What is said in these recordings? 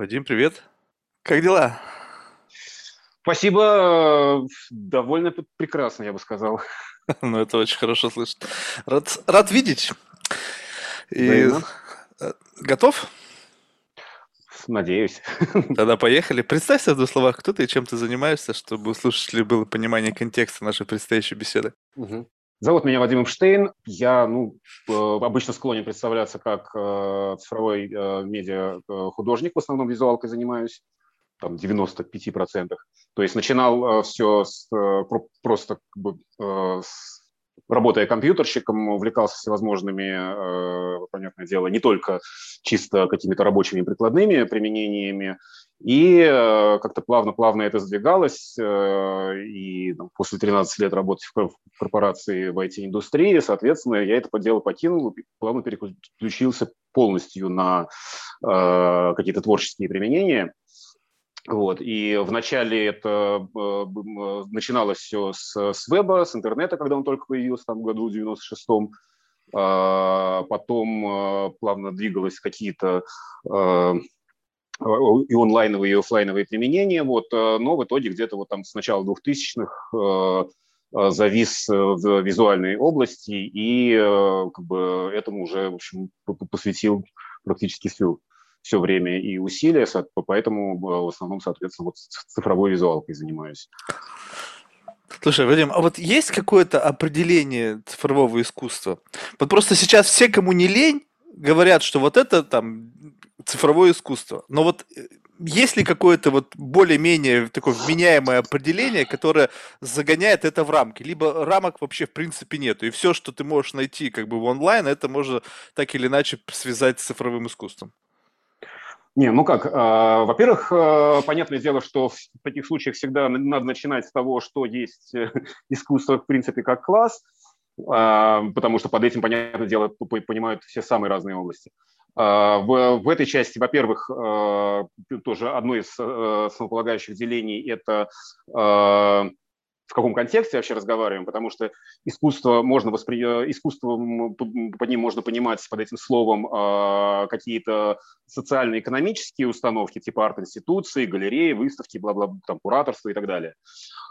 Вадим, привет. Как дела? Спасибо. Довольно прекрасно, я бы сказал. Ну, это очень хорошо слышать. Рад, рад видеть. И... Взаимно. э, Готов? Надеюсь. Тогда поехали. Представься в двух словах, кто ты и чем ты занимаешься, чтобы у слушателей было понимание контекста нашей предстоящей беседы. Мгм. Зовут меня Вадим Эпштейн. Я ну, э, обычно склонен представляться как э, цифровой э, медиа-художник, в основном визуалкой занимаюсь, там 95%. То есть начинал все с, про- просто как бы, с- работая компьютерщиком, увлекался всевозможными, э, понятное дело, не только чисто какими-то рабочими прикладными применениями, и э, как-то плавно-плавно это сдвигалось, э, и там, после 13 лет работы в кор- в корпорации в IT-индустрии, соответственно, я это дело покинул, плавно переключился полностью на э, какие-то творческие применения. Вот. И вначале это э, начиналось все с, с веба, с интернета, когда он только появился там в году в 96-м. А, Потом плавно двигалось какие-то и онлайновые, и офлайновые применения, вот, э, но в итоге где-то вот там с начала 2000-х э, э, завис в визуальной области и как бы этому уже, в общем, посвятил практически всю все время и усилия, поэтому в основном, соответственно, вот цифровой визуалкой занимаюсь. Слушай, Вадим, а вот есть какое-то определение цифрового искусства? Вот просто сейчас все, кому не лень, говорят, что вот это там цифровое искусство. Но вот э, есть ли какое-то вот более-менее такое вменяемое определение, которое загоняет это в рамки? Либо рамок вообще в принципе нету, и все, что ты можешь найти как бы в онлайн, это можно так или иначе связать с цифровым искусством. Не, ну как, а, во-первых, а, понятное дело, что в таких случаях всегда надо начинать с того, что есть э, искусство, в принципе, как класс, а, потому что под этим, понятное дело, понимают все самые разные области. А, В, в этой части, во-первых, а, тоже одно из э, основополагающих делений – это а, в каком контексте вообще разговариваем, потому что искусство можно воспри... э, искусством п- под ним можно понимать под этим словом а, какие-то социально-экономические установки типа арт-институции, галереи, выставки, бла-бла, там, кураторство и так далее,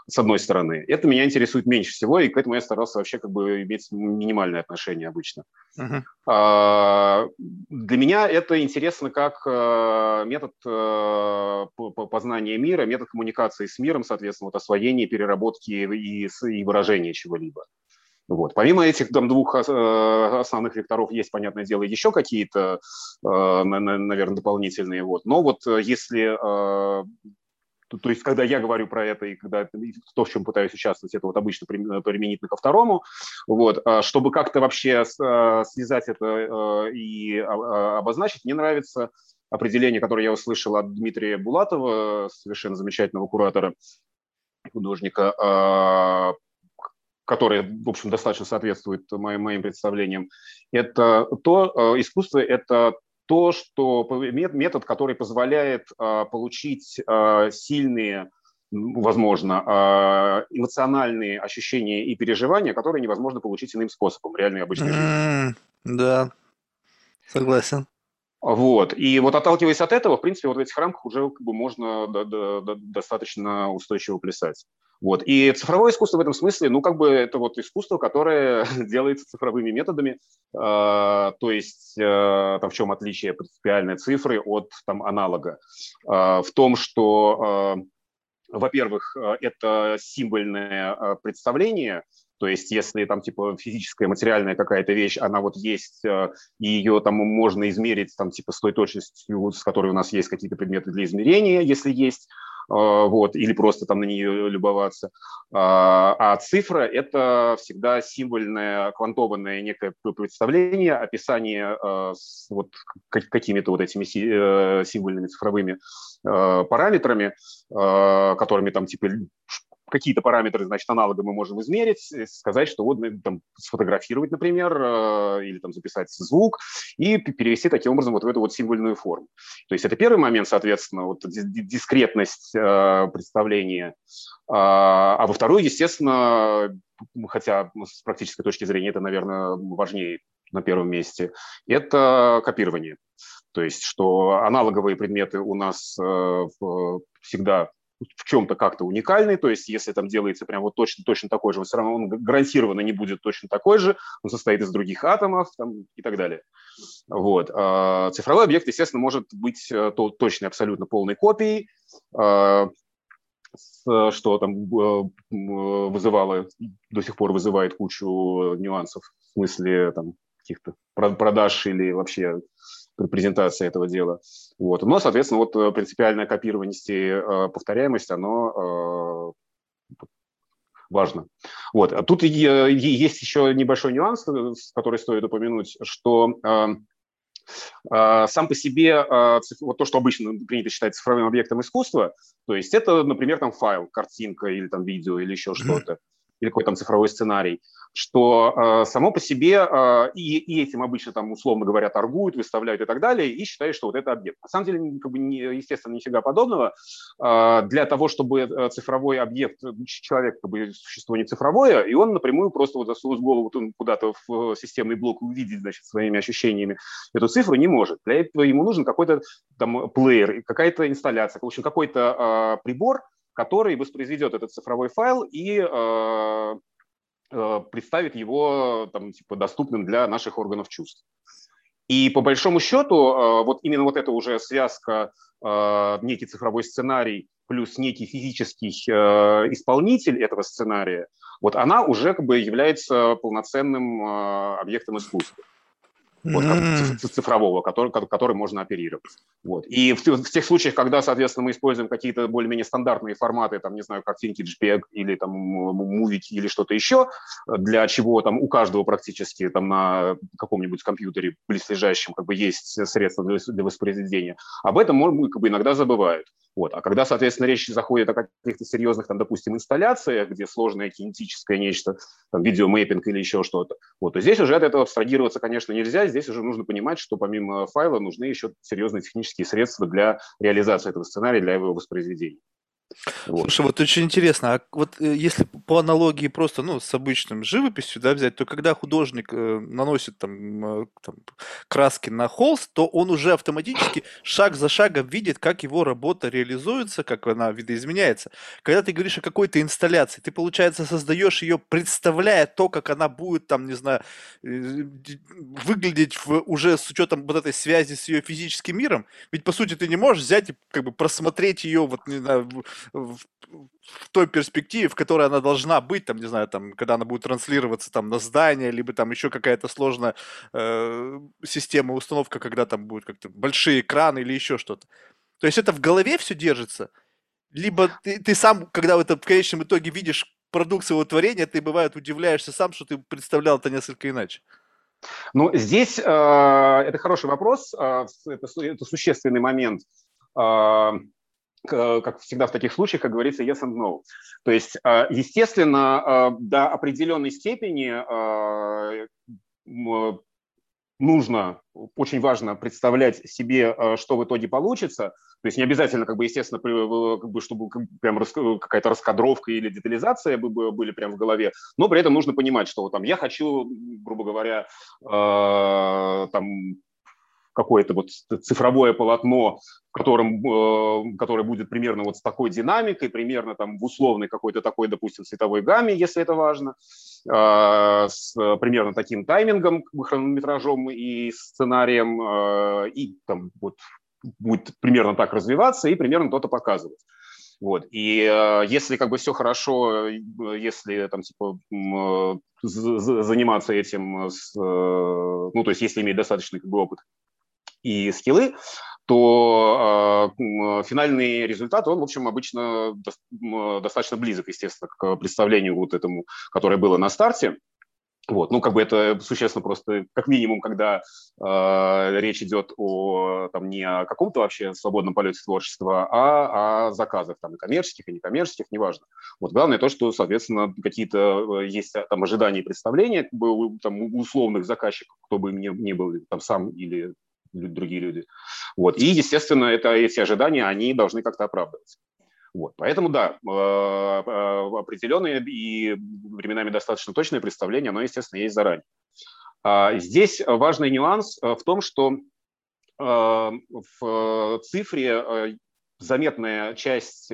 с одной стороны. Это меня интересует меньше всего, и к этому я старался вообще как бы иметь минимальное отношение обычно. Мгм. А, Для меня это интересно как э, метод э, по- по- познания мира, метод коммуникации с миром, соответственно, вот освоения, переработки и, с- и выражения чего-либо. Вот. Помимо этих там, двух э, основных векторов есть, понятное дело, еще какие-то, наверное, дополнительные. Вот. Но вот э, если э, то, есть, когда я говорю про это, и когда и то, в чем пытаюсь участвовать, это вот обычно прим- применительно ко второму, вот, чтобы как-то вообще связать это э, и а, а, обозначить, мне нравится определение, которое я услышал от Дмитрия Булатова, совершенно замечательного куратора, художника, а, которое, в общем, достаточно соответствует моим, моим представлениям. Это то, э, искусство – это то, что мет- метод, который позволяет а, получить а, сильные, возможно, а, эмоциональные ощущения и переживания, которые невозможно получить иным способом, реальной обычной жизни. М, Да, согласен. Вот. И вот отталкиваясь от этого, в принципе, вот в этих рамках уже как бы можно до- до- до- достаточно устойчиво плясать. Вот. И цифровое искусство в этом смысле, ну, как бы это вот искусство, которое делается цифровыми методами. Э, то есть э, там в чем отличие принципиальной цифры от там аналога? Э, в том, что, э, во-первых, это символьное представление, то есть, если там типа физическая, материальная какая-то вещь, она вот есть, э, и ее там можно измерить там типа с той точностью, с которой у нас есть какие-то предметы для измерения, если есть, э, вот, или просто там на нее любоваться. А а цифра – это всегда символьное, квантованное некое представление, описание э, с вот как- какими-то вот этими си- символьными цифровыми параметрами, которыми там типа какие-то параметры, значит, аналога мы можем измерить, э, сказать, что вот там сфотографировать, например, э, или там записать звук и перевести таким образом вот в эту вот символьную форму. То есть это первый момент, соответственно, вот ди- ди- дискретность э, представления. А а во вторую, естественно, хотя с практической точки зрения это, наверное, важнее на первом месте, это копирование. То есть, что аналоговые предметы у нас всегда в чем-то как-то уникальный, то есть если там делается прям вот точно, точно такой же, он все равно он гарантированно не будет точно такой же, он состоит из других атомов там, и так далее. Вот. А цифровой объект, естественно, может быть э, то, точной абсолютно полной копией, а, что там э, вызывало, до сих пор вызывает кучу нюансов в смысле там каких-то продаж или вообще презентации этого дела. Вот. Но, соответственно, вот э, принципиальная копированность и э, повторяемость, оно э, важно. Вот. А тут есть еще небольшой нюанс, который стоит упомянуть, что сам по себе вот то, что обычно принято считать цифровым объектом искусства, то есть это, например, там файл, картинка или там видео или еще что-то или какой-то там цифровой сценарий, что э, само по себе э, и, и этим обычно там условно говоря торгуют, выставляют и так далее, и считают, что вот это объект. На самом деле, как бы, не, естественно, нифига подобного. Э, для того, чтобы э, цифровой объект, человек как бы существо не цифровое, и он напрямую просто вот засунуть голову куда-то в системный блок увидеть, значит, своими ощущениями эту цифру не может. Для этого ему нужен какой-то там плеер, какая-то инсталляция, в общем, какой-то э, прибор, который воспроизведет этот цифровой файл и э, э, представит его там, типа, доступным для наших органов чувств. И по большому счету, э, вот именно вот эта уже связка, э, некий цифровой сценарий плюс некий физический э, исполнитель этого сценария, вот она уже как бы является полноценным э, объектом искусства вот, mm-hmm. цифрового, который, который можно оперировать. Вот. И в, в тех случаях, когда, соответственно, мы используем какие-то более-менее стандартные форматы, там, не знаю, картинки JPEG или там мувики или что-то еще, для чего там у каждого практически там на каком-нибудь компьютере близлежащем как бы есть средства для воспроизведения, об этом можно, как бы иногда забывают. Вот. А когда, соответственно, речь заходит о каких-то серьезных, там, допустим, инсталляциях, где сложное кинетическое нечто, там, видеомейпинг или еще что-то, вот, то здесь уже от этого абстрагироваться, конечно, нельзя. Здесь уже нужно понимать, что помимо файла нужны еще серьезные технические средства для реализации этого сценария, для его воспроизведения. Вот. Слушай, вот очень интересно, а вот э, если по аналогии просто, ну, с обычным живописью, да, взять, то когда художник э, наносит там, э, там краски на холст, то он уже автоматически шаг за шагом видит, как его работа реализуется, как она видоизменяется. Когда ты говоришь о какой-то инсталляции, ты, получается, создаешь ее, представляя то, как она будет, там, не знаю, выглядеть в, уже с учетом вот этой связи с ее физическим миром. Ведь, по сути, ты не можешь взять и как бы просмотреть ее, вот, не знаю, в, в той перспективе, в которой она должна быть, там, не знаю, там, когда она будет транслироваться там на здание, либо там еще какая-то сложная э, система, установка, когда там будут как-то большие экраны или еще что-то. То есть это в голове все держится, либо ты, ты сам, когда это, в конечном итоге видишь продукт своего творения, ты бывает удивляешься сам, что ты представлял это несколько иначе. Ну, здесь э, это хороший вопрос, э, это, это существенный момент. Э, как всегда в таких случаях, как говорится, yes and no. То есть, а, естественно, а, до определенной степени нужно, очень важно представлять себе, что в итоге получится. То есть не обязательно, как бы, естественно, как бы, чтобы прям какая-то раскадровка или детализация были прямо в голове, но при этом нужно понимать, что там я хочу, грубо говоря, там какое-то вот цифровое полотно, в котором, э, которое будет примерно вот с такой динамикой, примерно там в условной какой-то такой, допустим, цветовой гамме, если это важно, э, с примерно таким таймингом, хронометражом и сценарием, э, и там вот будет примерно так развиваться и примерно то-то показывать. Вот. И э, если как бы все хорошо, если там типа э, заниматься этим, с, э, ну то есть если иметь достаточный как бы, опыт и скиллы, то э, финальный результат, он, в общем, обычно до, достаточно близок, естественно, к представлению вот этому, которое было на старте. Вот, ну, как бы это существенно просто, как минимум, когда э, речь идет о, там, не о каком-то вообще свободном полете творчества, а о заказах, там, и коммерческих, и некоммерческих, неважно. Вот главное то, что, соответственно, какие-то э, есть там ожидания и представления как бы, там, условных заказчиков, кто бы ни, ни был, там, сам или другие люди. Вот. И, естественно, это, эти ожидания, они должны как-то оправдываться. Вот. Поэтому, да, э, э, определенные и временами достаточно точное представление, оно, естественно, есть заранее. Здесь важный нюанс в том, что в цифре заметная часть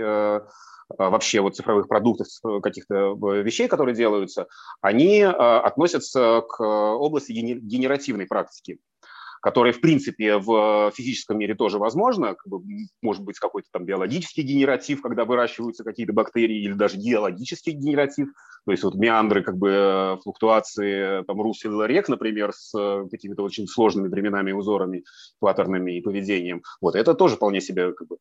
вообще вот цифровых продуктов, каких-то вещей, которые делаются, они относятся к области генеративной практики которое, в принципе, в физическом мире тоже возможно. Как бы, может быть, какой-то там биологический генератив, когда выращиваются какие-то бактерии, или даже геологический генератив. То есть вот меандры, как бы э, флуктуации там, русел рек, например, с э, какими-то очень сложными временами, узорами, паттернами и поведением. Вот это тоже вполне себе как бы,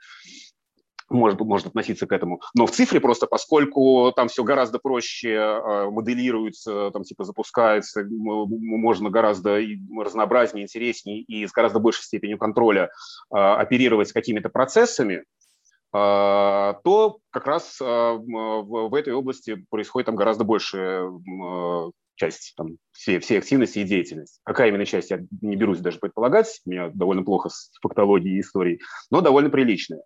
может, может относиться к этому. Но в цифре просто, поскольку там все гораздо проще э, моделируется, там типа запускается, можно гораздо разнообразнее, интереснее и с гораздо большей степенью контроля э, оперировать с какими-то процессами, э, то как раз в этой области происходит там гораздо больше часть там, всей, всей активности и деятельности. Какая именно часть, я не берусь даже предполагать, у меня довольно плохо с фактологией и историей, но довольно приличная.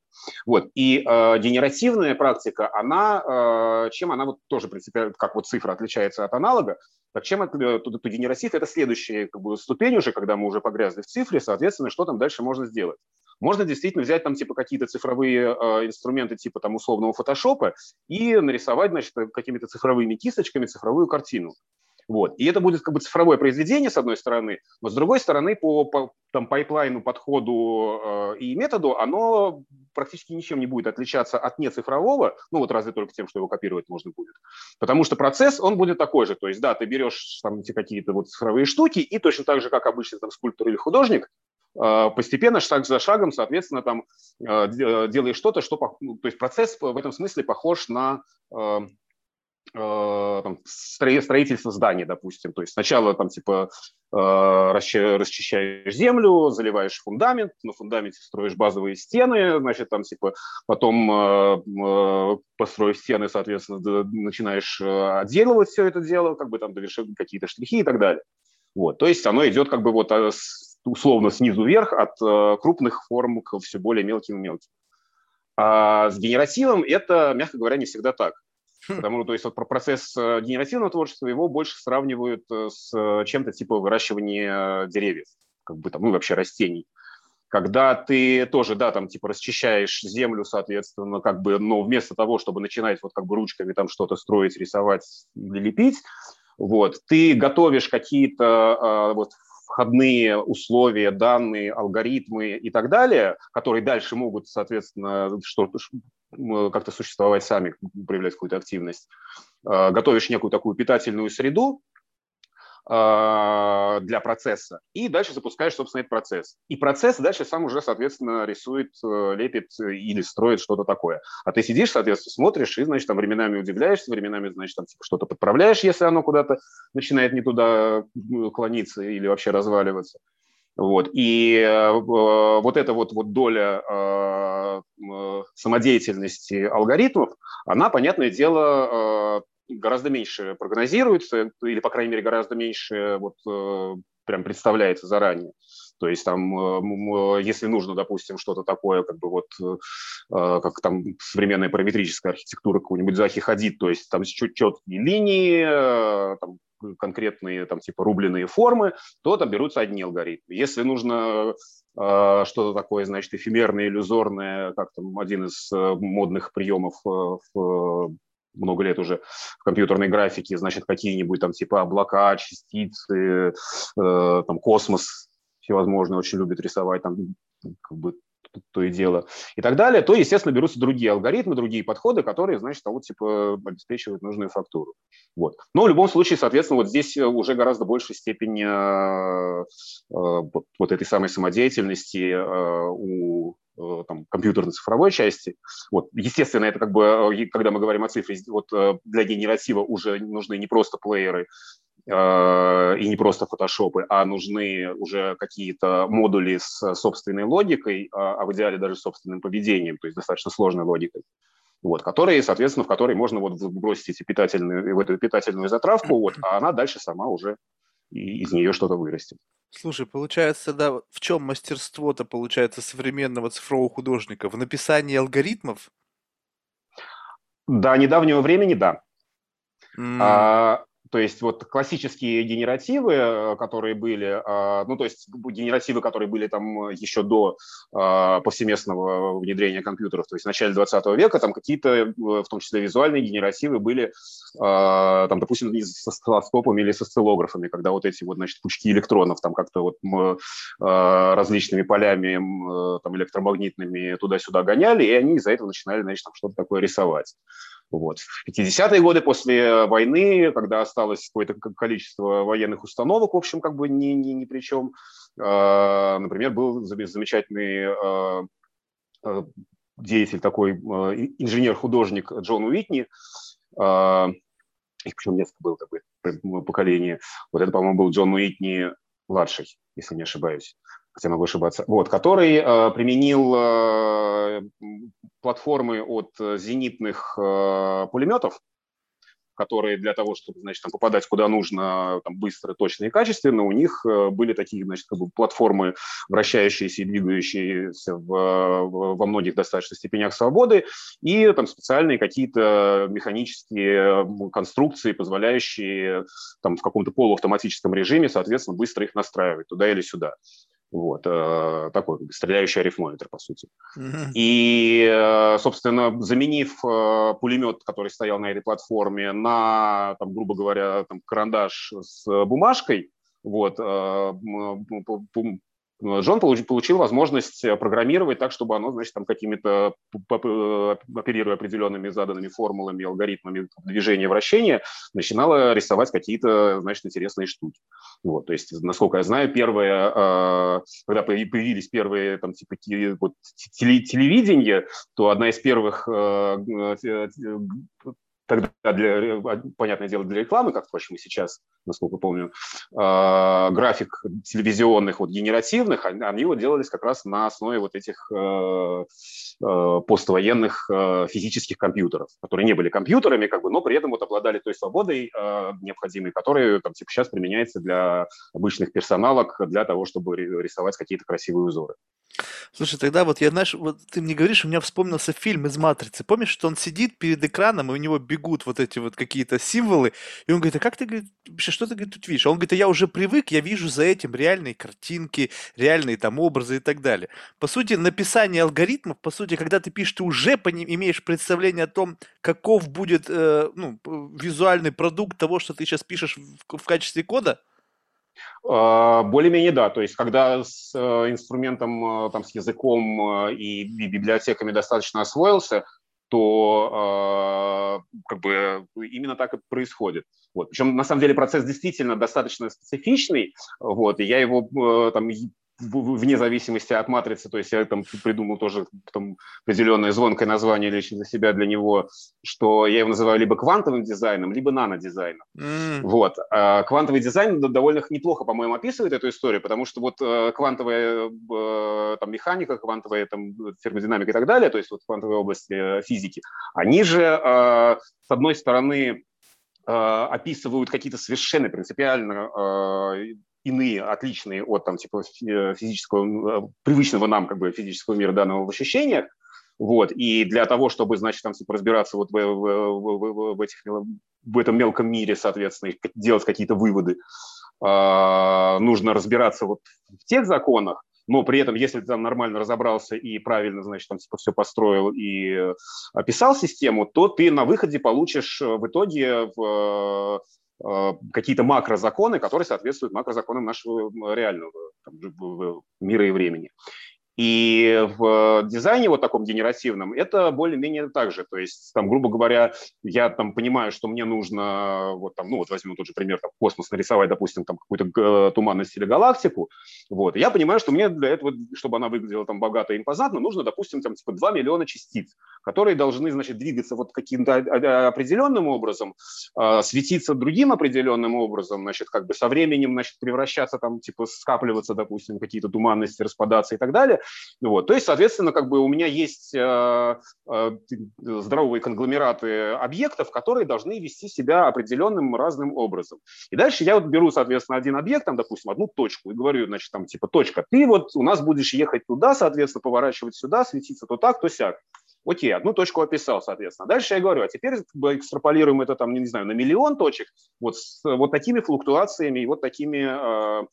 Вот. И э, генеративная практика, она, э, чем она вот тоже принципиально, как вот цифра отличается от аналога, так чем это, то, то генератив – это следующая как бы, ступень уже, когда мы уже погрязли в цифре, соответственно, что там дальше можно сделать. Можно действительно взять там типа какие-то цифровые э, инструменты типа там условного фотошопа и нарисовать, значит, какими-то цифровыми кисточками цифровую картину. Вот. И это будет как бы цифровое произведение, с одной стороны, но с другой стороны, по, по там, пайплайну, подходу э, и методу, оно практически ничем не будет отличаться от нецифрового, ну вот разве только тем, что его копировать можно будет. Потому что процесс, он будет такой же. То есть, да, ты берешь там эти какие-то вот цифровые штуки, и точно так же, как обычно там скульптор или художник, э, постепенно, шаг за шагом, соответственно, там э, делаешь что-то, что, ну, то есть процесс в этом смысле похож на э, Э, там, строительство зданий, допустим. То есть сначала там типа э, расчищаешь землю, заливаешь фундамент, на фундаменте строишь базовые стены, значит, там типа потом э, построив стены, соответственно, начинаешь отделывать все это дело, как бы там довершить какие-то штрихи и так далее. Вот, то есть оно идет как бы вот условно снизу вверх от крупных форм к все более мелким и мелким. А с генеративом это, мягко говоря, не всегда так. Потому то есть вот про процесс э, генеративного творчества его больше сравнивают э, с э, чем-то типа выращивания деревьев, как бы там, ну вообще растений. Когда ты тоже, да, там типа расчищаешь землю, соответственно, как бы, но вместо того, чтобы начинать вот как бы ручками там что-то строить, рисовать лепить, вот, ты готовишь какие-то вот входные условия, данные, алгоритмы и так далее, которые дальше могут, соответственно, что как-то существовать сами, проявлять какую-то активность. А, готовишь некую такую питательную среду, а, для процесса, и дальше запускаешь, собственно, этот процесс. И процесс дальше сам уже, соответственно, рисует, э, лепит или строит что-то такое. А ты сидишь, соответственно, смотришь и, значит, там временами удивляешься, временами, значит, там типа, что-то подправляешь, если оно куда-то начинает не туда э, клониться или вообще разваливаться. Вот. И э, вот эта вот, вот доля э, самодеятельности алгоритмов, она, понятное дело, гораздо меньше прогнозируется, или, по крайней мере, гораздо меньше вот, э, прям представляется заранее. То есть там, э, если нужно, допустим, что-то такое, как бы вот, э, как там современная параметрическая архитектура какой-нибудь Захи Хадид, то есть там чуть четкие линии, там, конкретные там типа рубленые формы, то там берутся одни алгоритмы. Если нужно что-то такое, значит, эфемерное, иллюзорное, как там один из модных приемов в много лет уже в компьютерной графике, значит, какие-нибудь там типа облака, частицы, э, там космос всевозможные очень любят рисовать, там как бы то и дело, и так далее, то, естественно, берутся другие алгоритмы, другие подходы, которые, значит, вот, типа, обеспечивают нужную фактуру. Вот. Но в любом случае, соответственно, вот здесь уже гораздо большей степени э, э, вот этой самой самодеятельности э, у Э, там, компьютерно-цифровой части. Вот. Естественно, это как бы, э, когда мы говорим о цифре, вот э, для генератива уже нужны не просто плееры и не просто фотошопы, а нужны уже какие-то модули с собственной логикой, а, а в идеале даже собственным поведением, то есть достаточно сложной логикой вот, которые, соответственно, в которые можно вот бросить эти питательные, в эту питательную затравку, вот, а она дальше сама уже из нее что-то вырастет. Слушай, получается, да, в чем мастерство-то получается современного цифрового художника? В написании алгоритмов? До недавнего времени, да. Mm. А, То есть вот классические генеративы, э, которые были, а, ну то есть генеративы, которые были там еще до а, повсеместного внедрения компьютеров, то есть в начале 20 века, там какие-то, э, в том числе визуальные генеративы были, а, там, допустим, с осциллоскопами или с осциллографами, когда вот эти вот, значит, пучки электронов там как-то вот различными полями там электромагнитными туда-сюда гоняли, и они из-за этого начинали, значит, там что-то такое рисовать. Вот. В 50-е годы после войны, когда осталось какое-то количество военных установок, в общем, как бы ни, ни, ни при чем, э, например, был замечательный э, э, деятель такой, инженер-художник Джон Уитни, их причем несколько было такое поколение. Вот это, по-моему, был Джон Уитни младший, если не ошибаюсь хотя могу ошибаться, вот, который э, применил э, платформы от зенитных э, пулеметов, которые для того, чтобы, значит, там, попадать куда нужно, там, быстро, точно и качественно, у них э, были такие, значит, как бы платформы, вращающиеся и двигающиеся в, во многих достаточно степенях свободы, и там специальные какие-то механические конструкции, позволяющие там в каком-то полуавтоматическом режиме, соответственно, быстро их настраивать туда или сюда. Вот, э, такой стреляющий арифмометр, по сути. Mm-hmm. И, э, собственно, заменив э, пулемет, который стоял на этой платформе, на, там, грубо говоря, там, карандаш с бумажкой, вот, Джон получил возможность э, программировать так, чтобы оно, значит, там какими-то, э, оперируя определенными заданными формулами, алгоритмами движения, вращения, начинало рисовать какие-то, значит, интересные штуки. Вот, то есть, насколько я знаю, первые, э, когда появились первые, там, типа, вот, телевидение, то одна из первых тогда, для, понятное дело, для рекламы, как, впрочем, и сейчас, насколько помню, э, график телевизионных, вот, генеративных, они, они вот делались как раз на основе вот этих э, э, поствоенных э, физических компьютеров, которые не были компьютерами, как бы, но при этом вот обладали той свободой э, необходимой, которая там, типа, сейчас применяется для обычных персоналок, для того, чтобы рисовать какие-то красивые узоры. Слушай, тогда вот я, знаешь, вот ты мне говоришь, у меня вспомнился фильм из «Матрицы». Помнишь, что он сидит перед экраном, и у него бегут вот эти вот какие-то символы, и он говорит, а как ты, говорит, что ты говорит, тут видишь? Он говорит, а я уже привык, я вижу за этим реальные картинки, реальные там образы и так далее. По сути, написание алгоритмов, по сути, когда ты пишешь, ты уже по ним имеешь представление о том, каков будет э, ну, визуальный продукт того, что ты сейчас пишешь в, в качестве кода? А, более-менее да, то есть когда с э, инструментом, э, там, с языком э, и библиотеками достаточно освоился, то как бы именно так и происходит. Вот. Причем на самом деле процесс действительно достаточно специфичный, вот, и я его там вне зависимости от матрицы, то есть я там придумал тоже там, определенное звонкое название лично для себя, для него, что я его называю либо квантовым дизайном, либо нанодизайном. Mm. Вот. А квантовый дизайн довольно неплохо, по-моему, описывает эту историю, потому что вот э, квантовая э, там, механика, квантовая там, термодинамика и так далее, то есть вот квантовая область э, физики, они же, с одной стороны, описывают какие-то совершенно принципиально иные, отличные от там, типа, э, физического, э, привычного нам как бы физического мира данного в ощущениях. Вот. И для того, чтобы, значит, там, типа, разбираться вот в, в, в, в, этих, в этом мелком мире, соответственно, делать какие-то выводы, э, нужно разбираться вот в тех законах, но при этом, если ты там нормально разобрался и правильно, значит, там типа все построил и описал систему, то ты на выходе получишь в итоге в Э, какие-то макрозаконы, которые соответствуют макрозаконам нашего реального там, мира и времени. И в дизайне вот таком генеративном это более-менее так же. То есть, там, грубо говоря, я там понимаю, что мне нужно, вот там, ну вот возьмем тот же пример, там, космос нарисовать, допустим, там какую-то туманность или галактику. Вот. Я понимаю, что мне для этого, чтобы она выглядела там богато и импозантно, нужно, допустим, там типа 2 миллиона частиц, которые должны, значит, двигаться вот каким-то определенным образом, э, светиться другим определенным образом, значит, как бы со временем, значит, превращаться там, типа, скапливаться, допустим, какие-то туманности, распадаться и так далее. Вот. То есть, соответственно, как бы у меня есть э, э, здоровые конгломераты объектов, которые должны вести себя определенным разным образом. И дальше я вот беру, соответственно, один объект, там, допустим, одну точку, и говорю, значит, там, типа, точка, ты вот у нас будешь ехать туда, соответственно, поворачивать сюда, светиться то так, то сяк. Окей, одну точку описал, соответственно. Дальше я говорю, а теперь экстраполируем это там, не знаю, на миллион точек, вот с вот такими флуктуациями и вот такими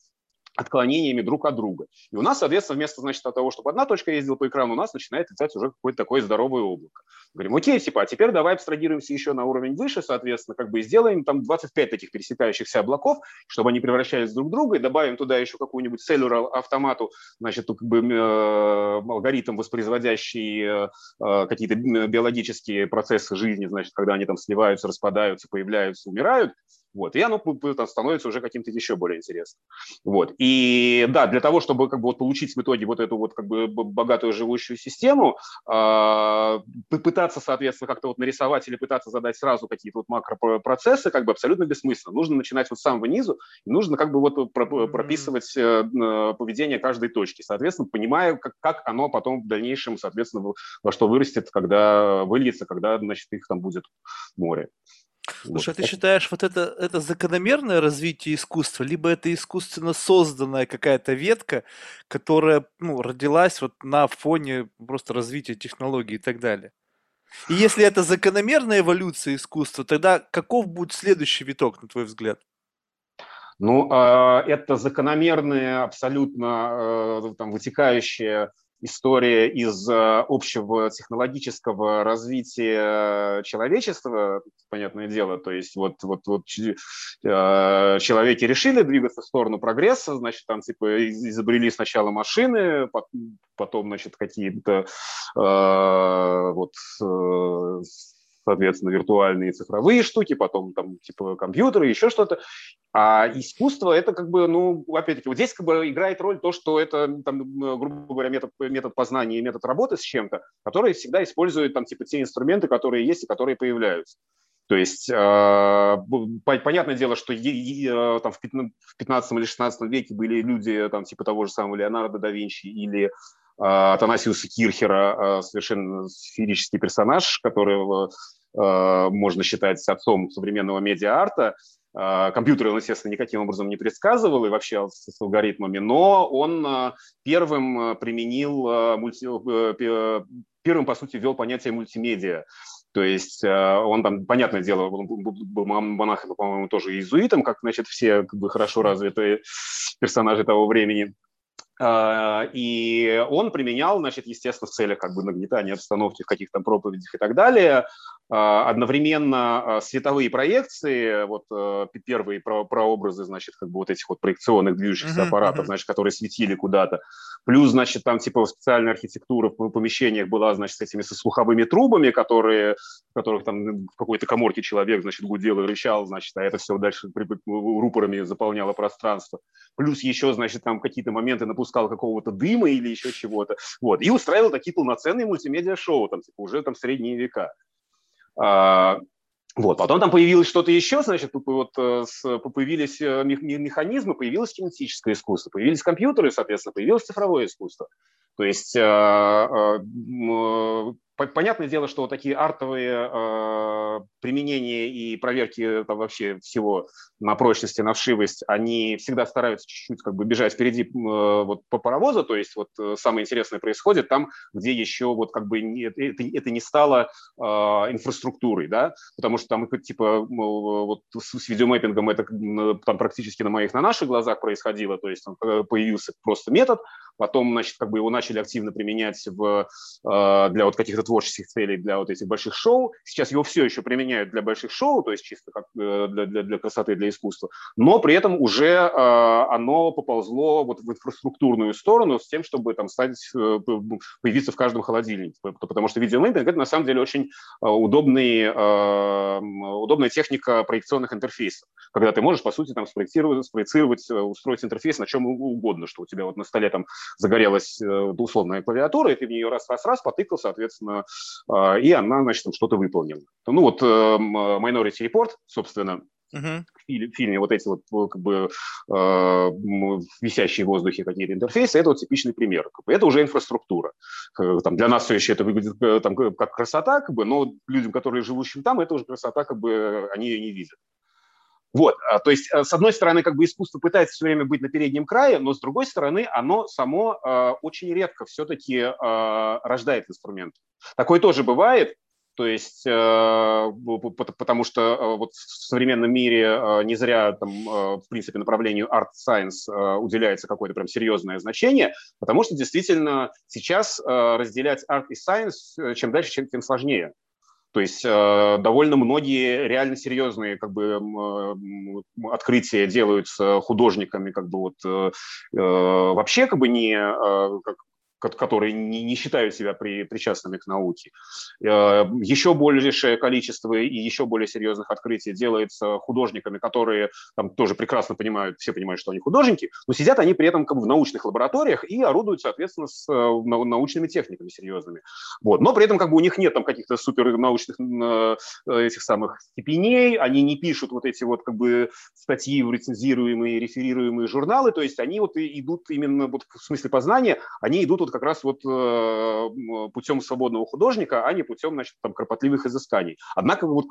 отклонениями друг от друга. И у нас, соответственно, вместо значит, того, чтобы одна точка ездила по экрану, у нас начинает летать уже какое-то такое здоровое облако. Говорим, окей, типа, а теперь давай абстрагируемся еще на уровень выше, соответственно, как бы сделаем там 25 таких пересекающихся облаков, чтобы они превращались друг в друга, и добавим туда еще какую-нибудь cellular автомату, значит, как бы э, алгоритм, воспроизводящий э, э, какие-то биологические процессы жизни, значит, когда они там сливаются, распадаются, появляются, умирают, вот, и оно становится уже каким-то еще более интересным. Вот. И да, для того, чтобы как бы, вот, получить в итоге вот эту вот как бы богатую живущую систему, э, пытаться, соответственно, как-то вот нарисовать или пытаться задать сразу какие-то вот макропроцессы, как бы абсолютно бессмысленно. Нужно начинать вот с самого низу, и нужно как бы вот прописывать э, поведение каждой точки, соответственно, понимая, как, как оно потом в дальнейшем, соответственно, во что вырастет, когда выльется, когда, значит, их там будет море. Слушай, вот. а ты считаешь, вот это, это закономерное развитие искусства, либо это искусственно созданная какая-то ветка, которая ну, родилась вот на фоне просто развития технологий и так далее? И если это закономерная эволюция искусства, тогда каков будет следующий виток, на твой взгляд? Ну, а, это закономерное, абсолютно э, там, вытекающее история из э, общего технологического развития человечества, понятное дело, то есть вот, вот, вот э, человеки решили двигаться в сторону прогресса, значит, там типа изобрели сначала машины, потом, значит, какие-то э, вот соответственно, виртуальные цифровые штуки, потом там типа компьютеры, еще что-то. А искусство это как бы, ну, опять-таки, вот здесь как бы играет роль то, что это, там, грубо говоря, метод, метод познания и метод работы с чем-то, который всегда использует там типа те инструменты, которые есть и которые появляются. То есть э, понятное дело, что э, там, в 15 или 16 веке были люди там, типа того же самого Леонардо да Винчи или Атанасиуса Кирхера, а, совершенно сферический персонаж, которого а, можно считать отцом современного медиа-арта. Компьютер он, естественно, никаким образом не предсказывал и вообще с алгоритмами, но он первым применил, мульти... Э, первым, по сути, ввел понятие мультимедиа. То есть он там, понятное дело, он был монахом, по-моему, тоже иезуитом, как, значит, все как бы хорошо развитые персонажи того времени. А, и он применял, значит, естественно, в целях как бы нагнетания обстановки в каких-то проповедях и так далее, одновременно а, световые проекции, вот э, первые прообразы, значит, как бы вот этих вот проекционных движущихся uh-huh, аппаратов, uh-huh. значит, которые светили куда-то. Плюс, значит, там типа специальная архитектура в помещениях была, значит, с этими со слуховыми трубами, которые, в которых там в какой-то коморке человек, значит, гудел и рычал, значит, а это все дальше рупорами заполняло пространство. Плюс еще, значит, там какие-то моменты напускал какого-то дыма или еще чего-то. Вот. И устраивал такие полноценные мультимедиа-шоу, там, типа, уже там средние века. А, вот. Потом там появилось что-то еще, значит, вот, э, появились э, механизмы, появилось кинетическое искусство, появились компьютеры, соответственно, появилось цифровое искусство. То есть а, Понятное дело, что такие артовые э, применения и проверки там, вообще всего на прочность и на вшивость, они всегда стараются чуть-чуть как бы бежать впереди э, вот, по паровозу, то есть вот э, самое интересное происходит там, где еще вот как бы не, это, это не стало э, инфраструктурой, да, потому что там типа вот с, видеомэппингом это там практически на моих, на наших глазах происходило, то есть там э, появился просто метод, потом, значит, как бы его начали активно применять в, э, для вот каких-то творческих целей для вот этих больших шоу. Сейчас его все еще применяют для больших шоу, то есть чисто как э, для, для, для красоты, для искусства, но при этом уже э, оно поползло вот в инфраструктурную сторону с тем, чтобы там стать, э, появиться в каждом холодильнике, потому что видеомейпинг – это на самом деле очень удобный, удобная техника проекционных интерфейсов, когда ты можешь, по сути, там спроектировать, спроецировать, устроить интерфейс на чем угодно, что у тебя вот на столе там загорелась условная клавиатура, и ты в нее раз-раз-раз потыкал, соответственно, и она, значит, там что-то выполнила. Ну вот эм, Minority Report, собственно, Uh-huh. В фильме вот эти вот э, как бы э, висящие в воздухе какие-то интерфейсы, это вот типичный пример. Как бы, это уже инфраструктура. Там, для нас все еще это выглядит э, там, как красота, как бы, но людям, которые живущим там, это уже красота, как бы они ее не видят. Вот, а, то есть, с одной стороны, как бы искусство пытается все время быть на переднем крае, но с другой стороны, оно само очень редко все-таки рождает инструмент. Такое тоже бывает, то есть, э, потому что э, вот в современном мире э, не зря там, в принципе, направлению art science уделяется какое-то прям серьезное значение, потому что действительно сейчас разделять art и science чем дальше, тем сложнее. То есть довольно многие реально серьезные как бы, открытия делаются художниками как бы вот вообще как бы не как, которые не, не считают себя при, причастными к науке. Э, еще большее количество и еще более серьезных открытий делается художниками, которые там тоже прекрасно понимают, все понимают, что они художники, но сидят они при этом как бы в научных лабораториях и орудуют, соответственно, с э, научными техниками серьезными. Вот. Но при этом как бы у них нет там каких-то супер научных э, этих самых степеней, они не пишут вот эти вот как бы статьи в рецензируемые, реферируемые журналы, то есть они вот идут именно вот в смысле познания, они идут вот как раз вот э, путем свободного художника, а не путем, значит, там, кропотливых изысканий. Однако вот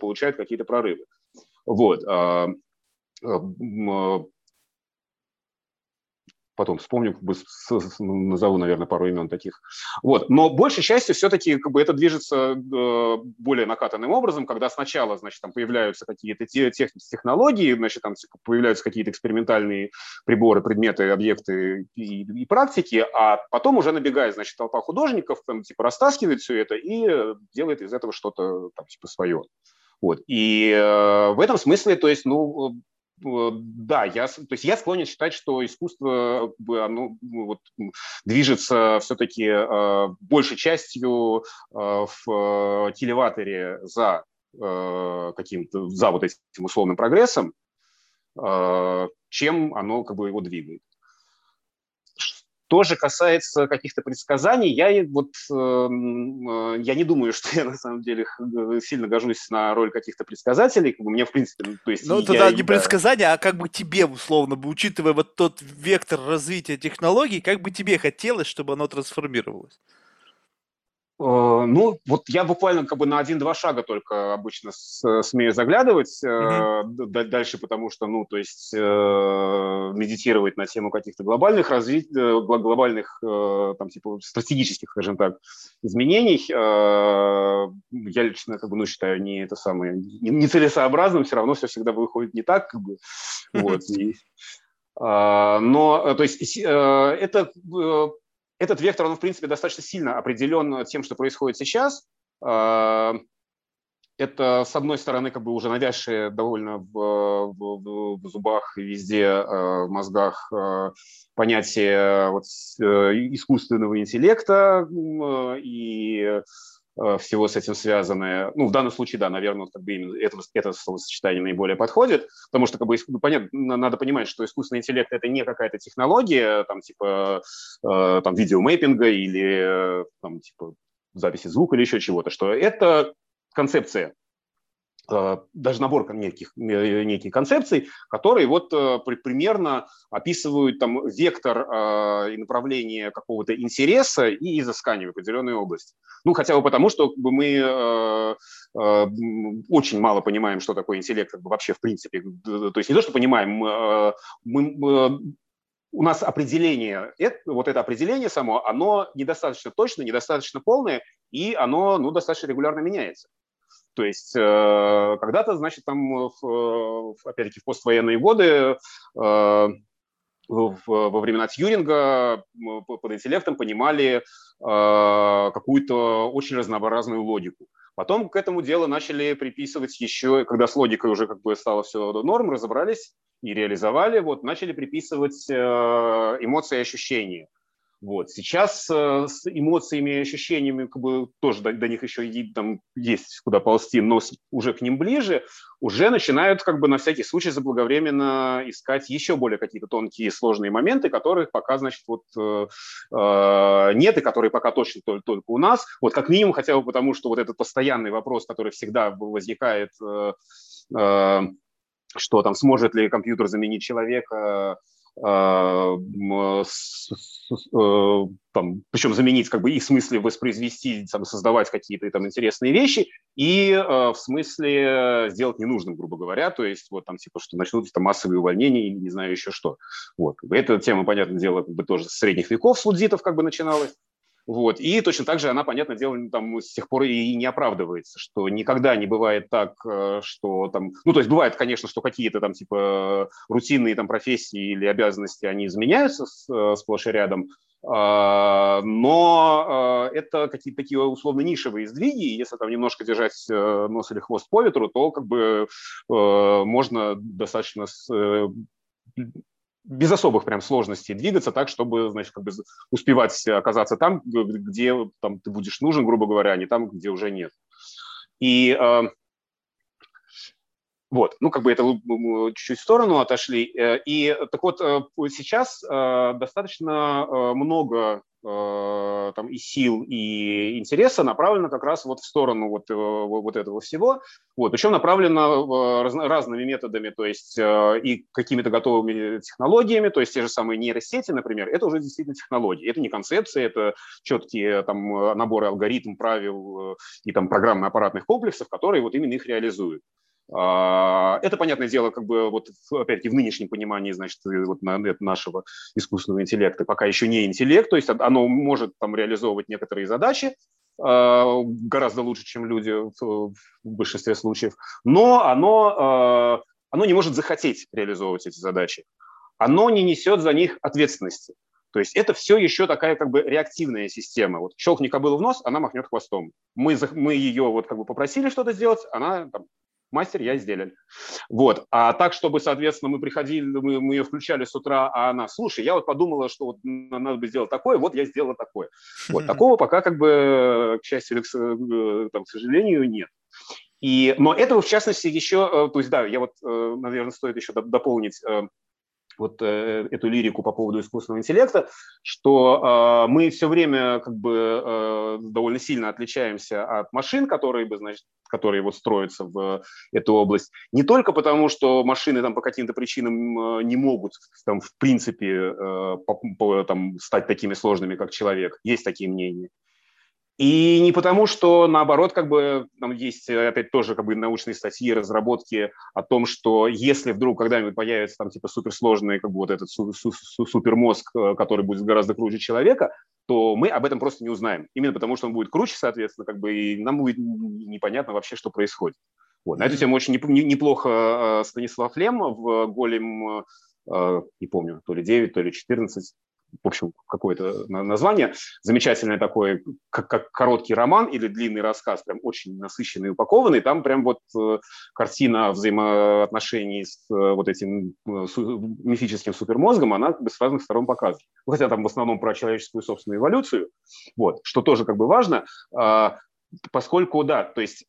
получают какие-то прорывы. Вот. Э, потом вспомню, как бы назову, наверное, пару имен таких. Вот. Но большей частью все-таки как бы это движется э, более накатанным образом, когда сначала, значит, там появляются какие-то те, технологии, значит, там типа, появляются какие-то экспериментальные приборы, предметы, объекты и, и практики, а потом уже набегает, значит, толпа художников, там, типа, растаскивает все это и делает из этого что-то, там, типа, свое. Вот. И э, в этом смысле, то есть, ну, Э, да, я, то есть я склонен считать, что искусство оно ну, вот, движется все-таки э, большей частью э, в телеваторе за э, каким-то, за вот этим условным прогрессом, э, чем оно как бы его двигает. Тоже касается каких-то предсказаний. Я вот эм, э, я не думаю, что я на самом деле сильно гожусь на роль каких-то предсказателей. Как бы мне в принципе, ну, то есть. Ну тогда не предсказания, а как бы тебе условно бы, учитывая вот тот вектор развития технологий, как бы тебе хотелось, чтобы оно трансформировалось? Э, ну, вот я буквально как бы на один-два шага только обычно смею заглядывать mm-hmm. дальше, потому что, ну, то есть э, медитировать на тему каких-то глобальных развитий, глобальных, там, типа, стратегических, скажем так, изменений, я лично, как бы, ну, считаю, не это самое, нецелесообразным, все равно все всегда выходит не так, как бы, вот, и, но, то есть, это этот вектор, он, в принципе, достаточно сильно определен тем, что происходит сейчас. А, это, с одной стороны, как бы уже навязшие довольно в, в, в зубах везде, а, в мозгах а, понятие вот, э, искусственного интеллекта и Э, всего с этим связанное. Ну, в данном случае, да, наверное, как бы именно это, это словосочетание наиболее подходит, потому что, как бы, ну, понятно, надо понимать, что искусственный интеллект – это не какая-то технология, там, типа, э, там, видеомейпинга или, там, типа, записи звука или еще чего-то, что это концепция, Э, даже набор неких, э, неких концепций, которые вот э, примерно описывают там вектор и направление какого-то интереса и изыскания в определенной области. Ну, хотя бы потому, что мы очень мало понимаем, что такое интеллект вообще в принципе. То есть не то, что понимаем, мы, у нас определение, вот это определение само, оно недостаточно точно, недостаточно полное, и оно ну, достаточно регулярно меняется. То есть э, когда-то, значит, там, в, опять-таки, в поствоенные годы э, во времена Тьюринга под интеллектом понимали э, какую-то очень разнообразную логику. Потом к этому делу начали приписывать еще, когда с логикой уже как бы стало все норм, разобрались и реализовали, вот начали приписывать эмоции и ощущения. Вот. Сейчас э, с эмоциями и ощущениями как бы, тоже до, до них еще и, там, есть куда ползти, но уже к ним ближе, уже начинают как бы на всякий случай заблаговременно искать еще более какие-то тонкие сложные моменты, которых пока, значит, вот э, э, нет и которые пока точно только, только у нас. Вот как минимум хотя бы потому, что вот этот постоянный вопрос, который всегда возникает, э, э, что там сможет ли компьютер заменить человека, там, причем заменить как бы и в смысле воспроизвести, там, создавать какие-то там интересные вещи, и в смысле сделать ненужным, грубо говоря, то есть вот там типа, что начнутся там массовые увольнения или не знаю еще что. Вот. Эта тема, понятное дело, как бы тоже с средних веков с лудзитов как бы начиналась. Вот. И точно так же она, понятное дело, там с тех пор и не оправдывается, что никогда не бывает так, э, что там... Ну, то есть бывает, конечно, что какие-то там типа рутинные там профессии или обязанности, они изменяются э, сплошь и рядом, а, но э, это какие-то такие условно нишевые сдвиги, если там немножко держать нос или хвост по ветру, то как бы можно достаточно без особых прям сложностей двигаться так, чтобы, значит, как бы успевать оказаться там, где там, ты будешь нужен, грубо говоря, а не там, где уже нет. И э, вот, ну, как бы это чуть-чуть в сторону отошли. Э, и так вот, э, сейчас э, достаточно много Э, там, и сил, и интереса направлено как раз вот в сторону вот, э, вот этого всего. Вот, причем направлено раз, разными методами, то есть э, и какими-то готовыми технологиями, то есть те же самые нейросети, например, это уже действительно технологии. Это не концепции, это четкие там, наборы алгоритм, правил и там, программно-аппаратных комплексов, которые вот именно их реализуют. А, это, понятное дело, как бы вот опять-таки в нынешнем понимании, значит, вот нашего искусственного интеллекта пока еще не интеллект, то есть оно может там реализовывать некоторые задачи а, гораздо лучше, чем люди в большинстве случаев, но оно, а, оно не может захотеть реализовывать эти задачи. Оно не несет за них ответственности. То есть это все еще такая как бы реактивная система. Вот щелкни кобылу в нос, она махнет хвостом. Мы, мы ее вот как бы попросили что-то сделать, она там, мастер, я сделали. Вот. А так, чтобы, соответственно, мы приходили, мы, мы ее включали с утра, а она, слушай, я вот подумала, что вот надо бы сделать такое, вот я сделала такое. Вот. Такого пока, как бы, к счастью или к, э, там, к сожалению, нет. И, но этого, в частности, еще, э, то есть, да, я вот, э, наверное, стоит еще дополнить вот э, эту лирику по поводу искусственного интеллекта, что э, мы все время как бы э, довольно сильно отличаемся от машин, которые бы, значит, которые вот строятся в эту область. Не только потому, что машины там по каким-то причинам э, не могут там в принципе э, по, по, там стать такими сложными, как человек. Есть такие мнения. И не потому, что наоборот, как бы там есть опять тоже как бы научные статьи, разработки о том, что если вдруг когда-нибудь появится там типа суперсложный как бы вот этот су- су- су- супермозг, э, который будет гораздо круче человека, то мы об этом просто не узнаем. Именно потому, что он будет круче, соответственно, как бы и нам будет непонятно вообще, что происходит. Вот. На эту тему очень неплохо э, Станислав Лем в «Голем», э, не помню, то ли 9, то ли 14, в общем, какое-то название, замечательное такое, как, как короткий роман или длинный рассказ, прям очень насыщенный упакованный, там прям вот э, картина взаимоотношений с э, вот этим э, мифическим супермозгом, она как бы с разных сторон показана. Хотя там в основном про человеческую собственную эволюцию, вот, что тоже как бы важно, э, поскольку, да, то есть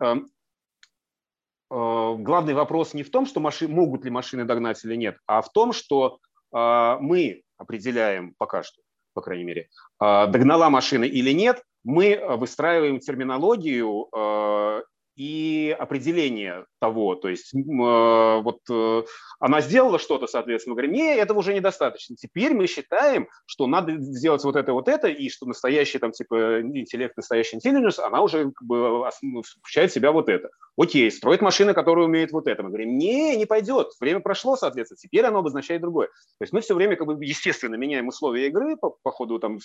главный вопрос не в том, что машины, могут ли машины догнать или нет, а в том, что мы определяем пока что, по крайней мере, а, догнала машина или нет, мы а, выстраиваем терминологию а, и определение того, то есть э, вот э, она сделала что-то, соответственно, мы говорим, не, этого уже недостаточно. Теперь мы считаем, что надо сделать вот это, вот это, и что настоящий там типа интеллект, настоящий intelligence, она уже как бы ну, включает в себя вот это. Окей, строит машина, которая умеет вот это. Мы говорим, не, не пойдет, время прошло, соответственно, теперь оно обозначает другое. То есть мы все время как бы естественно меняем условия игры по, по ходу там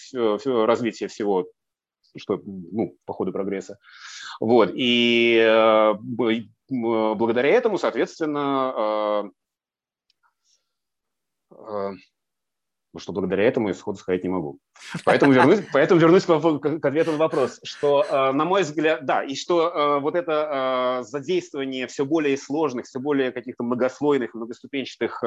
развития всего что ну, по ходу прогресса. Вот. И э, благодаря этому, соответственно, э, э, ну, что благодаря этому я сходу сказать не могу. Поэтому вернусь, поэтому вернусь к, к ответу на вопрос, что, э, на мой взгляд, да, и что э, вот это э, задействование все более сложных, все более каких-то многослойных, многоступенчатых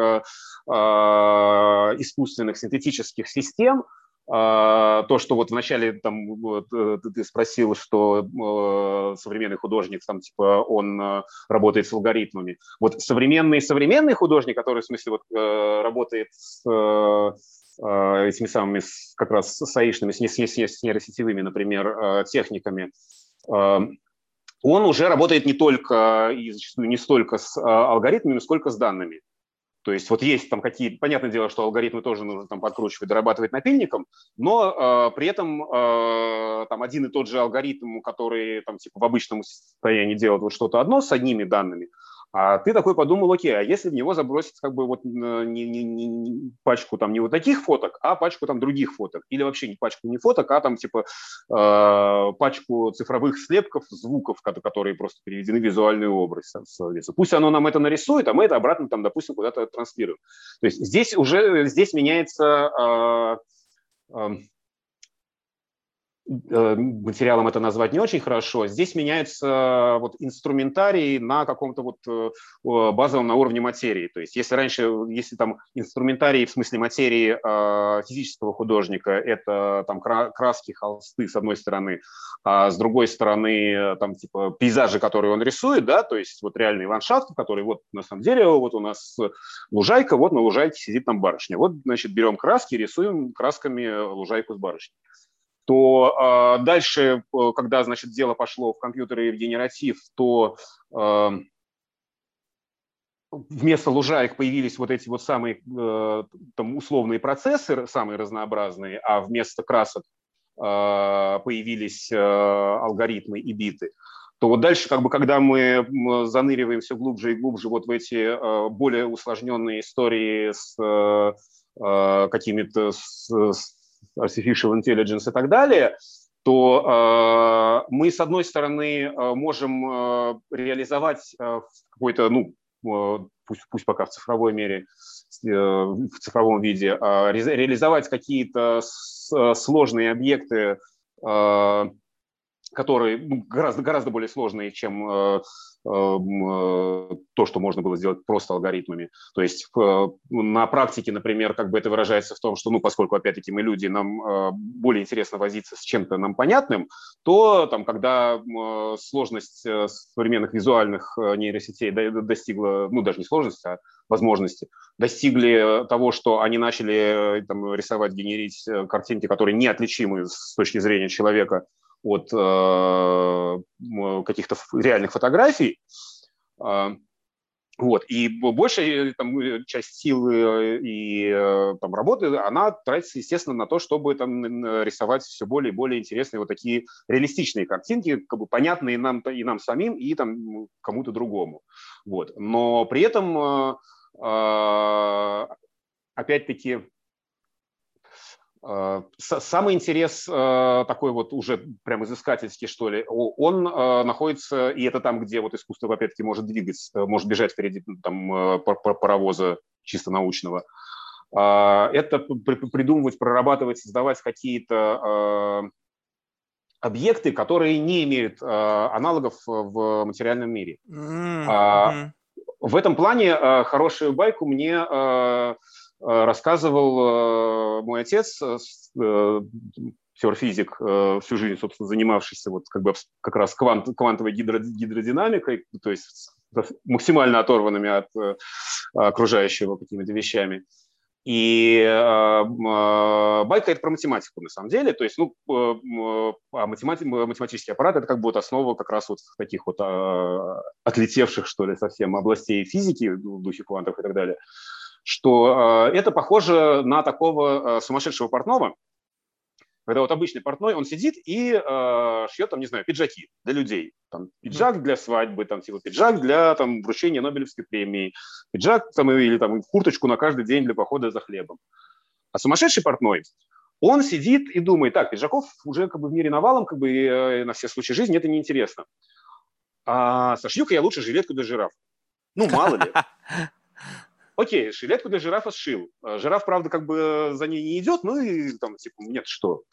искусственных синтетических систем – то, что вот вначале там вот, э, ты спросил, что э, современный художник там типа он э, работает с алгоритмами. Вот современный современный художник, который в смысле вот работает с этими самыми как раз с аишными, с, с, с нейросетевыми, например, техниками, он уже работает не только и зачастую не столько с алгоритмами, сколько с данными. То есть вот есть там какие, понятное дело, что алгоритмы тоже нужно там подкручивать, дорабатывать напильником, но э, при этом э, там один и тот же алгоритм, который там типа в обычном состоянии делает вот что-то одно с одними данными, а ты такой подумал, окей, а если в него забросить как бы вот э, не, не, не, пачку там не вот таких фоток, а пачку там других фоток, или вообще не пачку не фоток, а там типа э, пачку цифровых слепков, звуков, которые просто переведены в визуальный образ. Пусть оно нам это нарисует, а мы это обратно там, допустим, куда-то транслируем. То есть здесь уже здесь меняется э, Э, материалом это назвать не очень хорошо. Здесь меняется э, вот инструментарий на каком-то вот э, базовом на уровне материи. То есть если раньше, если там инструментарий в смысле материи физического художника, это там краски, холсты с одной стороны, а с другой стороны там типа пейзажи, которые он рисует, да, то есть вот реальные ландшафты, которые вот на самом деле вот у нас лужайка, вот на лужайке сидит там барышня. Вот, значит, берем краски, рисуем красками лужайку с барышней то э, дальше, когда, значит, дело пошло в компьютеры и в генератив, то э, вместо лужаек появились вот эти вот самые э, там, условные процессы, самые разнообразные, а вместо красок э, появились э, алгоритмы и биты, то вот дальше, как бы, когда мы заныриваем все глубже и глубже вот в эти э, более усложненные истории с э, э какими-то с, с artificial intelligence и так далее, то э, мы, с одной стороны, э, можем э, реализовать э, какой-то, ну, э, пусть, пусть пока в цифровой мере, э, в цифровом виде, э, ре, реализовать какие-то э, сложные объекты, э, которые ну, гораздо, гораздо более сложные, чем э, Эм, э, то, что можно было сделать просто алгоритмами. То есть э, на практике, например, как бы это выражается в том, что, ну, поскольку, опять-таки, мы люди, нам э, более интересно возиться с чем-то нам понятным, то там, когда сложность современных визуальных нейросетей достигла, ну, даже не сложность, а возможности, достигли того, что они начали там, рисовать, генерить картинки, которые неотличимы с точки зрения человека от э, каких-то реальных фотографий. Э, вот. И большая там, э, часть силы и там, работы, она тратится, естественно, на то, чтобы там, рисовать все более и более интересные вот такие реалистичные картинки, как бы понятные нам, и нам самим, и там, кому-то другому. Вот. Но при этом, опять-таки, Э, самый интерес э, такой вот уже прям изыскательский, что ли, он э, находится, и это там, где вот искусство, опять-таки, может двигаться, может бежать впереди там, паровоза чисто научного. Это придумывать, прорабатывать, создавать какие-то объекты, которые не имеют аналогов в материальном мире. Mm-hmm. В этом плане хорошую байку мне Э, рассказывал э, мой отец, э, теорфизик, всю жизнь, собственно, занимавшийся вот как бы как раз квант, квантовой гидро, гидродинамикой, то есть максимально оторванными от окружающего какими-то вещами. И э, байка это про математику на самом деле. То есть, ну, э, а математи- математический аппарат это как бы вот основа как раз вот таких вот э, отлетевших, что ли, совсем областей физики в духе квантов и так далее что э, это похоже на такого э, сумасшедшего портного, когда вот обычный портной, он сидит и э, шьет, там, не знаю, пиджаки для людей. Там, пиджак для свадьбы, там, типа, пиджак для там, вручения Нобелевской премии, пиджак там, или там, курточку на каждый день для похода за хлебом. А сумасшедший портной, он сидит и думает, так, пиджаков уже как бы в мире навалом, как бы э, на все случаи жизни это неинтересно. А сошью-ка я лучше жилетку для жирафа. Ну, мало ли. Окей, жилетку для жирафа сшил. А, жираф, правда, как бы за ней не идет, ну и там, типа, нет, что.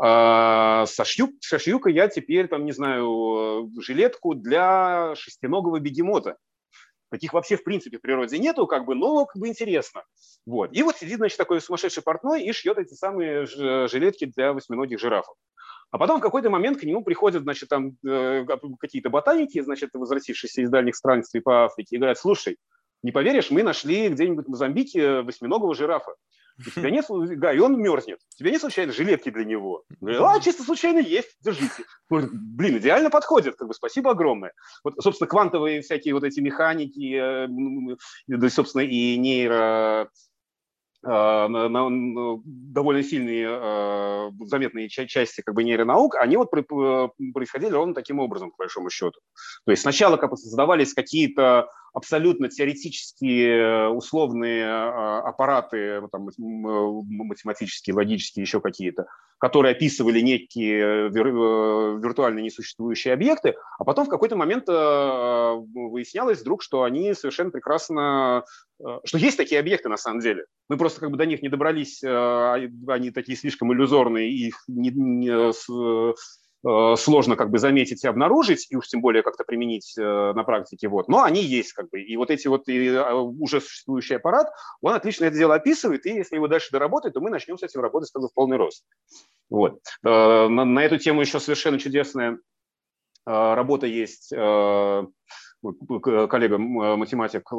А, сошью, сошью-ка я теперь, там, не знаю, жилетку для шестиногого бегемота. Таких вообще, в принципе, в природе нету, как бы, но как бы интересно. Вот. И вот сидит, значит, такой сумасшедший портной и шьет эти самые жилетки для восьминогих жирафов. А потом в какой-то момент к нему приходят, значит, там э, какие-то ботаники, значит, возвратившиеся из дальних странствий по Африке, и говорят, слушай, не поверишь, мы нашли где-нибудь в Мозамбике восьминогого жирафа. У тебя нет, да, и он мерзнет. У тебя случайно жилетки для него? Говорит, а, чисто случайно есть, держите. Говорит, блин, идеально подходит, как бы, спасибо огромное. Вот, собственно, квантовые всякие вот эти механики, э, собственно, и нейро Э, довольно сильные э, заметные части как бы нейронаук, они вот происходили ровно таким образом, по большому счету. То есть сначала как бы создавались какие-то абсолютно теоретические условные аппараты, там, математические, логические, еще какие-то, которые описывали некие виртуальные несуществующие объекты, а потом в какой-то момент выяснялось вдруг, что они совершенно прекрасно Э, что есть такие объекты на самом деле. Мы просто как бы до них не добрались, э, а, они такие слишком иллюзорные, их не, не, э, сложно как бы заметить и обнаружить, и уж тем более как-то применить на практике. Вот. Но они есть как бы. И вот эти вот и а, уже существующий аппарат, он отлично это дело описывает, и если его дальше доработать, то мы начнем с этим работать как бы в полный рост. Вот. На, на эту тему еще совершенно чудесная работа есть коллега математик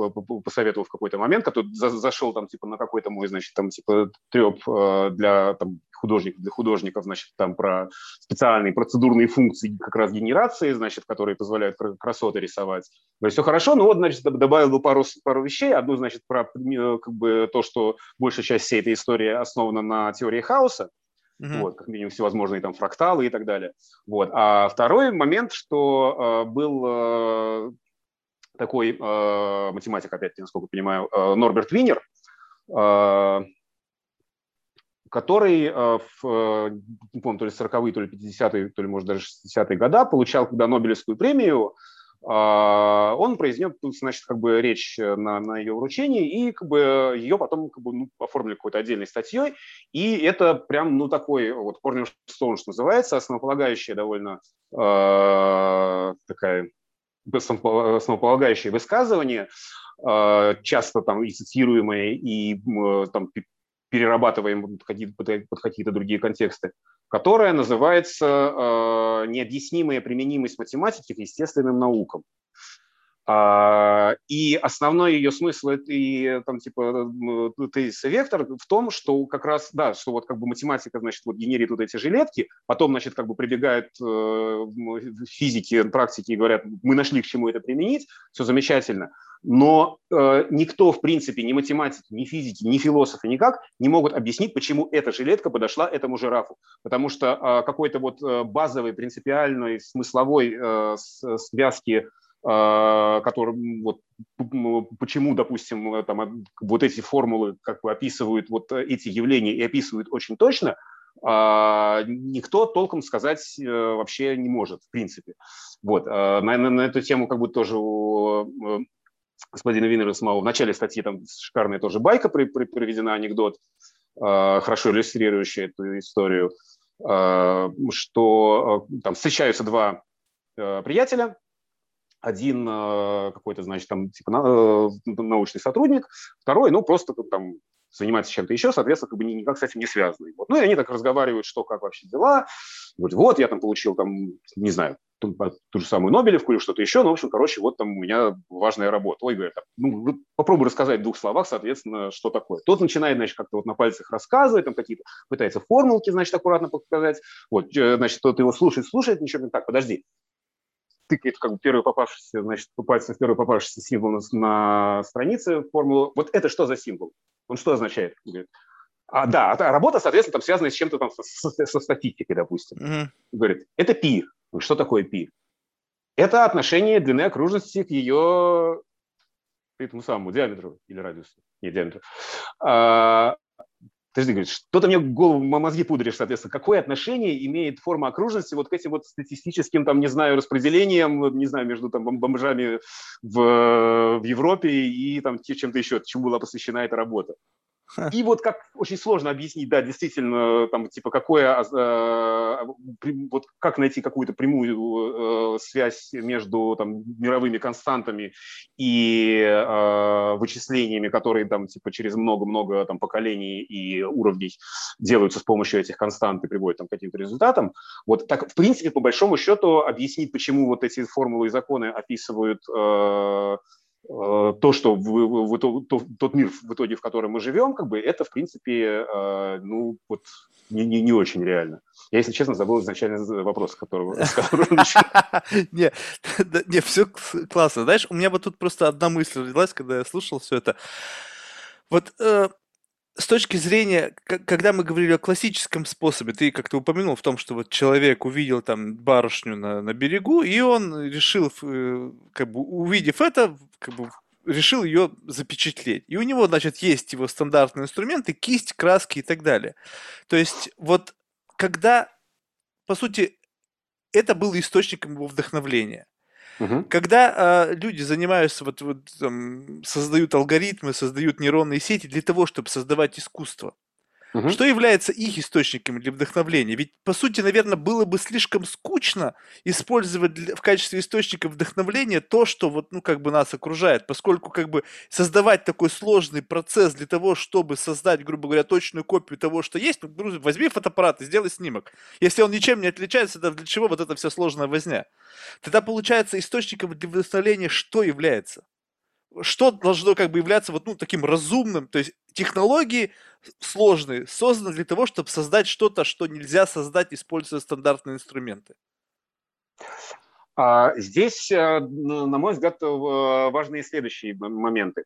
посоветовал в какой-то момент, который зашел там типа на какой-то мой, значит, там типа треп э, для там, художников, для художников, значит, там про специальные процедурные функции как раз генерации, значит, которые позволяют красоты рисовать. То есть все хорошо, но вот, значит, добавил бы пару, пару вещей. Одну, значит, про э, как бы то, что большая часть всей этой истории основана на теории хаоса, Uh-huh. Вот, как минимум всевозможные там фракталы и так далее. Вот. А второй момент, что э, был э, такой э, математик, опять-таки, насколько понимаю, э, Норберт Винер, э, который э, в, э, не помню, то ли 40-е, то ли 50-е, то ли, может, даже 60-е года получал когда Нобелевскую премию, э, он произнес, значит, как бы речь на, на ее вручении, и как бы ее потом как бы, ну, оформили какой-то отдельной статьей, и это прям, ну, такой вот cornerstone, что называется, основополагающая довольно э, такая основополагающие высказывания, а, часто там и цитируемые, и там перерабатываем под какие-то другие контексты, которая называется а, «Необъяснимая применимость математики к естественным наукам». А, и основной ее смысл и там типа тезиса вектор в том, что как раз, да, что вот как бы математика, значит, вот генерит вот эти жилетки, потом, значит, как бы прибегают э, физики, практики и говорят, мы нашли к чему это применить, все замечательно, но э, никто, в принципе, ни математики, ни физики, ни философы никак не могут объяснить, почему эта жилетка подошла этому жирафу. Потому что э, какой-то вот э, базовой, принципиальной, смысловой э, связки а, который вот почему, допустим, там вот эти формулы как бы описывают вот эти явления и описывают очень точно, а, никто толком сказать э, вообще не может, в принципе. Вот. А, на, на, на эту тему как бы тоже у э, господина Винера самого в начале статьи там шикарная тоже байка при, при, приведена, анекдот, хорошо иллюстрирующий эту историю, что там встречаются два э, приятеля, один э, какой-то, значит, там, типа, э, научный сотрудник, второй, ну, просто там занимается чем-то еще, соответственно, как бы никак с этим не связанный. Вот. Ну, и они так разговаривают, что, как вообще дела. Говорят, вот, я там получил, там, не знаю, ту, ту же самую Нобелевку или что-то еще, ну, в общем, короче, вот там у меня важная работа. Ой, говорят, ну, попробуй рассказать в двух словах, соответственно, что такое. Тот начинает, значит, как-то вот на пальцах рассказывать, там какие-то, пытается формулки, значит, аккуратно показать. Вот, э, значит, тот его слушает, слушает, ничего не так, подожди, тыкает как бы первый попавшийся, значит, пальцем в первый попавшийся символ на, на странице формулу. Вот это что за символ? Он что означает? Говорит, а, да, а работа, соответственно, там связана с чем-то там со, со статистикой, допустим. Mm-hmm. Говорит, это пи. Что такое пи? Это отношение длины окружности к ее к этому самому диаметру или радиусу. Не диаметру. А, Подожди, говорит, что-то мне голову, мозги пудришь, соответственно. Какое отношение имеет форма окружности вот к этим вот статистическим, там, не знаю, распределениям, не знаю, между там бомжами в, в Европе и там чем-то еще, чему была посвящена эта работа? И вот как очень сложно объяснить, да, действительно, там, типа, какое, э, вот как найти какую-то прямую э, связь между там, мировыми константами и э, вычислениями, которые там, типа, через много-много там, поколений и уровней делаются с помощью этих констант и приводят там, к каким-то результатам. Вот так, в принципе, по большому счету, объяснить, почему вот эти формулы и законы описывают Э, то, что в, в, то, тот мир в итоге, в котором мы живем, как бы это, в принципе, э, ну, вот не, не, не очень реально. Я, если честно, забыл изначально вопрос, с которого Не, не, все классно. Знаешь, у меня вот тут просто одна мысль родилась, когда я слушал все это. Вот э, с точки зрения, когда мы говорили о классическом способе, ты как-то упомянул в том, что вот человек увидел там барышню на, на берегу, и он решил, э, как бы увидев это, как бы решил ее запечатлеть. И у него, значит, есть его стандартные инструменты, кисть, краски и так далее. То есть вот когда, по сути, это было источником его вдохновления. Угу. Когда э, люди занимаются, вот, вот там, создают алгоритмы, создают нейронные сети для того, чтобы создавать искусство, Угу. Что является их источником для вдохновления? Ведь, по сути, наверное, было бы слишком скучно использовать для, в качестве источника вдохновления то, что вот, ну, как бы нас окружает, поскольку, как бы, создавать такой сложный процесс для того, чтобы создать, грубо говоря, точную копию того, что есть, ну, друзья, возьми фотоаппарат и сделай снимок. Если он ничем не отличается, то для чего вот эта вся сложная возня? Тогда, получается, источником для вдохновления что является? Что должно как бы являться вот ну, таким разумным, то есть технологии сложные, созданы для того, чтобы создать что-то, что нельзя создать, используя стандартные инструменты. А здесь, э, на мой взгляд, важные следующие моменты.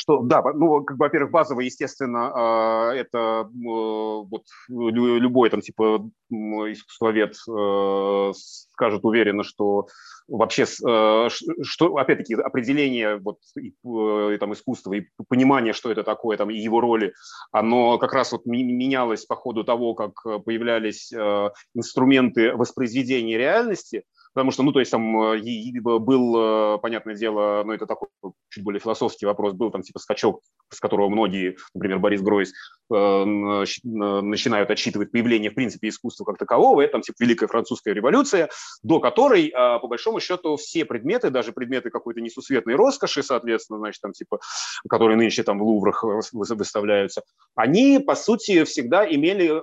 Что, да, ну, как бы, во-первых, базово, естественно, а, это вот любой там типа искусствовед э, скажет уверенно, что вообще, э, что, опять-таки, определение вот, и, и, там, искусства и понимание, что это такое, там, и его роли, оно как раз вот менялось по ходу того, как появлялись э, инструменты воспроизведения реальности – Потому что, ну, то есть там э, был, э, понятное дело, ну, это такой чуть более философский вопрос, был там типа скачок, с которого многие, например, Борис Гройс, э, начинают отсчитывать появление, в принципе, искусства как такового. Это там типа Великая Французская революция, до которой, по большому счету, все предметы, даже предметы какой-то несусветной роскоши, соответственно, значит, там типа, которые нынче там в Луврах выставляются, они, по сути, всегда имели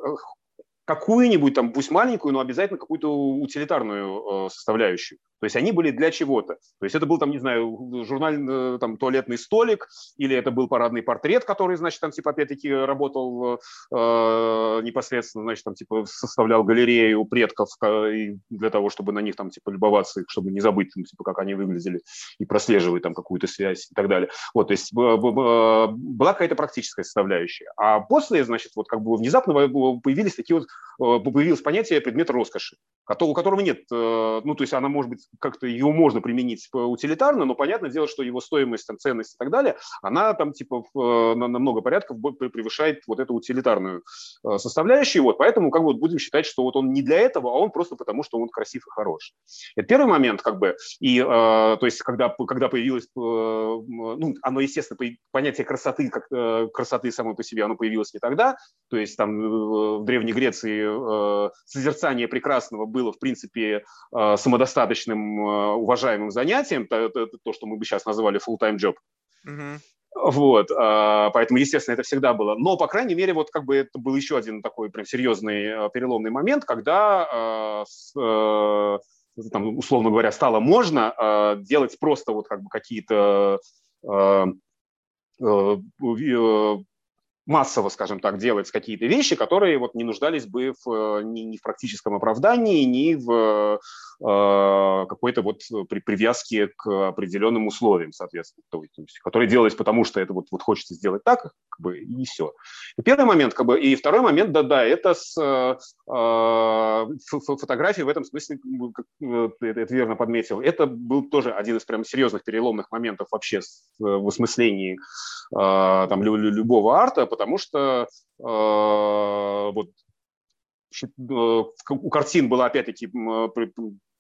какую-нибудь там, пусть маленькую, но обязательно какую-то утилитарную э, составляющую. То есть они были для чего-то. То есть это был там, не знаю, журнальный э, там туалетный столик, или это был парадный портрет, который, значит, там типа опять-таки работал э, непосредственно, значит, там типа составлял галерею предков и для того, чтобы на них там типа любоваться, чтобы не забыть, там, типа, как они выглядели и прослеживать там какую-то связь и так далее. Вот, то есть была какая-то практическая составляющая. А после, значит, вот как бы внезапно появились такие вот Э, появилось понятие предмета роскоши, у которого нет, э, ну, то есть она может быть, как-то ее можно применить утилитарно, но понятное дело, что его стоимость, там, ценность и так далее, она там типа э, на, на много порядков превышает вот эту утилитарную составляющую, вот, поэтому как бы будем считать, что вот он не для этого, а он просто потому, что он красив и хорош. Это первый момент, как бы, и, то есть, когда, когда появилось, ну, оно, естественно, понятие красоты, как красоты самой по себе, оно появилось не тогда, то есть там в Древней Греции э, созерцание прекрасного было, в принципе, э, самодостаточным, э, уважаемым занятием, то, то, то, что мы бы сейчас назвали full-time job. Mm-hmm. Вот, э, поэтому, естественно, это всегда было. Но, по крайней мере, вот как бы это был еще один такой прям серьезный э, переломный момент, когда, там, условно говоря, стало можно делать просто вот как бы какие-то массово, скажем так, делать какие-то вещи, которые вот не нуждались бы в, э, ни, ни в практическом оправдании, ни в э, какой-то вот при, привязке к определенным условиям, соответственно, то есть, которые делались потому, что это вот, вот хочется сделать так, как бы, и все. И первый момент, как бы, и второй момент, да-да, это с э, фотографии в этом смысле, как, э, это верно подметил, это был тоже один из прям серьезных переломных моментов вообще в осмыслении э, там, любого арта, потому что э, вот, э, у картин была опять-таки э,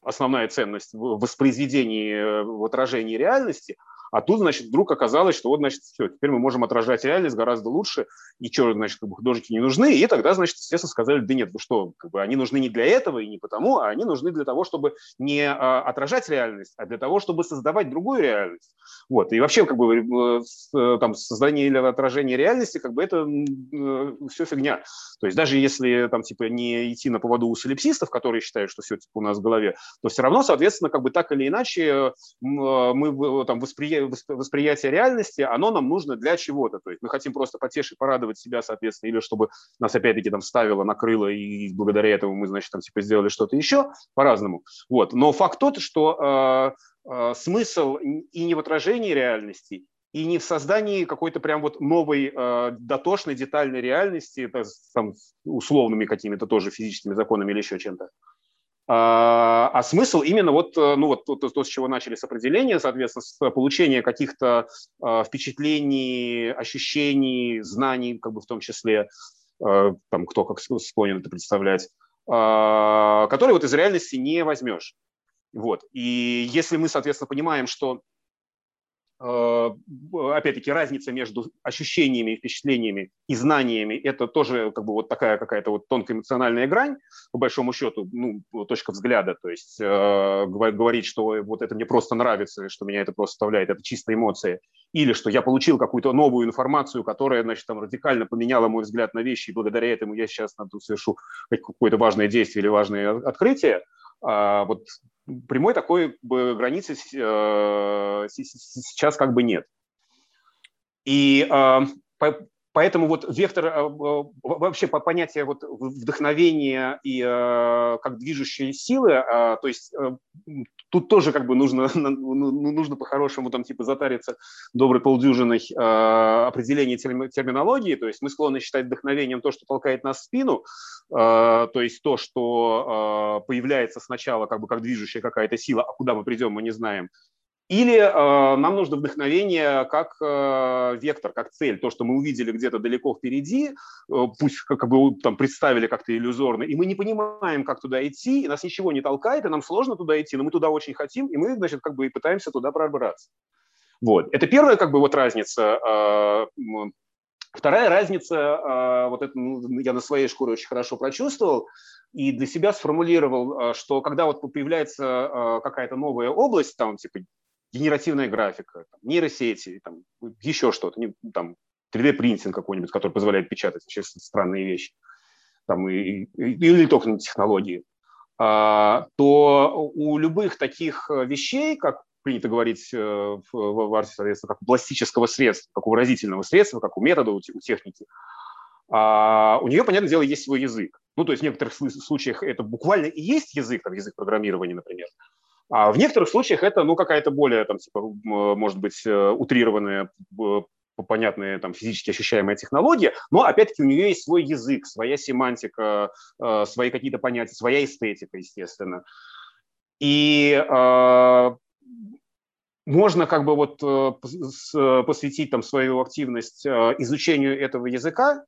основная ценность в воспроизведении, в отражении реальности, А тут, значит, вдруг оказалось, что вот, значит, все, теперь мы можем отражать реальность гораздо лучше, и что, значит, как бы художники не нужны. И тогда, значит, естественно, сказали, да нет, вы что, как бы они нужны не для этого и не потому, а они нужны для того, чтобы не а, отражать реальность, а для того, чтобы создавать другую реальность. Вот. И вообще, как бы, э, э, там, создание или отражение реальности, как бы это э, все фигня. То есть даже если там, типа, не идти на поводу у солипсистов, которые считают, что все типа, у нас в голове, то все равно, соответственно, как бы так или иначе мы там восприятие восприятие реальности, оно нам нужно для чего-то. То есть мы хотим просто потешить, порадовать себя, соответственно, или чтобы нас опять-таки там ставило, накрыло, и благодаря этому мы, значит, там типа сделали что-то еще по-разному. Вот. Но факт тот, что э, э, смысл и не в отражении реальности, и не в создании какой-то прям вот новой э, дотошной, детальной реальности, там, условными какими-то тоже физическими законами или еще чем-то, а, а смысл именно вот, э, ну вот то, то, с чего начали с определения, соответственно, с получения каких-то э, впечатлений, ощущений, знаний, как бы в том числе, э, там кто как склонен это представлять, э, которые вот из реальности не возьмешь. Вот. И если мы, соответственно, понимаем, что Э, опять-таки, разница между ощущениями, впечатлениями и знаниями – это тоже как бы вот такая какая-то вот тонкая эмоциональная грань, по большому счету, ну, точка взгляда. То есть э, говорить, что вот это мне просто нравится, что меня это просто составляет, это чисто эмоции. Или что я получил какую-то новую информацию, которая, значит, там радикально поменяла мой взгляд на вещи, и благодаря этому я сейчас совершу какое-то важное действие или важное открытие. А вот прямой такой границы э, сейчас как бы нет. И а, Поэтому вот вектор, э, э, вообще по понятие вот вдохновения и э, как движущие силы, то есть тут тоже как бы нужно, ну, ну, нужно по-хорошему там типа затариться доброй полдюжиной определений терминологии, то есть мы склонны считать вдохновением то, что толкает нас в спину, то есть то, что появляется сначала как бы как движущая какая-то сила, а куда мы придем, мы не знаем, или э, нам нужно вдохновение как э, вектор, как цель, то, что мы увидели где-то далеко впереди, э, пусть как бы там представили как-то иллюзорно, и мы не понимаем, как туда идти, и нас ничего не толкает, и нам сложно туда идти, но мы туда очень хотим, и мы, значит, как бы и пытаемся туда пробраться. Вот. Это первая как бы вот разница. Э, вторая разница, э, вот это ну, я на своей шкуре очень хорошо прочувствовал, и для себя сформулировал, э, что когда вот появляется э, какая-то новая область, там типа генеративная графика, там, нейросети, там, еще что-то, не, там, 3D-принтинг какой-нибудь, который позволяет печатать вообще странные вещи, там, и, и, или токенные технологии, а, то у любых таких э, вещей, как принято говорить э, в, в арте, соответственно, как у пластического средства, как у выразительного средства, как у метода, у, у техники, а, у нее, понятное дело, есть свой язык. Ну, то есть в некоторых случаях это буквально и есть язык, там, язык программирования, например, а в некоторых случаях это, ну, какая-то более, там, типа, может быть, э, утрированная, понятная, там, физически ощущаемая технология, но, опять-таки, у нее есть свой язык, своя семантика, э, свои какие-то понятия, своя эстетика, естественно. И э, можно как бы вот посвятить там свою активность изучению этого языка,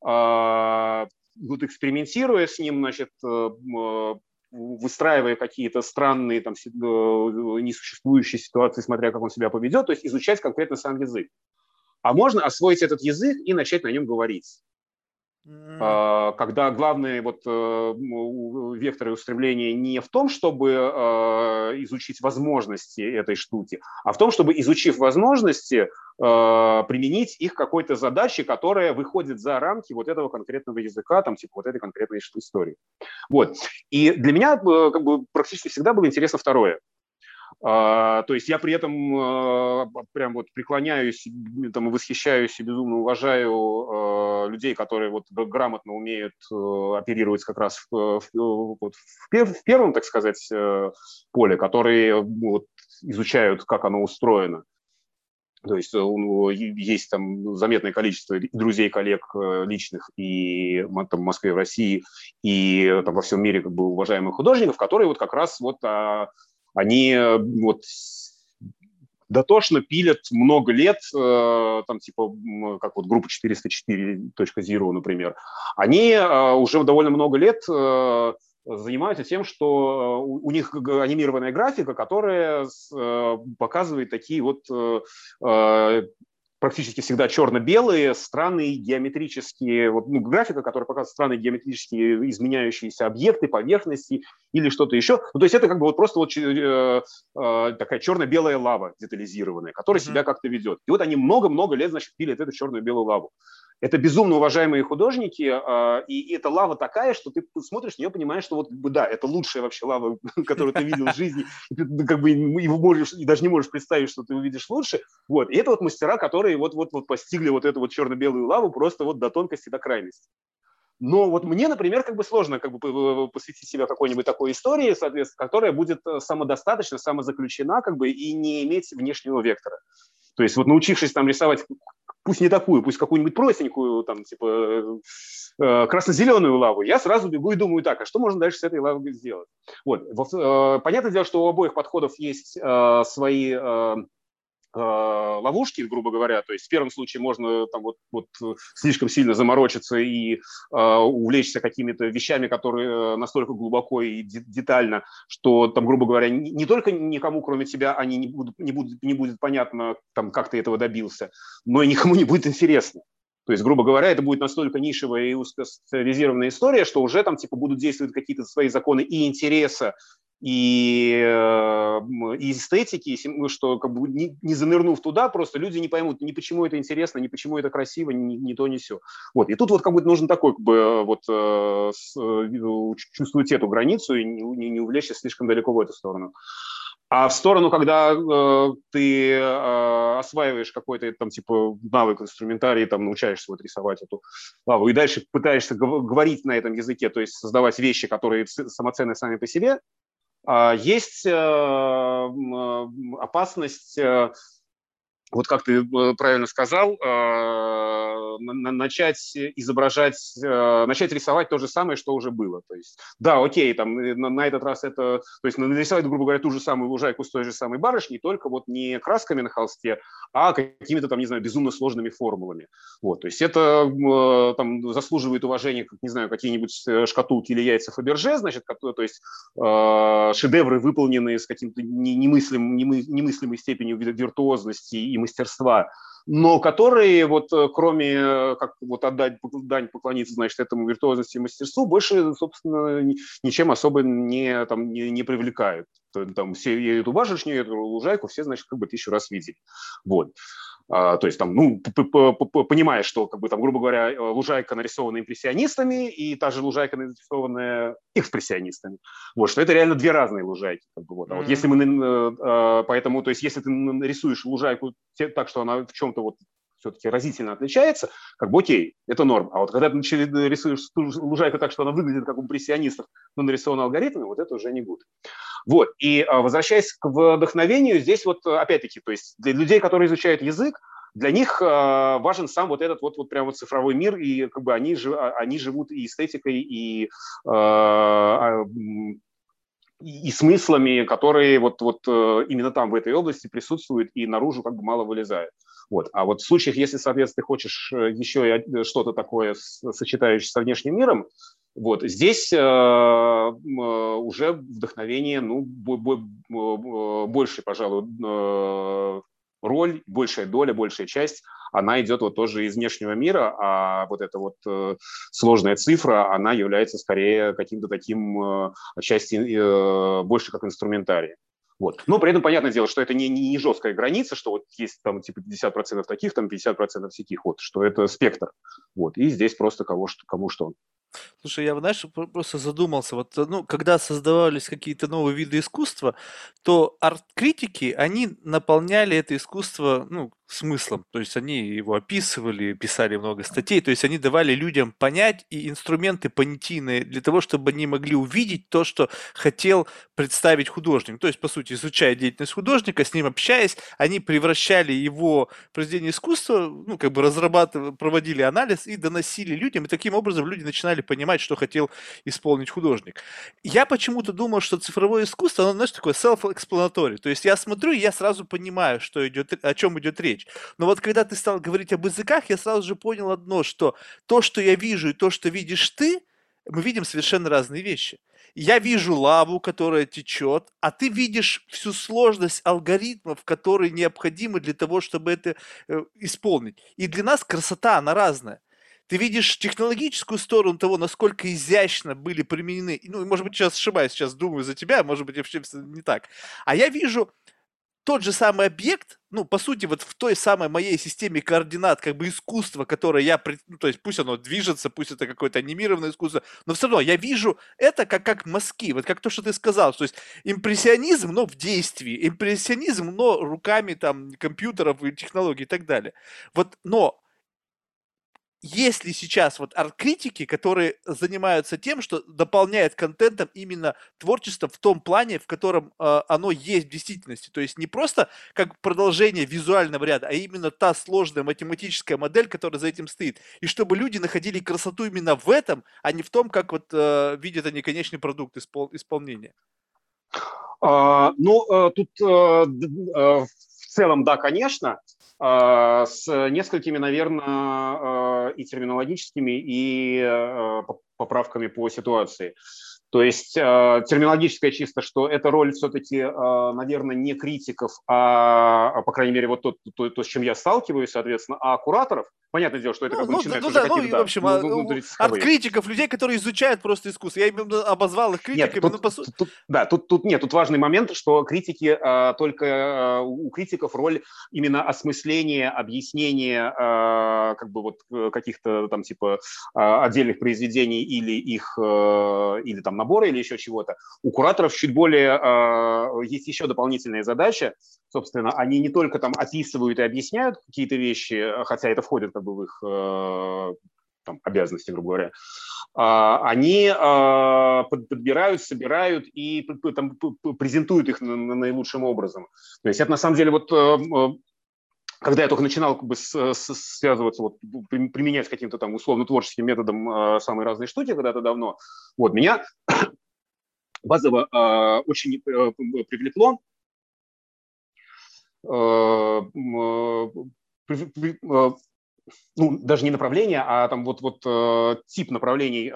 вот экспериментируя с ним, значит, выстраивая какие-то странные, там, э, несуществующие ситуации, смотря как он себя поведет, то есть изучать конкретно сам язык. А можно освоить этот язык и начать на нем говорить. Mm. Когда главные вот э, векторы устремления не в том, чтобы э, изучить возможности этой штуки, а в том, чтобы, изучив возможности, применить их какой-то задаче, которая выходит за рамки вот этого конкретного языка, там, типа вот этой конкретной истории. Вот. И для меня как бы практически всегда было интересно второе. А, то есть я при этом а, прям вот преклоняюсь, там, восхищаюсь и безумно уважаю а, людей, которые вот грамотно умеют оперировать как раз в, в, вот в первом, так сказать, э, поле, которые вот, изучают, как оно устроено. То есть э, есть там заметное количество друзей, коллег э, личных и там, в Москве, в России, и там, во всем мире как бы уважаемых художников, которые вот как раз вот они э, вот дотошно пилят много лет, э, там типа, как вот группа 404.0, например, они э, уже довольно много лет занимаются тем, что у них анимированная графика, которая показывает такие вот практически всегда черно-белые, странные геометрические, вот, ну, графика, которая показывает странные геометрические изменяющиеся объекты, поверхности или что-то еще. Ну, то есть это как бы вот просто вот, э, э, такая черно-белая лава детализированная, которая mm-hmm. себя как-то ведет. И вот они много-много лет, значит, пили эту черно-белую лаву. Это безумно уважаемые художники, а, и эта лава такая, что ты смотришь на нее, понимаешь, что вот, да, это лучшая вообще лава, которую ты видел в жизни, и ты как бы его можешь, и даже не можешь представить, что ты увидишь лучше. Вот. И это вот мастера, которые вот-вот-вот постигли вот эту вот черно-белую лаву просто вот до тонкости, до крайности. Но вот мне, например, как бы сложно как бы посвятить себя какой-нибудь такой истории, соответственно, которая будет э, самодостаточна, самозаключена как бы и не иметь внешнего вектора. То есть вот научившись там рисовать пусть не такую, пусть какую-нибудь простенькую, там, типа, э, красно-зеленую лаву, я сразу бегу и думаю, так, а что можно дальше с этой лавой сделать? Вот. Э, понятное дело, что у обоих подходов есть э, свои э, Э, ловушки, грубо говоря. То есть в первом случае можно там вот, вот слишком сильно заморочиться и э, увлечься какими-то вещами, которые настолько глубоко и детально, что там, грубо говоря, не, не только никому, кроме тебя, они не будут, не будут, не будет понятно, там, как ты этого добился, но и никому не будет интересно. То есть, грубо говоря, это будет настолько нишевая и узкоспециализированная история, что уже там типа будут действовать какие-то свои законы и интереса, и, э, и эстетики, ну, что как бы не, не занырнув туда, просто люди не поймут ни почему это интересно, ни почему это красиво, ни, ни то, ни все. Вот. И тут вот как бы нужно такой как бы э, вот э, чувствовать эту границу и не, не, увлечься слишком далеко в эту сторону. А в сторону, когда э, ты э, осваиваешь какой-то там типа навык инструментарий, там научаешься вот рисовать эту лаву, и дальше пытаешься говорить на этом языке, то есть создавать вещи, которые самоценны сами по себе, есть э, э, опасность, э, вот как ты правильно сказал, начать изображать, начать рисовать то же самое, что уже было. То есть, да, окей, там на, на этот раз это, то есть нарисовать, грубо говоря, ту же самую лужайку с той же самой барышней, только вот не красками на холсте, а какими-то там, не знаю, безумно сложными формулами. Вот, то есть это там заслуживает уважения, как, не знаю, какие-нибудь шкатулки или яйца Фаберже, значит, то есть шедевры, выполненные с каким-то немыслим, немыслимой степенью виртуозности и мастерства, но которые вот э, кроме э, как вот отдать дань поклониться, значит, этому виртуозности и мастерству, больше, собственно, ничем особо не, там, не, не привлекают. Там все эту башню, эту лужайку все, значит, как бы тысячу раз видели. Вот. А, то есть там, ну, понимаешь, что, как бы, там, грубо говоря, э, лужайка нарисована импрессионистами и та же лужайка нарисована экспрессионистами. Вот, что это реально две разные лужайки. Как бы, вот. А mm-hmm. вот если мы, э, э, поэтому, то есть если ты нарисуешь лужайку так, что она в чем-то вот все-таки разительно отличается, как бы окей, это норм. А вот когда ты рисуешь лужайку так, что она выглядит как у импрессионистов, но нарисована алгоритмами, вот это уже не будет. Вот. И а, возвращаясь к вдохновению, здесь вот опять-таки, то есть для людей, которые изучают язык, для них э, важен сам вот этот вот, вот прям вот цифровой мир, и как бы они, жив, а, они живут и эстетикой, и, э, и, смыслами, которые вот, вот э, именно там, в этой области присутствуют и наружу как бы мало вылезают. Вот. А вот в случаях, если, соответственно, ты хочешь еще что-то такое сочетающее со внешним миром, вот здесь э, уже вдохновение, ну, больше, пожалуй, э, роль, большая доля, большая часть, она идет вот тоже из внешнего мира, а вот эта вот э, сложная цифра, она является скорее каким-то таким э, э, больше как инструментарий. Вот. Но при этом понятное дело, что это не, не, не жесткая граница, что вот есть там типа 50% таких, там 50% всяких, вот, что это спектр. Вот. И здесь просто кого, что, кому что. Слушай, я, знаешь, просто задумался, вот, ну, когда создавались какие-то новые виды искусства, то арт-критики, они наполняли это искусство, ну, смыслом. То есть они его описывали, писали много статей, то есть они давали людям понять и инструменты понятийные для того, чтобы они могли увидеть то, что хотел представить художник. То есть, по сути, изучая деятельность художника, с ним общаясь, они превращали его произведение искусства, ну, как бы разрабатывали, проводили анализ и доносили людям, и таким образом люди начинали понимать, что хотел исполнить художник. Я почему-то думал, что цифровое искусство, оно, знаешь, такое self-explanatory, то есть я смотрю, и я сразу понимаю, что идет, о чем идет речь. Но вот когда ты стал говорить об языках, я сразу же понял одно, что то, что я вижу, и то, что видишь ты, мы видим совершенно разные вещи. я вижу лаву, которая течет, а ты видишь всю сложность алгоритмов, которые необходимы для того, чтобы это э, исполнить. И для нас красота, она разная. Ты видишь технологическую сторону того, насколько изящно были применены, ну, может быть, сейчас ошибаюсь, сейчас думаю за тебя, может быть, вообще не так. А я вижу тот же самый объект, ну, по сути, вот в той самой моей системе координат, как бы искусство, которое я, ну, то есть пусть оно движется, пусть это какое-то анимированное искусство, но все равно я вижу это как, как мазки, вот как то, что ты сказал, то есть импрессионизм, но в действии, импрессионизм, но руками там компьютеров и технологий и так далее. Вот, но есть ли сейчас вот арт-критики, которые занимаются тем, что дополняют контентом именно творчество в том плане, в котором э, оно есть в действительности. То есть не просто как продолжение визуального ряда, а именно та сложная математическая модель, которая за этим стоит. И чтобы люди находили красоту именно в этом, а не в том, как вот э, видят они конечный продукт испол- исполнения. А, ну, э, тут э, в целом, да, конечно. А, с несколькими, наверное, а, и терминологическими, и а, поправками по ситуации. То есть э, терминологическая чисто, что эта роль все-таки, э, наверное, не критиков, а, а, по крайней мере, вот то, то, то, с чем я сталкиваюсь, соответствно, а кураторов. Понятное дело, что это ну, как бы ну, начинает ну, да, ну, в общем, да, ну, ну, от критиков, людей, которые изучают просто искусство. Я именно обозвал их критиками. Нет, тут, но по сути... тут, да, тут, тут нет, тут важный момент, что критики, э, только э, у критиков роль именно осмысления, объяснения э, как бы вот э, каких-то там типа э, отдельных произведений или их, э, или там набора или еще чего-то. У кураторов чуть более э, есть еще дополнительная задача. Собственно, они не только там описывают и объясняют какие-то вещи, хотя это входит как бы в их э, там, обязанности, грубо говоря, а, они а, подбирают, собирают и там, презентуют их наилучшим образом. То есть это на самом деле вот э, когда я только начинал как бы связываться, вот, применять каким-то там условно-творческим методом э, самые разные штуки когда-то давно, вот, меня базово э, очень э, привлекло э, э, ну, даже не направление, а там вот, вот э, тип направлений э,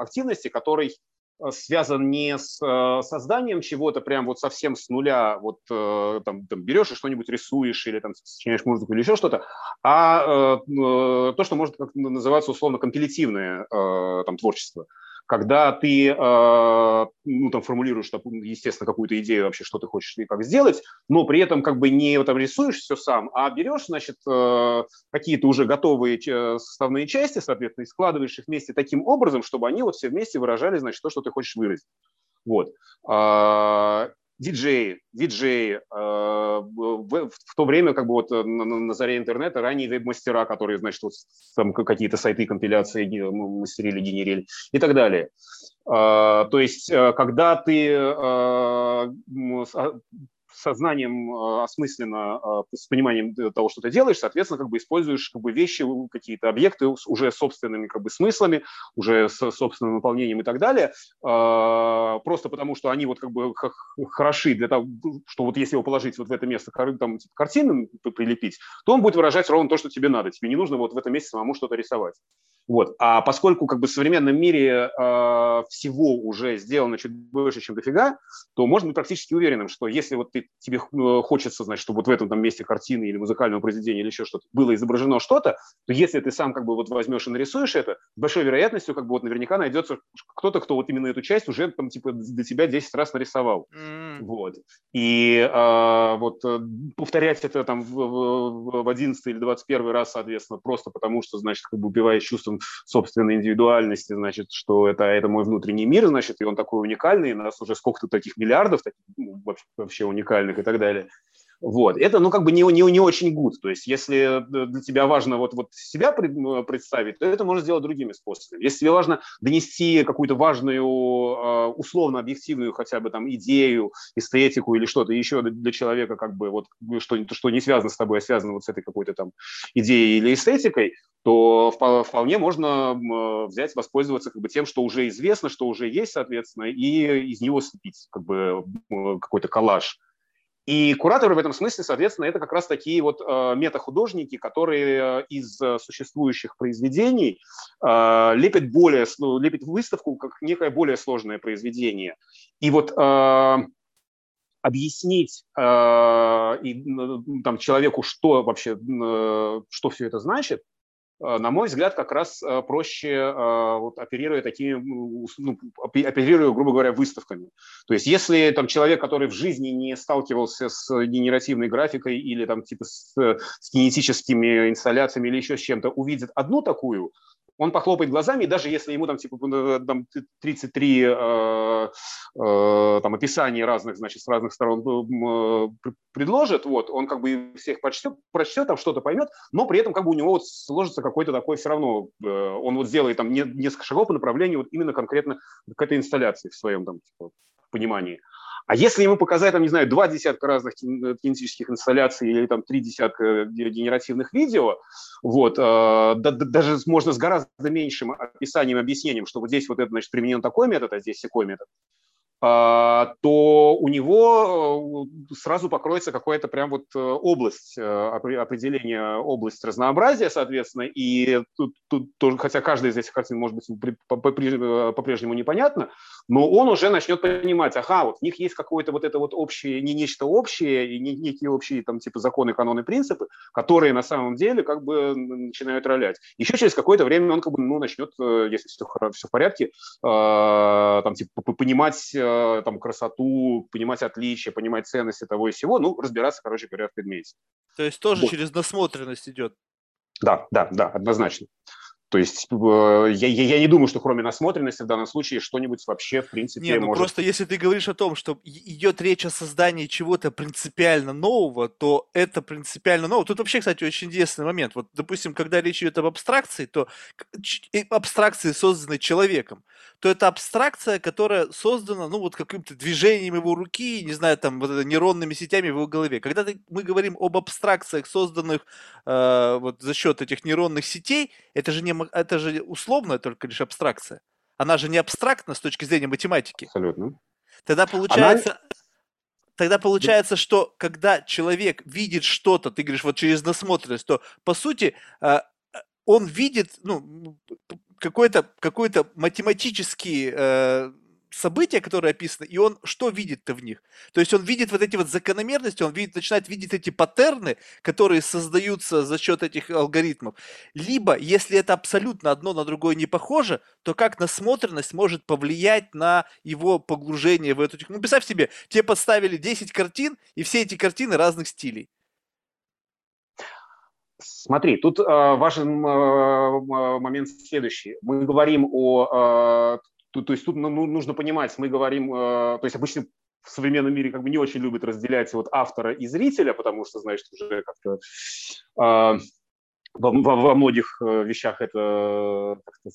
активности, который Э, связан не с э, созданием чего-то прям вот совсем с нуля, вот э, там, там берешь и что-нибудь рисуешь или там сочиняешь музыку или еще что-то, а то, что может называться условно компилятивное там творчество когда ты, э, ну, там, формулируешь, естественно, какую-то идею вообще, что ты хочешь и как сделать, но при этом как бы не там рисуешь все сам, а берешь, значит, э, какие-то уже готовые составные части, соответственно, и складываешь их вместе таким образом, чтобы они вот все вместе выражали, значит, то, что ты хочешь выразить. Вот. А, диджеи, диджеи, э, в, в то время как бы вот на, на заре интернета ранние веб-мастера, которые, значит, вот там какие-то сайты компиляции мастерили, генерили и так далее. Э, то есть, э, когда ты сознанием э, осмысленно, э, с пониманием того, что ты делаешь, соответственно, как бы используешь как бы вещи, какие-то объекты уже собственными как бы смыслами, уже с собственным наполнением и так далее, э, просто потому что они вот как бы хороши для того, что вот если его положить вот в это место, там типа, картину прилепить, то он будет выражать ровно то, что тебе надо. Тебе не нужно вот в этом месте самому что-то рисовать. Вот. А поскольку как бы в современном мире всего уже сделано чуть больше, чем дофига, то можно быть практически уверенным, что если вот ты, тебе э, хочется, значит, чтобы вот в этом там месте картины или музыкального произведения или еще что-то было изображено что-то, то если ты сам как бы вот возьмешь и нарисуешь это, с большой вероятностью как бы вот наверняка найдется кто-то, кто вот именно эту часть уже там типа для тебя 10 раз нарисовал. Mm. Вот. И э, вот э, повторять это там в, в, в 11 или 21 раз, соответственно, просто потому что, значит, как бы убиваешь чувством собственной индивидуальности, значит, что это, это мой внутренний мир, значит, и он такой уникальный, и нас уже сколько-то таких миллиардов, таких, ну, вообще, вообще уникальных и так далее. Вот. Это, ну, как бы не, не, не очень гуд. То есть, если для тебя важно вот, вот себя представить, то это можно сделать другими способами. Если тебе важно донести какую-то важную, а, условно объективную хотя бы там идею, эстетику или что-то еще для человека, как бы вот что, что не связано с тобой, а связано вот с этой какой-то там идеей или эстетикой, то вполне можно взять, воспользоваться как бы тем, что уже известно, что уже есть, соответственно, и из него слепить как бы какой-то коллаж И кураторы в этом смысле, соответственно, это как раз такие вот э, метахудожники, которые из существующих произведений э, лепят более, ну, лепят выставку как некое более сложное произведение. И вот э, объяснить э, и, там, человеку, что вообще, э, что все это значит, э, на мой взгляд, как раз э, проще, э, вот, оперируя такими, ну, оперируя, грубо говоря, выставками. То есть если там человек, который в жизни не сталкивался с генеративной графикой или там типа с, с кинетическими инсталляциями или еще с чем-то, увидит одну такую, он похлопает глазами, и даже если ему там типа там, 33 э, э, там, описания разных, значит, с разных сторон э, предложит, вот, он как бы всех прочтет, прочтет там что-то поймет, но при этом как бы у него вот сложится какой-то такой все равно, э, он вот сделает там несколько шагов по направлению вот именно конкретно к этой инсталляции в своем там типа, понимании. А если ему показать, там, не знаю, два десятка разных кинетических инсталляций или там три десятка генеративных видео, вот, э, да, даже можно с гораздо меньшим описанием, объяснением, что вот здесь вот это, значит, применен такой метод, а здесь такой метод, то у него э, сразу покроется какая-то прям вот э, область э, определения, область разнообразия, соответственно, и тут, тут тоже, хотя каждая из этих картин может быть по-прежнему непонятна, но он уже начнет понимать, ага, вот в них есть какое-то вот это вот общее, не нечто общее, и не, некие общие там типа законы, каноны, принципы, которые на самом деле как бы начинают ролять. Еще через какое-то время он как бы ну, начнет, если все, все в порядке, там типа понимать Э, там, красоту, понимать отличия, понимать ценности того и всего, ну, разбираться, короче говоря, в предмете. То есть тоже вот. через насмотренность идет? Да, да, да, однозначно. То есть э, я, я, не думаю, что кроме насмотренности в данном случае что-нибудь вообще в принципе не, ну может... просто если ты говоришь о том, что идет речь о создании чего-то принципиально нового, то это принципиально новое. Тут вообще, кстати, очень интересный момент. Вот, допустим, когда речь идет об абстракции, то абстракции созданы человеком, то это абстракция, которая создана, ну, вот каким-то движением его руки, не знаю, там, вот нейронными сетями в его голове. Когда мы говорим об абстракциях, созданных э, вот за счет этих нейронных сетей, это же не это же условная только лишь абстракция. Она же не абстрактна с точки зрения математики. Абсолютно. Тогда получается, Она... тогда получается, что когда человек видит что-то, ты говоришь вот через насмотренность, то по сути э, он видит ну, какой-то какой математический э, события, которые описаны, и он что видит-то в них? То есть он видит вот эти вот закономерности, он видит, начинает видеть эти паттерны, которые создаются за счет этих алгоритмов. Либо, если это абсолютно одно на другое не похоже, то как насмотренность может повлиять на его погружение в эту? Ну, представь себе, тебе подставили 10 картин, и все эти картины разных стилей. Смотри, тут э, важен э, момент следующий. Мы говорим о э, то, то есть тут ну, ну, нужно понимать, мы говорим, э, то есть обычно в современном мире как бы не очень любят разделять вот автора и зрителя, потому что, значит, уже как-то э, во, во, во многих э, вещах это как-то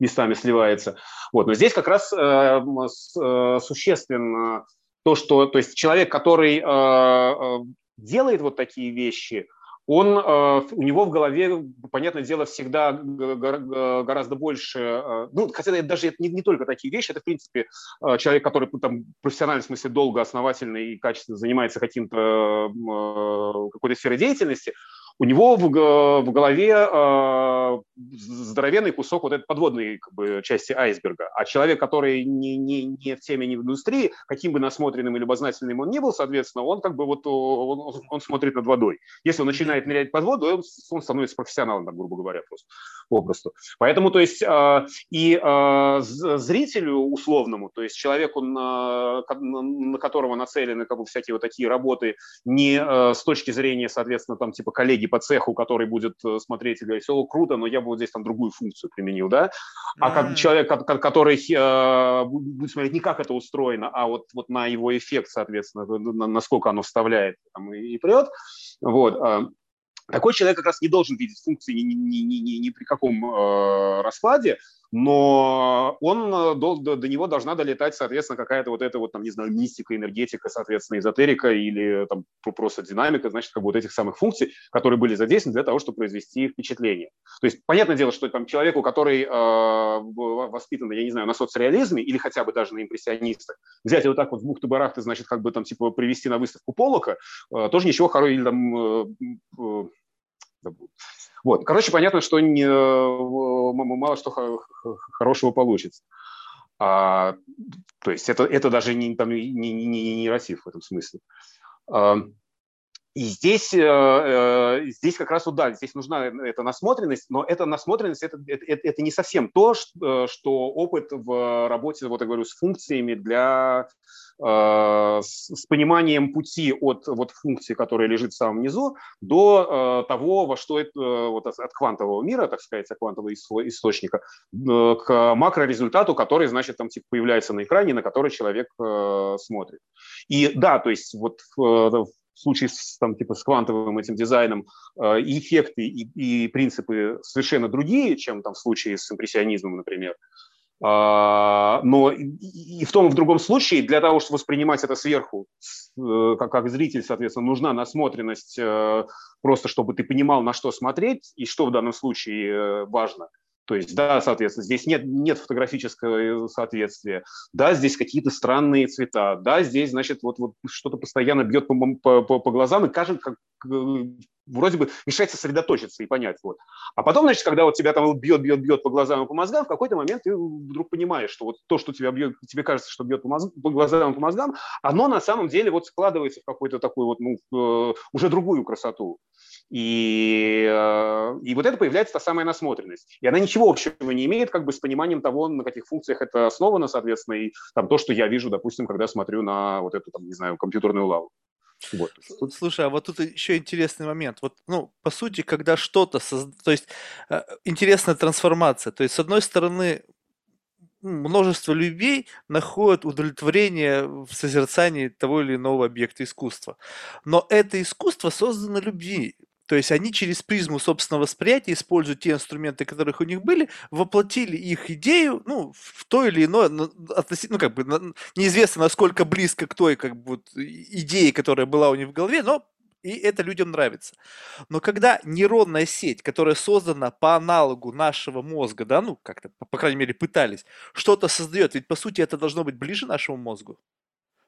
местами сливается. Вот. Но здесь как раз э, с, э, существенно то, что то есть человек, который э, э делает вот такие вещи, он, э, у него в голове, понятное дело, всегда гораздо больше, э, ну, хотя это даже не, не только такие вещи, это, в принципе, э, человек, который там профессиональном смысле долго, основательно и качественно занимается каким-то, какой-то сферой деятельности, у него в, в голове э, здоровенный кусок вот этой подводной как бы, части айсберга. А человек, который не, не, не в теме, не в индустрии, каким бы насмотренным или любознательным он не был, соответственно, он как бы вот он, он смотрит над водой. Если он начинает нырять под воду, он, он становится профессионалом, так, грубо говоря, просто попросту. Поэтому, то есть, э, и э, зрителю условному, то есть человеку, на, на которого нацелены как бы всякие вот такие работы, не э, с точки зрения, соответственно, там типа коллеги по цеху, который будет э, смотреть и говорить, все круто, но я бы вот здесь там другую функцию применил, да, а как человек, который э, будет смотреть не как это устроено, а вот, вот на его эффект, соответственно, насколько оно вставляет там, и, прет, вот, э, такой человек как раз не должен видеть функции ни, ни, ни, ни, ни при каком э, раскладе, но он, до, до, до него должна долетать, соответственно, какая-то вот эта вот, там, не знаю, мистика, энергетика, соответственно, эзотерика или там просто динамика, значит, как бы вот этих самых функций, которые были задействованы для того, чтобы произвести впечатление. То есть, понятное дело, что там человеку, который э, воспитан, я не знаю, на соцреализме или хотя бы даже на импрессионистах, взять вот так вот в бухты-барахты, значит, как бы там, типа, привести на выставку Полока, э, тоже ничего хорошего, или там, э, э, вот. Короче, понятно, что не, мало что хорошего получится. А, то есть это, это даже не, там, не, не, не, не Россив в этом смысле. А, и здесь, э, э, здесь как раз да, здесь нужна эта насмотренность, но эта насмотренность это, это, это не совсем то, что, опыт в работе, вот я говорю, с функциями для Э, с пониманием пути от вот функции, которая лежит в самом низу, до э, того, во что это э, вот от квантового мира, так сказать, от квантового источника, к макрорезультату, который, значит, там типа появляется на экране, на который человек смотрит. И да, то есть вот в случае с, там, типа, с квантовым этим дизайном э, эффекты и, и принципы совершенно другие, чем там, в случае с импрессионизмом, например. А, но и в том, и в другом случае для того, чтобы воспринимать это сверху, э, как, как зритель, соответственно, нужна насмотренность, э, просто чтобы ты понимал, на что смотреть и что в данном случае э, важно. То есть, да, соответственно, здесь нет, нет фотографического соответствия, да, здесь какие-то странные цвета, да, здесь, значит, вот, вот что-то постоянно бьет по, по, по глазам и кажется, как, вроде бы мешает сосредоточиться и понять. Вот. А потом, значит, когда вот тебя там бьет, бьет, бьет по глазам и по мозгам, в какой-то момент ты вдруг понимаешь, что вот то, что тебя бьет, тебе кажется, что бьет по, мозг, по глазам и по мозгам, оно на самом деле вот складывается в какую-то такую вот, ну, э, уже другую красоту. И, э, и вот это появляется та самая насмотренность. И она ничего общего не имеет как бы с пониманием того, на каких функциях это основано, соответственно, и там то, что я вижу, допустим, когда смотрю на вот эту, там, не знаю, компьютерную лаву. Вот. Слушай, а вот тут еще интересный момент. Вот, ну, по сути, когда что-то созда... то есть э, интересная трансформация. То есть, с одной стороны, множество людей находят удовлетворение в созерцании того или иного объекта искусства. Но это искусство создано любви. То есть они через призму собственного восприятия используют те инструменты, которых у них были, воплотили их идею, ну, в то или иное, относительно, ну, как бы, неизвестно, насколько близко к той, как бы, идее, которая была у них в голове, но и это людям нравится. Но когда нейронная сеть, которая создана по аналогу нашего мозга, да, ну, как-то, по крайней мере, пытались, что-то создает, ведь, по сути, это должно быть ближе нашему мозгу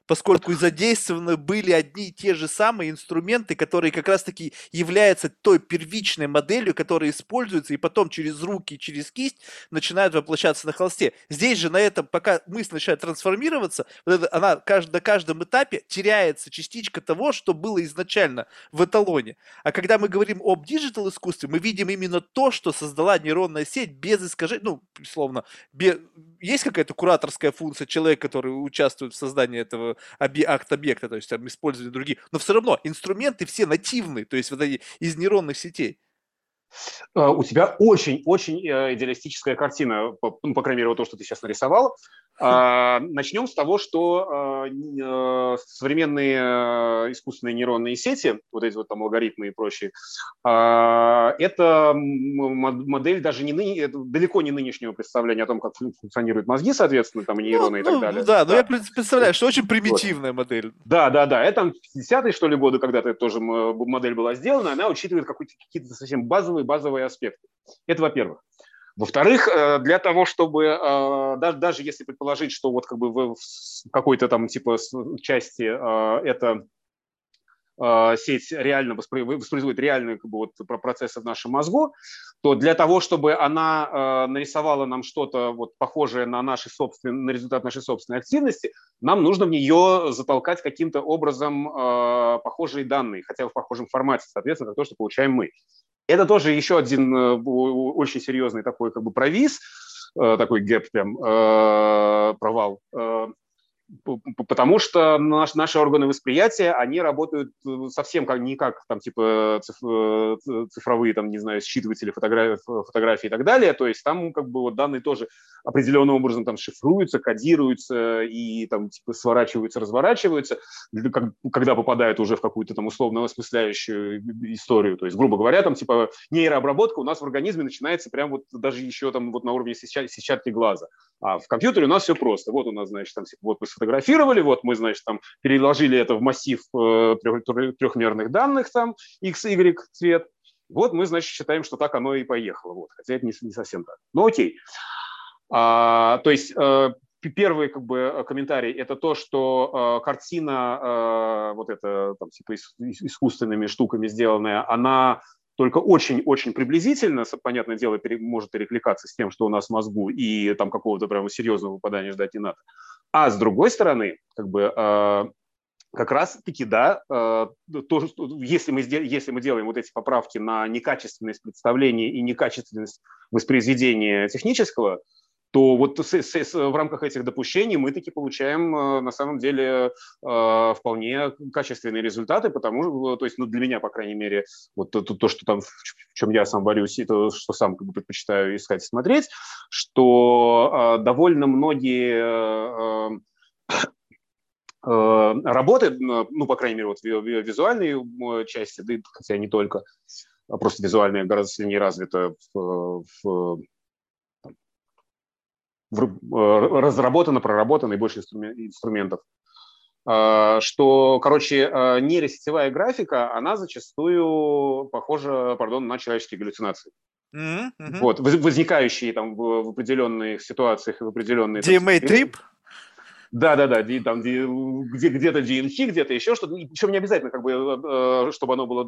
поскольку задействованы были одни и те же самые инструменты, которые как раз-таки являются той первичной моделью, которая используется и потом через руки, через кисть начинают воплощаться на холсте. Здесь же на этом, пока мысль начинает трансформироваться, вот это, она на каждом этапе теряется частичка того, что было изначально в эталоне. А когда мы говорим об digital искусстве, мы видим именно то, что создала нейронная сеть без искажений, ну, условно, без... есть какая-то кураторская функция человека, который участвует в создании этого арт объекта, то есть там использовали другие. Но все равно инструменты все нативные, то есть вот эти из нейронных сетей. А, у тебя очень-очень э, идеалистическая картина, по, ну, по крайней мере, вот то, что ты сейчас нарисовал. А, начнем с того, что а, э, современные искусственные нейронные сети, вот эти вот там алгоритмы и прочие, это модель даже не ныне, далеко не нынешнего представления о том, как функционируют мозги, соответственно, там нейроны ну, и так ну, далее. Да, да, но я представляю, что очень примитивная вот. модель. Да, да, да. Это там 50-е, что ли, годы, когда-то тоже модель была сделана, она учитывает какие-то совсем базовые базовые аспекты. Это во-первых. Во-вторых, э, для того, чтобы э, даже, даже если предположить, что вот как бы в какой-то там типа части э, это сеть реально воспроизводит реальные как бы, вот, процессы в нашем мозгу, то для того, чтобы она нарисовала нам что-то вот, похожее на, наши собственные, на результат нашей собственной активности, нам нужно в нее затолкать каким-то образом похожие данные, хотя бы в похожем формате, соответственно, то, что получаем мы. Это тоже еще один э, очень серьезный такой как бы провис, э, такой гэп прям, э, провал. Потому что наш, наши органы восприятия, они работают э, совсем как, не как там, типа, э, цифровые, там, не знаю, считыватели фотографий, фотографий и так далее. То есть там как бы вот данные тоже определенным образом там шифруются, кодируются и там типа сворачиваются, разворачиваются, когда попадают уже в какую-то там условно осмысляющую историю. То есть, грубо говоря, там типа нейрообработка у нас в организме начинается прям вот даже еще там вот на уровне сетчатки глаза. А в компьютере у нас все просто. Вот у нас, значит, там типа, вот мы сфотографировали, вот мы, значит, там переложили это в массив э, трехмерных данных, там, x, y, цвет, вот мы, значит, считаем, что так оно и поехало. Вот. Хотя это не, не совсем так. Ну окей. А, то есть э, первый как бы комментарий это то, что э, картина э, вот эта там типа искусственными штуками сделанная, она только очень-очень приблизительно, понятное дело, может перекликаться с тем, что у нас в мозгу, и там какого-то прямо серьезного выпадания ждать не надо. А с другой стороны, как бы э, как раз-таки, да, э, то, если, мы, если мы делаем вот эти поправки на некачественность представления и некачественность воспроизведения технического, то вот с, с, с, в рамках этих допущений мы таки получаем э, на самом деле э, вполне качественные результаты, потому то есть ну, для меня, по крайней мере, вот то, то, что там, в чем я сам борюсь, и то, что сам как бы, предпочитаю искать и смотреть, что э, довольно многие работы, ну, по крайней мере, вот визуальные части, да, хотя не только, а просто визуальная гораздо сильнее развита в, в Э, разработано, проработано и больше инструментов. А, что, короче, э, нейросетевая графика, она зачастую похожа, пардон, на человеческие галлюцинации. Mm-hmm. Вот, возникающие там в определенных ситуациях и в определенные... DMA-трип? Да, да, да, там где, где-то GNC, где-то еще что-то. Причем не обязательно, как бы, э, чтобы оно было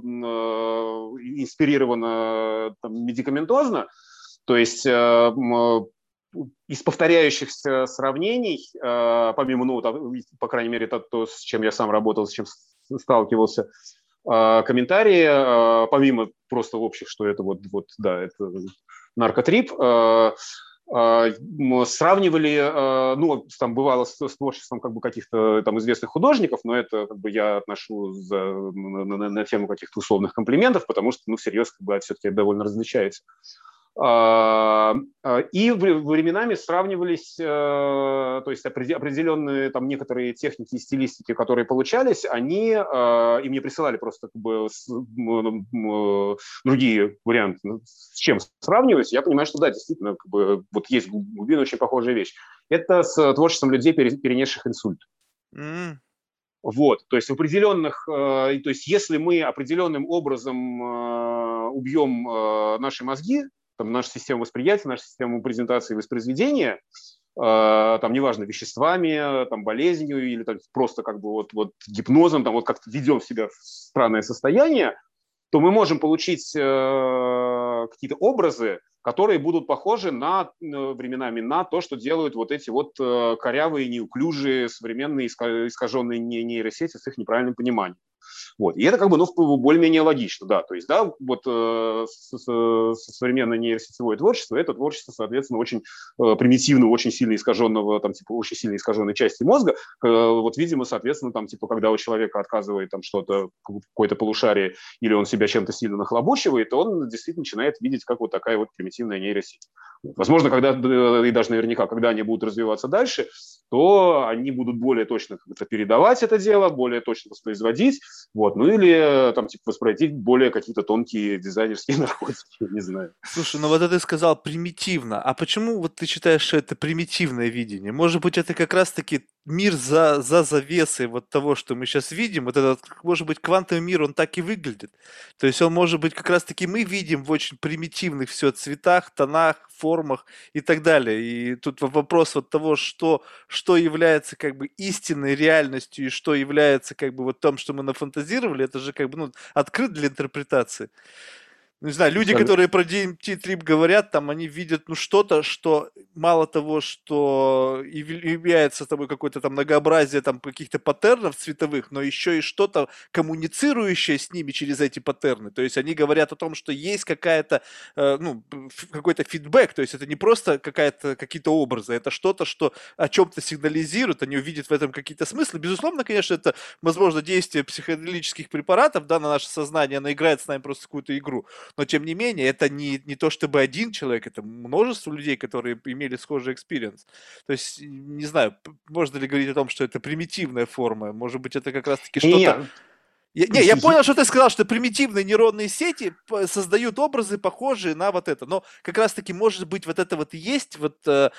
инспирировано там, медикаментозно. То есть из повторяющихся сравнений, э, помимо, ну, по крайней мере, то, с чем я сам работал, с чем сталкивался, э, комментарии, э, помимо просто общих, что это вот, вот да, это наркотрип, сравнивали, ну, там бывало с, с творчеством как бы каких-то там известных художников, но это как бы я отношу за, на, на, на тему каких-то условных комплиментов, потому что, ну, всерьез, как бы, все-таки довольно различается. А, а, и временами сравнивались, э, то есть определенные там некоторые техники и стилистики, которые получались, они, а, и мне присылали просто как бы другие варианты, ну, с чем сравнивать, я понимаю, что да, действительно, как бы, вот есть глубина очень похожая вещь. Это с творчеством людей, перенесших инсульт. Mm. Вот, то есть в определенных, э, то есть если мы определенным образом э, убьем наши мозги, там, наша система восприятия, наша система презентации и воспроизведения, э, там, неважно, веществами, там, болезнью или там, просто как бы вот, вот гипнозом, там, вот как-то ведем себя в странное состояние, то мы можем получить э, какие-то образы, которые будут похожи на, э, временами на то, что делают вот эти вот э, корявые, неуклюжие, современные искаженные нейросети с их неправильным пониманием. Вот. И это как бы, ну, более-менее логично, да. То есть, да, вот э, современное нейросетевое творчество, это творчество, соответственно, очень э, примитивного, очень сильно искаженного, там, типа, очень сильно искаженной части мозга. Э, вот, видимо, соответственно, там, типа, когда у человека отказывает там что-то, какое-то полушарие, или он себя чем-то сильно нахлобучивает, он действительно начинает видеть, как вот такая вот примитивная нейросеть. Возможно, когда, и даже наверняка, когда они будут развиваться дальше, то они будут более точно как-то передавать это дело, более точно воспроизводить, вот, ну или там типа воспроизводить более какие-то тонкие дизайнерские находки, не знаю. Слушай, ну вот это ты сказал примитивно, а почему вот ты считаешь, что это примитивное видение? Может быть, это как раз-таки мир за, за завесой вот того, что мы сейчас видим, вот этот, может быть, квантовый мир, он так и выглядит. То есть он может быть как раз-таки мы видим в очень примитивных все цветах, тонах, формах и так далее. И тут вопрос вот того, что, что является как бы истинной реальностью и что является как бы вот том, что мы нафантазировали, это же как бы ну, открыт для интерпретации. Не знаю, люди, Скажи. которые про DMT трип говорят, там они видят, ну, что-то, что мало того, что является тобой какое-то там многообразие там каких-то паттернов цветовых, но еще и что-то коммуницирующее с ними через эти паттерны. То есть они говорят о том, что есть какая-то, э, ну, какой-то фидбэк, то есть это не просто какая-то, какие-то образы, это что-то, что о чем-то сигнализирует, они увидят в этом какие-то смыслы. Безусловно, конечно, это, возможно, действие психоделических препаратов, да, на наше сознание, оно играет с нами просто какую-то игру но тем не менее, это не, не то чтобы один человек, это множество людей, которые имели схожий experience. То есть, не знаю, можно ли говорить о том, что это примитивная форма, может быть, это как раз-таки что-то... Я, не, я понял, что ты сказал, что примитивные нейронные сети создают образы, похожие на вот это. Но как раз-таки, может быть, вот это вот и есть, вот э,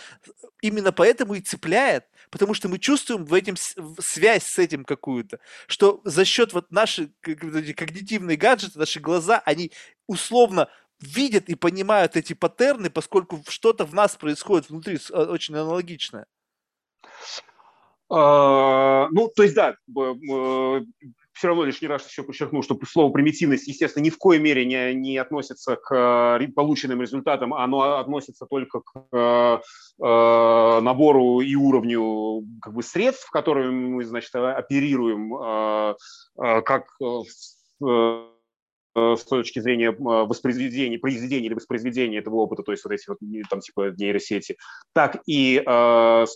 именно поэтому и цепляет, потому что мы чувствуем в этом связь с этим какую-то, что за счет вот наши когнитивные гаджеты, наши глаза, они условно видят и понимают эти паттерны, поскольку что-то в нас происходит внутри э, очень аналогичное. А, ну, то есть, да, все равно лишний раз еще подчеркну, что слово примитивность, естественно, ни в коей мере не, не относится к полученным результатам, оно относится только к э, э набору и уровню как бы, средств, которыми мы, значит, оперируем, э, э, как э, Э, с точки зрения а, воспроизведения, произведения или воспроизведения этого опыта, то есть вот эти вот там типа нейросети, так и э, э,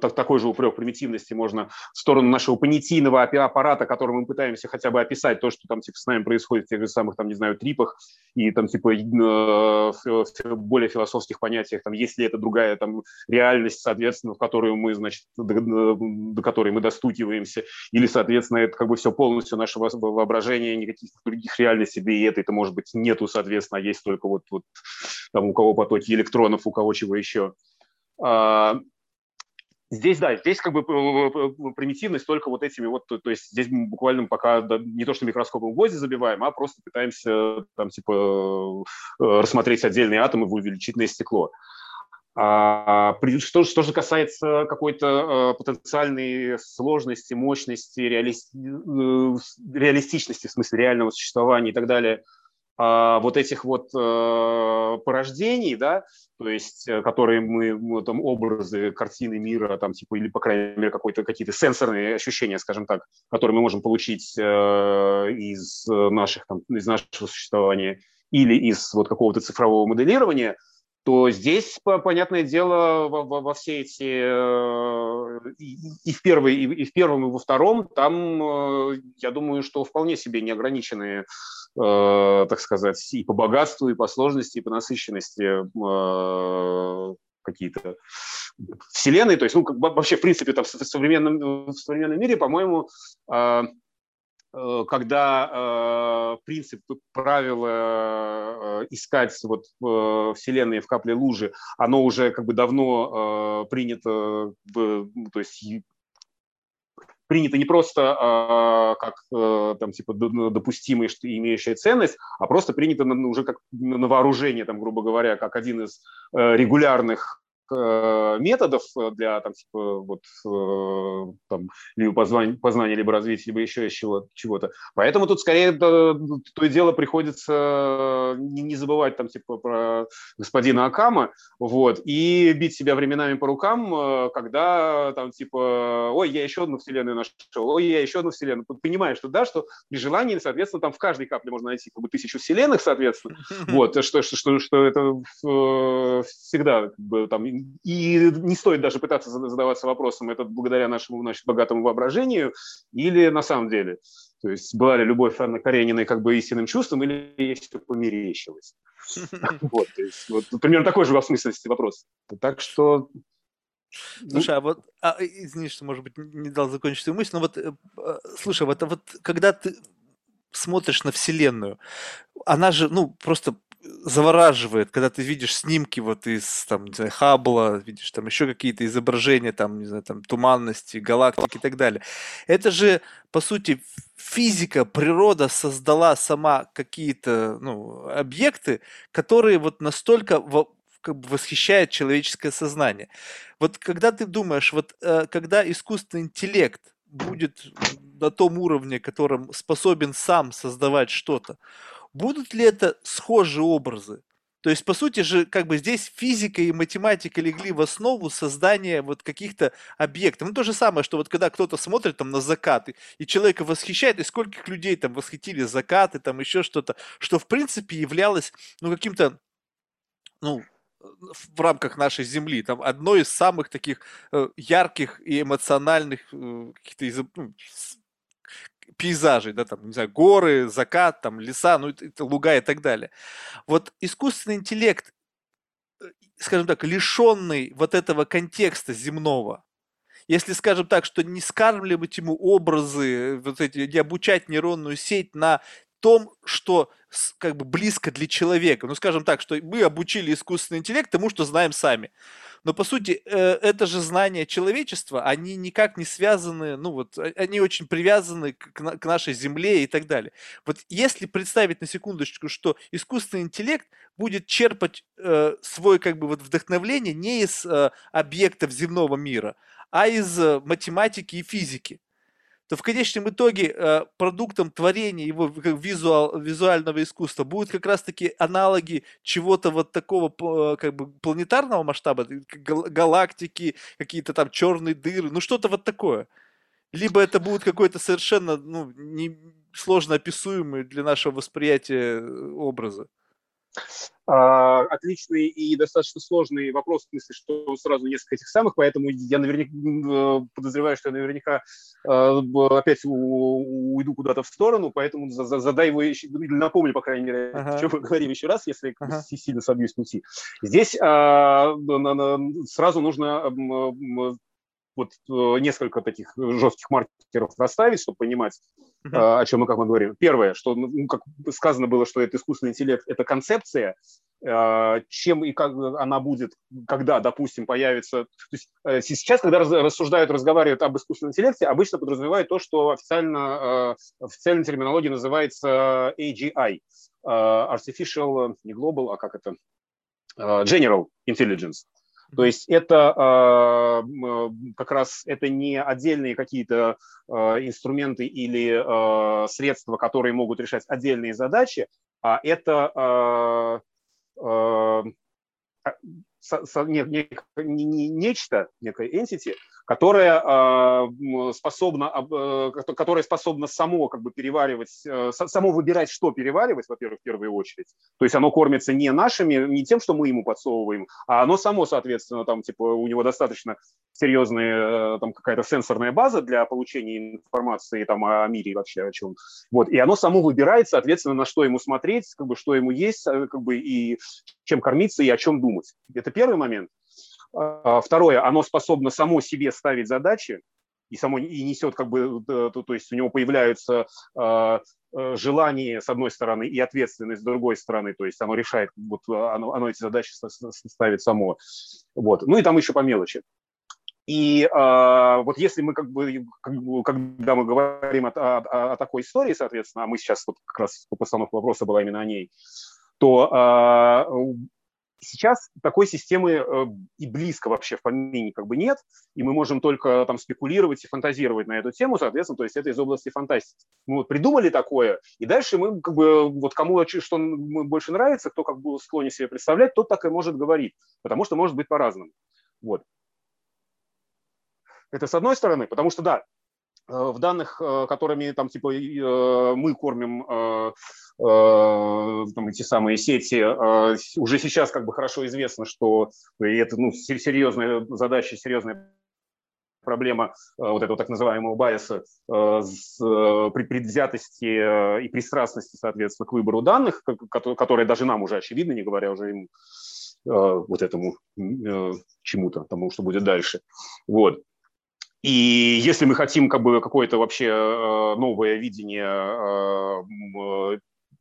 так, такой же упрек примитивности можно в сторону нашего понятийного аппарата, которым мы пытаемся хотя бы описать то, что там типа с нами происходит в тех же самых там, не знаю, трипах и там типа э, более философских понятиях, там, есть ли это другая там реальность, соответственно, в которую мы, значит, до, до которой мы достукиваемся, или, соответственно, это как бы все полностью наше воображение никаких других реальностей, да и этой-то, может быть, нету, соответственно, а есть только вот, вот там у кого потоки электронов, у кого чего еще. А, здесь, да, здесь как бы примитивность только вот этими вот, то, то есть здесь мы буквально пока да, не то что микроскопом гвозди забиваем, а просто пытаемся там типа э, рассмотреть отдельные атомы в увеличительное стекло. А, что, что же касается какой-то э, потенциальной сложности, мощности, реали, э, реалистичности, в смысле реального существования и так далее, а, вот этих вот э, порождений, да, то есть, которые мы, там образы, картины мира, там типа или по крайней мере какой-то какие-то сенсорные ощущения, скажем так, которые мы можем получить из наших там из нашего существования или из вот какого-то цифрового моделирования – то здесь, понятное дело, во, во, во все эти э, и, и в первой, и, и в первом, и во втором, там, э, я думаю, что вполне себе неограниченные, э, так сказать, и по богатству, и по сложности, и по насыщенности какие-то вселенные. То есть, ну, как, вообще, в принципе, там, в современном, в современном мире, по-моему, когда э, принцип правила э, искать вот вселенные в капле лужи, оно уже как бы давно принято, ну, то есть принято не просто э, как э, там типа допустимый, что имеющая ценность, а просто принято на, уже как на вооружение, там, грубо говоря, как один из э, регулярных Э, методов для там, типа, вот, э, там, либо познания, познания, либо развития, либо еще чего-то. Поэтому тут скорее то, то и дело приходится не, не забывать там, типа, про господина Акама вот, и бить себя временами по рукам, э, когда там типа, ой, я еще одну вселенную нашел, ой, я еще одну вселенную. Понимаешь, что да, что при желании, соответственно, там в каждой капле можно найти как бы тысячу вселенных, соответственно, вот, что, что, что, что это всегда как бы, там и не стоит даже пытаться задаваться вопросом, это благодаря нашему значит, богатому воображению или на самом деле. То есть была ли любовь Анны Карениной как бы истинным чувством или ей все померещилось. Вот, вот, примерно такой же в смысленности вопрос. Так что ну Слушай, а вот, а, извини, что, может быть, не дал закончить свою мысль, но вот, э, а, слушай, вот, а вот когда ты смотришь на Вселенную, она же, ну, просто завораживает, когда ты видишь снимки вот из, там, не знаю, Хаббла, видишь там еще какие-то изображения, там, не знаю, там, туманности, галактики и так далее. Это же, по сути, физика, природа создала сама какие-то, ну, объекты, которые вот настолько как бы восхищает человеческое сознание. Вот когда ты думаешь, вот э, когда искусственный интеллект будет на том уровне, которым способен сам создавать что-то, будут ли это схожие образы? То есть, по сути же, как бы здесь физика и математика легли в основу создания вот каких-то объектов. Ну, то же самое, что вот когда кто-то смотрит там на закаты, и человека восхищает, и скольких людей там восхитили закаты, там еще что-то, что в принципе являлось, ну, каким-то, ну, в рамках нашей Земли. Там одно из самых таких э, ярких и эмоциональных э, каких-то ну, пейзажей, да, там, не знаю, горы, закат, там, леса, ну, это луга и так далее. Вот искусственный интеллект, э, скажем так, лишенный вот этого контекста земного, если, скажем так, что не скармливать ему образы, вот эти, не обучать нейронную сеть на том, что как бы близко для человека. Ну, скажем так, что мы обучили искусственный интеллект тому, что знаем сами. Но по сути, э, это же знания человечества, они никак не связаны, ну вот, а, они очень привязаны к, нашей Земле и так далее. Вот если представить на секундочку, что искусственный интеллект будет черпать э, свое как бы вот вдохновление не из э, объектов земного мира, а из э, математики и физики то в конечном итоге э, продуктом творения его визуал, визуального искусства будут как раз-таки аналоги чего-то вот такого э, как бы планетарного масштаба, галактики, какие-то там черные дыры, ну что-то вот такое. Либо это будет какой-то совершенно ну, не, сложно описуемый для нашего восприятия э, образа. А, отличный и достаточно сложный вопрос, в смысле, что сразу несколько этих самых, поэтому я наверняка э, подозреваю, что я наверняка э, опять уйду куда-то в сторону, поэтому задай его еще, напомню, по крайней мере, ага. о чем мы говорим еще раз, если ага. сильно собьюсь пути. Здесь а, сразу нужно вот э, несколько таких жестких маркеров расставить, чтобы понимать, uh-huh. о чем мы как мы говорим. Первое, что, ну, ну, как сказано было, что это искусственный интеллект, это концепция, а, чем и как она будет, когда, допустим, появится... То есть э, сейчас, когда рассуждают, разговаривают об искусственном интеллекте, обычно подразумевают то, что официально, э, официальной терминологии называется AGI, Artificial, не Global, а как это? General Intelligence. То есть это а, как раз это не отдельные какие-то а, инструменты или а, средства, которые могут решать отдельные задачи, а это нечто, некое entity, которое а, способно, э, которое способно само как бы переваривать, э, само выбирать, что переваривать, во-первых, в первую очередь. То есть оно кормится не нашими, не тем, что мы ему подсовываем, а оно само, соответственно, там, типа, у него достаточно серьезная э, там какая-то сенсорная база для получения информации там о мире вообще о чем. Вот, и оно само выбирает, соответственно, на что ему смотреть, как бы, что ему есть, как бы, и чем кормиться, и о чем думать. Это первый момент. А, второе, оно способно само себе ставить задачи и само и несет как бы, то, то есть у него появляются э, желание с одной стороны и ответственность с другой стороны, то есть оно решает, вот оно, оно эти задачи ставит само. Вот. Ну и там еще по мелочи. И э, вот если мы как бы, когда мы говорим о, о, о такой истории, соответственно, а мы сейчас вот как раз постановка вопроса была именно о ней, то э, Сейчас такой системы э, и близко вообще в помине как бы нет, и мы можем только там спекулировать и фантазировать на эту тему, соответственно, то есть это из области фантастики. Мы вот придумали такое, и дальше мы как бы вот кому что больше нравится, кто как бы склонен себе представлять, тот так и может говорить, потому что может быть по-разному. Вот. Это с одной стороны, потому что да, в данных, э, которыми там типа мы кормим Э, там, эти самые сети, э, уже сейчас как бы хорошо известно, что это ну, серьезная задача, серьезная проблема э, вот этого так называемого байеса, предвзятости и пристрастности, соответственно, к выбору данных, которые даже нам уже очевидны, не говоря уже им вот этому чему-то, тому, что будет дальше. Вот. И если мы хотим как бы какое-то вообще новое видение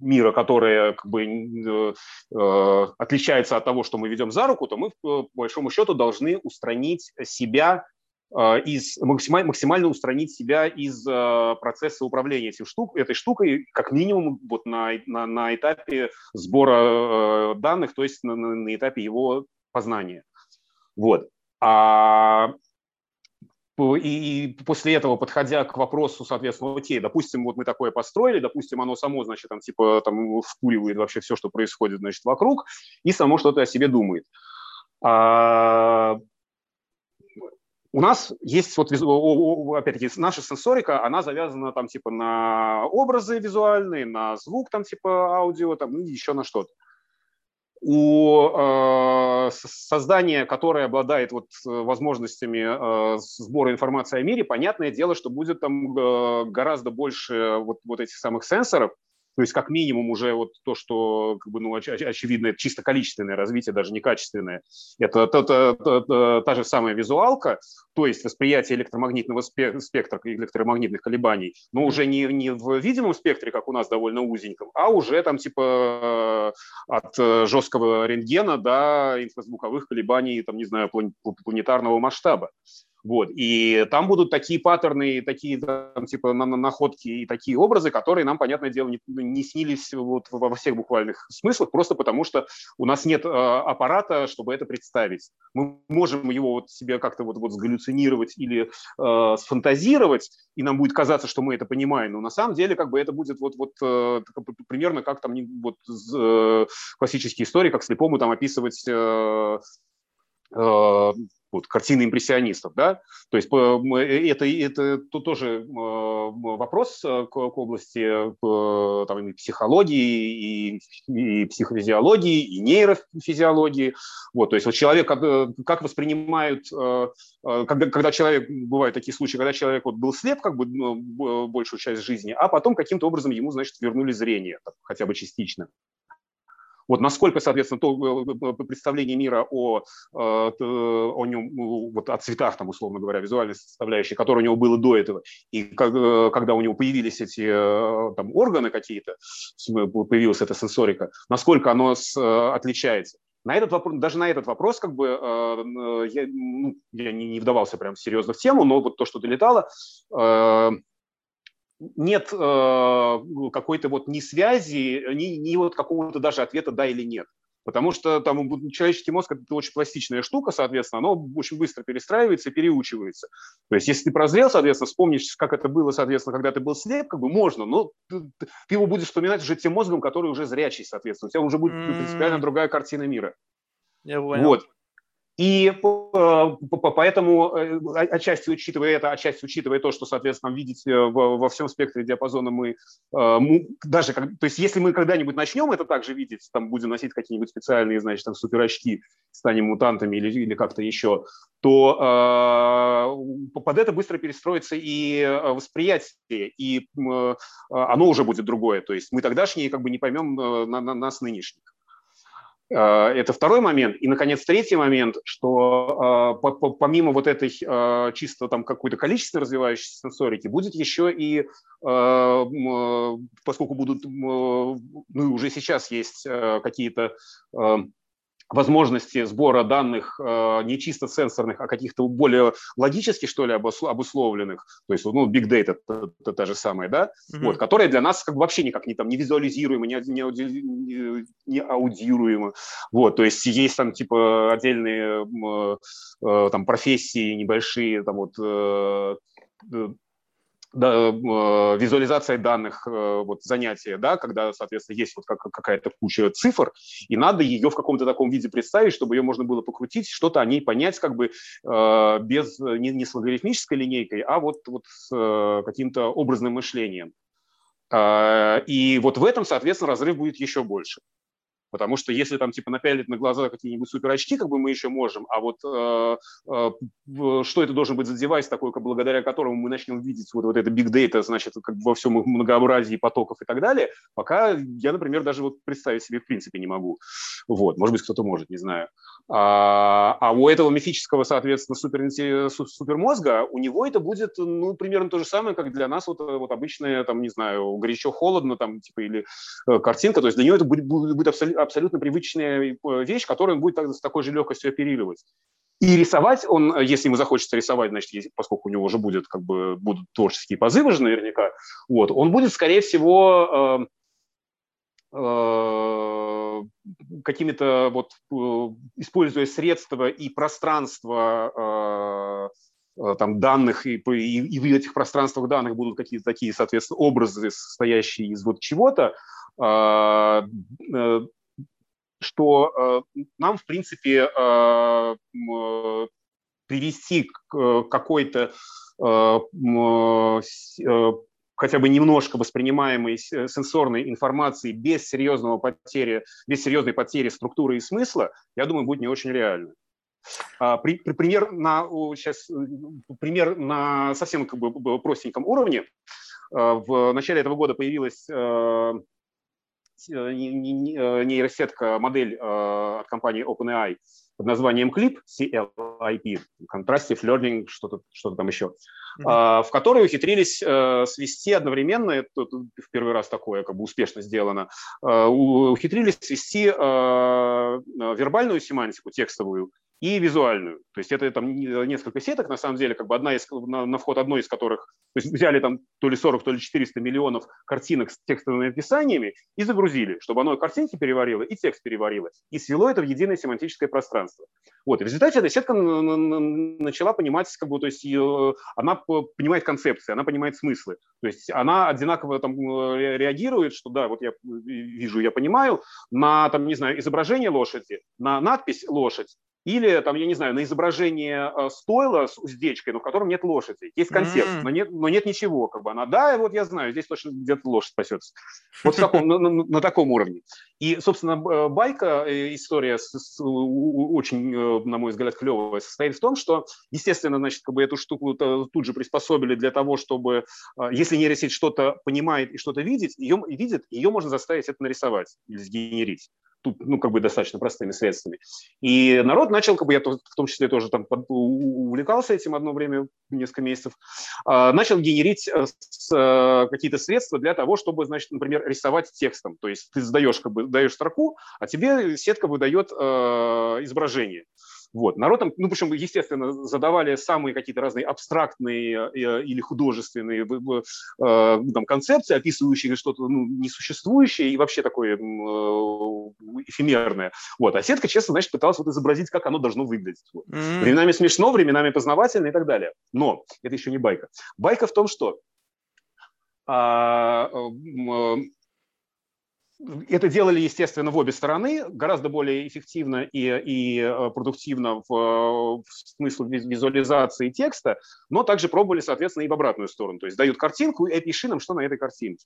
мира, которое как бы э, э, отличается от того, что мы ведем за руку, то мы, по большому счету, должны устранить себя э, из максимально, максимально устранить себя из процесса управления этим штук, этой штукой, как минимум вот на, на, на этапе сбора данных, то есть на, на этапе его познания. Вот. А и, после этого, подходя к вопросу, соответственно, окей, допустим, вот мы такое построили, допустим, оно само, значит, там, типа, там, вкуривает вообще все, что происходит, значит, вокруг, и само что-то о себе думает. А, у нас есть, вот, опять-таки, наша сенсорика, она завязана там типа на образы визуальные, на звук там типа аудио, там, и еще на что-то у э, создания, которое обладает вот возможностями э, сбора информации о мире, понятное дело, что будет там э, гораздо больше вот, вот этих самых сенсоров, то есть как минимум уже вот то, что как бы, ну, оч- очевидно, это чисто количественное развитие, даже не качественное. Это та, та, та, та, та же самая визуалка, то есть восприятие электромагнитного спектра, электромагнитных колебаний, но уже не, не в видимом спектре, как у нас довольно узеньком, а уже там типа от жесткого рентгена до инфразвуковых колебаний, там, не знаю, планетарного масштаба. Вот. И там будут такие паттерны, такие там, типа на, на, находки и такие образы, которые нам, понятное дело, не, не снились вот во всех буквальных смыслах, просто потому что у нас нет э, аппарата, чтобы это представить. Мы можем его вот себе как-то вот, вот сгаллюцинировать или э, сфантазировать, и нам будет казаться, что мы это понимаем, но на самом деле как бы это будет вот, вот э, примерно как там вот э, классические истории, как слепому там описывать э, э вот, картины импрессионистов, да, то есть э, это, это тут тоже вопрос э, к, к области э, там, и психологии, и, и психофизиологии, и нейрофизиологии, вот, то есть вот человек как воспринимают, когда, когда человек, бывают такие случаи, когда человек вот был слеп как бы ну, большую часть жизни, а потом каким-то образом ему, значит, вернули зрение, хотя бы частично. Вот насколько, соответственно, то э, э, представление мира о, э, о нем, ну, вот о цветах, там, условно говоря, визуальной составляющей, которая у него было до этого, и когда у него появились эти там, органы какие-то, появилась эта сенсорика, насколько оно отличается. На этот вопрос, даже на этот вопрос, как бы, я, ну, я не, не вдавался прям серьезно в тему, но вот то, что долетало, нет э, какой-то вот ни связи, ни, ни вот какого-то даже ответа «да» или «нет». Потому что там человеческий мозг – это очень пластичная штука, соответственно, оно очень быстро перестраивается и переучивается. То есть если ты прозрел, соответственно, вспомнишь, как это было, соответственно, когда ты был слеп, как бы можно, но ты, ты его будешь вспоминать уже тем мозгом, который уже зрячий, соответственно. У тебя уже будет принципиально другая картина мира. Я понял. Вот. И э, поэтому, э, отчасти учитывая это, отчасти учитывая то, что, соответственно, видеть э, во всем спектре диапазона мы, даже, то есть если мы когда-нибудь начнем это также видеть, там будем носить какие-нибудь специальные, значит, там суперочки, станем мутантами или, или как-то еще, то под это быстро перестроится и восприятие, и оно уже будет другое. То есть мы тогдашние как бы не поймем на, на нас нынешних. Э, это второй момент. И, наконец, третий момент, что э, помимо вот этой э, чисто там какой-то количественно развивающейся сенсорики, будет еще и, поскольку будут, ну, уже сейчас есть какие-то возможности сбора данных э, не чисто сенсорных, а каких-то более логически, что ли, обусловленных, то есть, ну, big data, это, это та же самая, да, mm-hmm. вот, которые для нас как бы вообще никак не, там, не визуализируемы, не, не, не аудируемы, вот, то есть есть там, типа, отдельные э, там профессии небольшие, там вот э, да, э, визуализация данных э, вот, занятия, да, когда, соответственно, есть вот какая-то куча цифр, и надо ее в каком-то таком виде представить, чтобы ее можно было покрутить, что-то о ней понять как бы э, без, не, не с логарифмической линейкой, а вот, вот с каким-то образным мышлением. И вот в этом, соответственно, разрыв будет еще больше. Потому что если там типа напялить на глаза какие-нибудь супер очки, как бы мы еще можем, а вот э, э, что это должен быть за девайс такой, как, благодаря которому мы начнем видеть вот, вот это big data, значит, как во всем многообразии потоков и так далее, пока я, например, даже вот представить себе в принципе не могу. Вот, может быть, кто-то может, не знаю. А, а у этого мифического, соответственно, супер, супермозга, у него это будет, ну, примерно то же самое, как для нас вот, вот обычная, там, не знаю, горячо-холодно, там, типа, или э, картинка, то есть для него это будет, будет абсолютно абсолютно привычная э, вещь, которую он будет с такой же легкостью оперировать. И рисовать он, если ему захочется рисовать, значит, если, поскольку у него уже будет, как бы, будут творческие позывы же наверняка, вот, он будет, скорее всего, э, э, какими-то вот, э, используя средства и пространство там данных, и, и, и в этих пространствах данных будут какие-то такие, соответственно, образы, состоящие из вот чего-то, э, что э, нам, в принципе, э, привести к какой-то хотя бы немножко воспринимаемой сенсорной информации без серьезного потери, без серьезной потери структуры и смысла, я думаю, будет не очень реально. А, пример на, сейчас, пример на совсем как бы простеньком уровне. В начале этого года появилась Э, нейросетка, модель э, от компании OpenAI под названием CLIP, CLIP, Contrastive Learning, что-то что там еще, mm-hmm. в которой ухитрились э, свести одновременно, это в первый раз такое как бы успешно сделано, ухитрились свести вербальную семантику, текстовую, и визуальную. То есть это там несколько сеток, на самом деле, как бы одна из, на, на вход одной из которых, то есть взяли там то ли 40, то ли 400 миллионов картинок с текстовыми описаниями и загрузили, чтобы оно картинки переварило и текст переварило, и свело это в единое семантическое пространство. Вот, и в результате эта сетка начала понимать, как бы, то есть ее, она понимает концепции, она понимает смыслы, то есть она одинаково там реагирует, что да, вот я вижу, я понимаю, на, там, не знаю, изображение лошади, на надпись лошадь, или, там, я не знаю, на изображение э, стойла с уздечкой, но в котором нет лошади. Есть консерв, mm-hmm. но, нет, но нет ничего. Как бы она, да, вот я знаю, здесь точно где-то лошадь пасется. Вот таком, на, на, на таком уровне. И, собственно, байка, э, история с, с, очень, э, на мой взгляд, клевая, состоит в том, что, естественно, значит, как бы эту штуку тут же приспособили для того, чтобы, если нейросеть что-то понимает и что-то видит, ее, видит, ее можно заставить это нарисовать или сгенерить тут, ну, как бы достаточно простыми средствами. И народ начал, как бы я в том числе тоже там увлекался этим одно время, несколько месяцев, а, начал генерить э, э, какие-то средства для того, чтобы, значит, например, рисовать текстом. То есть ты задаешь, как бы, даешь строку, а тебе сетка выдает э, изображение. Вот. Народ там, ну, причем, естественно, задавали самые какие-то разные абстрактные э, или художественные э, там, концепции, описывающие что-то ну, несуществующее и вообще такое э, эфемерное. Вот. А сетка, честно, значит, пыталась вот изобразить, как оно должно выглядеть. Вот. Mm-hmm. Временами смешно, временами познавательно и так далее. Но это еще не байка. Байка в том, что а, это делали, естественно, в обе стороны, гораздо более эффективно и, и э, продуктивно в, в смысле визуализации текста, но также пробовали, соответственно, и в обратную сторону. То есть дают картинку и опиши нам, что на этой картинке.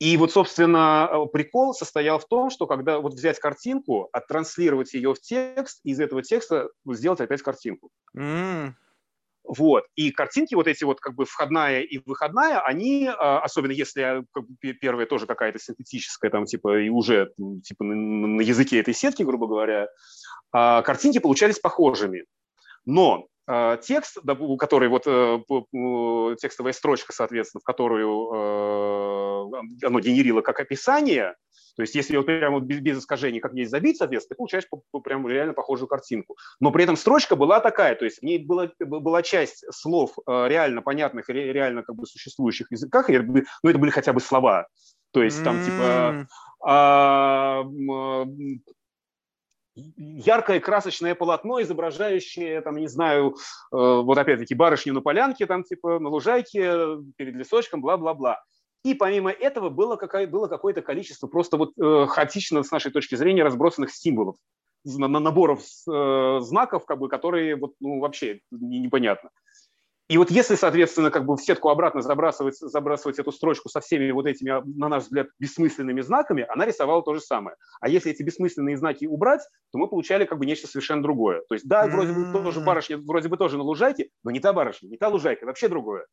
И вот, собственно, э, прикол состоял в том, что когда вот взять картинку, оттранслировать ее в текст, и из этого текста сделать опять картинку. Mm. Вот. И картинки вот эти вот как бы входная и выходная, они, а, особенно если как бы, первая тоже какая-то синтетическая, там типа и уже типа на языке этой сетки, грубо говоря, а, картинки получались похожими. Но а, текст, который вот э, текстовая строчка, соответственно, в которую э, оно генерило как описание, то есть если вот прямо без, без искажений как есть забить, соответственно, ты получаешь прям реально похожую картинку. Но при этом строчка была такая, то есть в ней была, была часть слов э, реально понятных, реально как бы существующих языках, ну это были хотя бы слова. То есть там типа а, яркое красочное полотно, изображающее, там, не знаю, э, вот опять-таки барышню на полянке, там, типа, на лужайке, перед лесочком, бла-бла-бла. И помимо этого было, какое, было какое-то количество просто вот э, хаотично с нашей точки зрения разбросанных символов, на, на наборов э, знаков, как бы, которые вот, ну, вообще непонятно. И вот если, соответственно, как бы в сетку обратно забрасывать, забрасывать эту строчку со всеми вот этими, на наш взгляд, бессмысленными знаками, она рисовала то же самое. А если эти бессмысленные знаки убрать, то мы получали как бы нечто совершенно другое. То есть, да, вроде бы тоже барышня, вроде бы тоже на лужайке, но не та барышня, не та лужайка, вообще другое.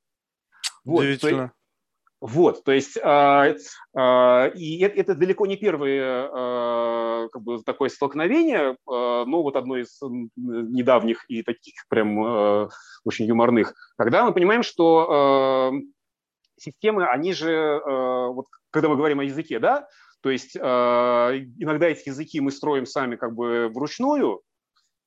Вот, то, вот, то есть, а, а, и это, далеко не первое а, как бы, такое столкновение, а, но вот одно из недавних и таких прям а, очень юморных, когда мы понимаем, что а, системы, они же, а, вот, когда мы говорим о языке, да, то есть а, иногда эти языки мы строим сами как бы вручную,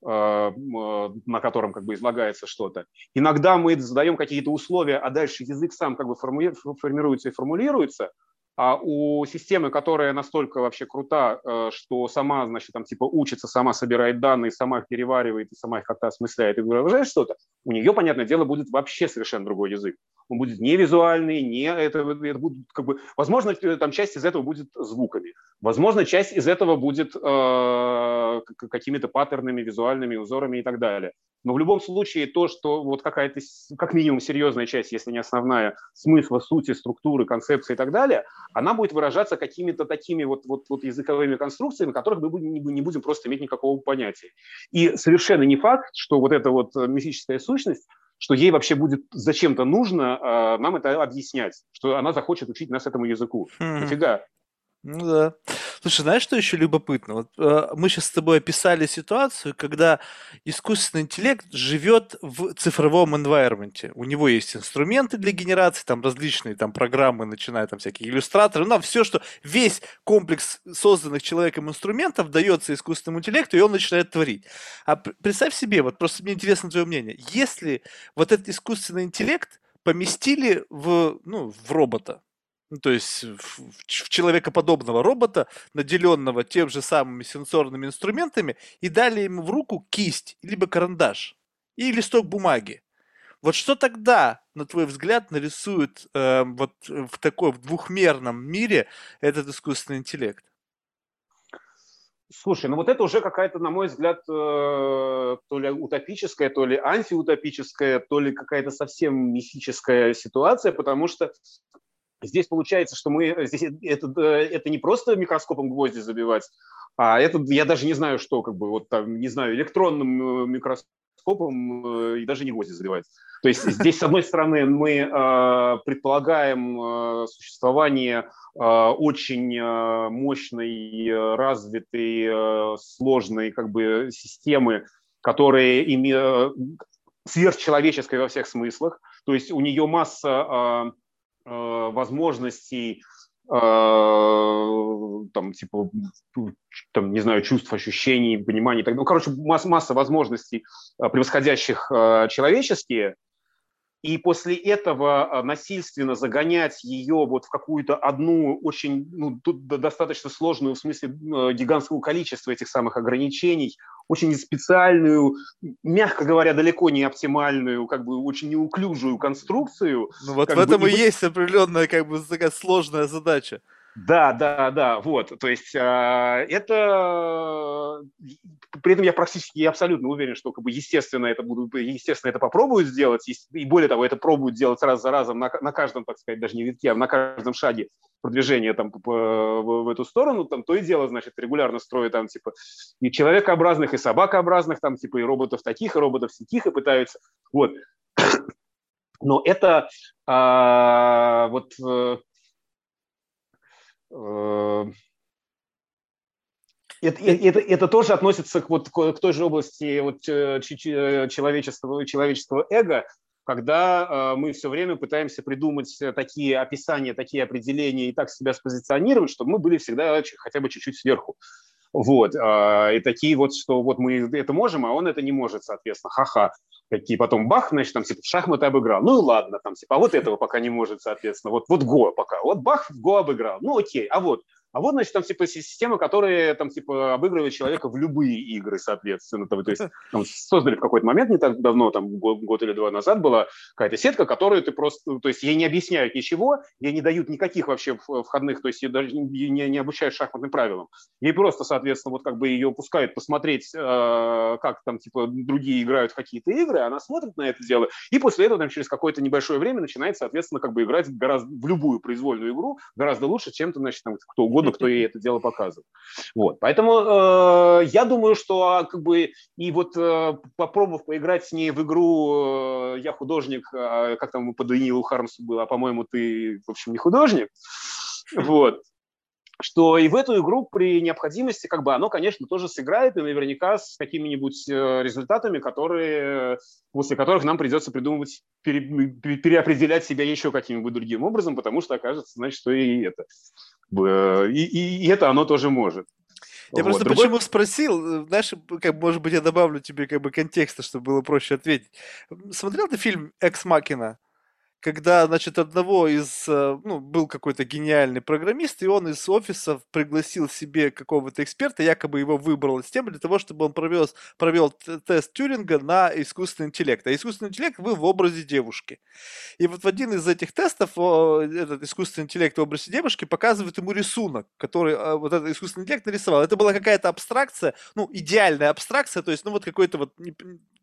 на котором как бы излагается что-то. Иногда мы задаем какие-то условия, а дальше язык сам как бы формируется и формулируется. А у системы, которая настолько вообще крута, э, что сама, значит, там типа учится, сама собирает данные, сама их переваривает и сама их как-то осмысляет и выражает что-то, у нее, понятное дело, будет вообще совершенно другой язык. Он будет не визуальный, не это, это будет как бы, возможно, э, там часть из этого будет звуками, возможно, часть из этого будет э, какими-то паттернами, визуальными узорами и так далее. Но в любом случае то, что вот какая-то, как минимум, серьезная часть, если не основная, смысла, сути, структуры, концепции и так далее, она будет выражаться какими-то такими вот, вот, вот языковыми конструкциями, которых мы не будем просто иметь никакого понятия. И совершенно не факт, что вот эта вот мифическая сущность что ей вообще будет зачем-то нужно э, нам это объяснять, что она захочет учить нас этому языку. Нафига? Ну да. Слушай, знаешь, что еще любопытно? Вот э, мы сейчас с тобой описали ситуацию, когда искусственный интеллект живет в цифровом environment. У него есть инструменты для генерации, там различные там программы, начиная там всякие иллюстраторы, ну, все, что весь комплекс созданных человеком инструментов дается искусственному интеллекту, и он начинает творить. А представь себе, вот просто мне интересно твое мнение, если вот этот искусственный интеллект поместили в, ну, в робота, ну, то есть в, в человекоподобного робота, наделенного тем же самыми сенсорными инструментами, и дали ему в руку кисть, либо карандаш, и листок бумаги. Вот что тогда, на твой взгляд, нарисует э, вот в такой в двухмерном мире этот искусственный интеллект? Слушай, ну вот это уже какая-то, на мой взгляд, э, то ли утопическая, то ли антиутопическая, то ли какая-то совсем мифическая ситуация, потому что Здесь получается, что мы э, здесь это, э, это не просто микроскопом гвозди забивать, а это я даже не знаю, что как бы вот там не знаю электронным э, микроскопом и даже не гвозди забивать. То есть здесь с одной стороны мы э, предполагаем э, существование э, очень э, мощной, развитой, э, сложной как бы системы, которые имеют сверхчеловеческой во всех смыслах. То есть у нее масса Э, возможностей э, там, типа, там, не знаю, чувств, ощущений, пониманий. Так, ну, короче, масса, масса возможностей, э, превосходящих человеческие, и после этого а, насильственно загонять ее вот в какую-то одну очень ну, достаточно сложную, в смысле а, гигантского количества этих самых ограничений, очень специальную, мягко говоря, далеко не оптимальную, как бы очень неуклюжую конструкцию. Ну вот в этом бы, и есть определенная как бы такая сложная задача. Да, да, да, вот, то есть а, это, при этом я практически я абсолютно уверен, что как бы естественно это будут, естественно это попробуют сделать, и более того, это пробуют делать раз за разом на, на каждом, так сказать, даже не витке, а на каждом шаге продвижения там в, эту сторону, там то и дело, значит, регулярно строят там типа и человекообразных, и собакообразных, там типа и роботов таких, и роботов таких, и пытаются, вот. Но это а, вот э, Э, это, это, это тоже относится к, вот, к той же области вот, человеческого, человеческого эго, когда э, мы все время пытаемся придумать такие описания, такие определения и так себя спозиционировать, чтобы мы были всегда хотя бы чуть-чуть сверху. Вот. Э, и такие вот, что вот мы это можем, а он это не может, соответственно. Ха-ха какие потом бах, значит, там, типа, шахматы обыграл. Ну ладно, там, типа, а вот этого пока не может, соответственно. Вот, вот Го пока. Вот бах, Го обыграл. Ну окей, а вот а вот, значит, там типа системы, которые там типа обыгрывают человека в любые игры, соответственно. То, есть там, создали в какой-то момент, не так давно, там год, год или два назад была какая-то сетка, которую ты просто, то есть ей не объясняют ничего, ей не дают никаких вообще входных, то есть ее даже не, не обучают шахматным правилам. Ей просто, соответственно, вот как бы ее пускают посмотреть, э, как там типа другие играют в какие-то игры, она смотрит на это дело, и после этого там через какое-то небольшое время начинает, соответственно, как бы играть гораздо в любую произвольную игру гораздо лучше, чем то, значит, там кто угодно угодно, кто ей это дело показывает. Вот. Поэтому э, я думаю, что а, как бы и вот э, попробовав поиграть с ней в игру э, «Я художник», э, как там по Даниилу Хармсу было, а по-моему, ты, в общем, не художник, вот, что и в эту игру при необходимости, как бы оно, конечно, тоже сыграет, и наверняка с какими-нибудь э, результатами, которые, после которых нам придется придумывать, пере, переопределять себя еще каким-нибудь другим образом, потому что окажется, значит, что и это. И, и, и это оно тоже может. Я вот. просто Другой... почему спросил, знаешь, как, может быть, я добавлю тебе как бы контекста, чтобы было проще ответить. Смотрел ты фильм «Экс Макина»? Когда, значит, одного из, э, ну, был какой-то гениальный программист, и он из офиса пригласил себе какого-то эксперта, якобы его выбрал из темы для того, чтобы он провел, провел тест Тюринга на искусственный интеллект. А искусственный интеллект был в образе девушки. И вот в один из этих тестов этот искусственный интеллект в образе девушки показывает ему рисунок, который э, вот этот искусственный интеллект нарисовал. Это была какая-то абстракция, ну, идеальная абстракция, то есть, ну, вот какой-то вот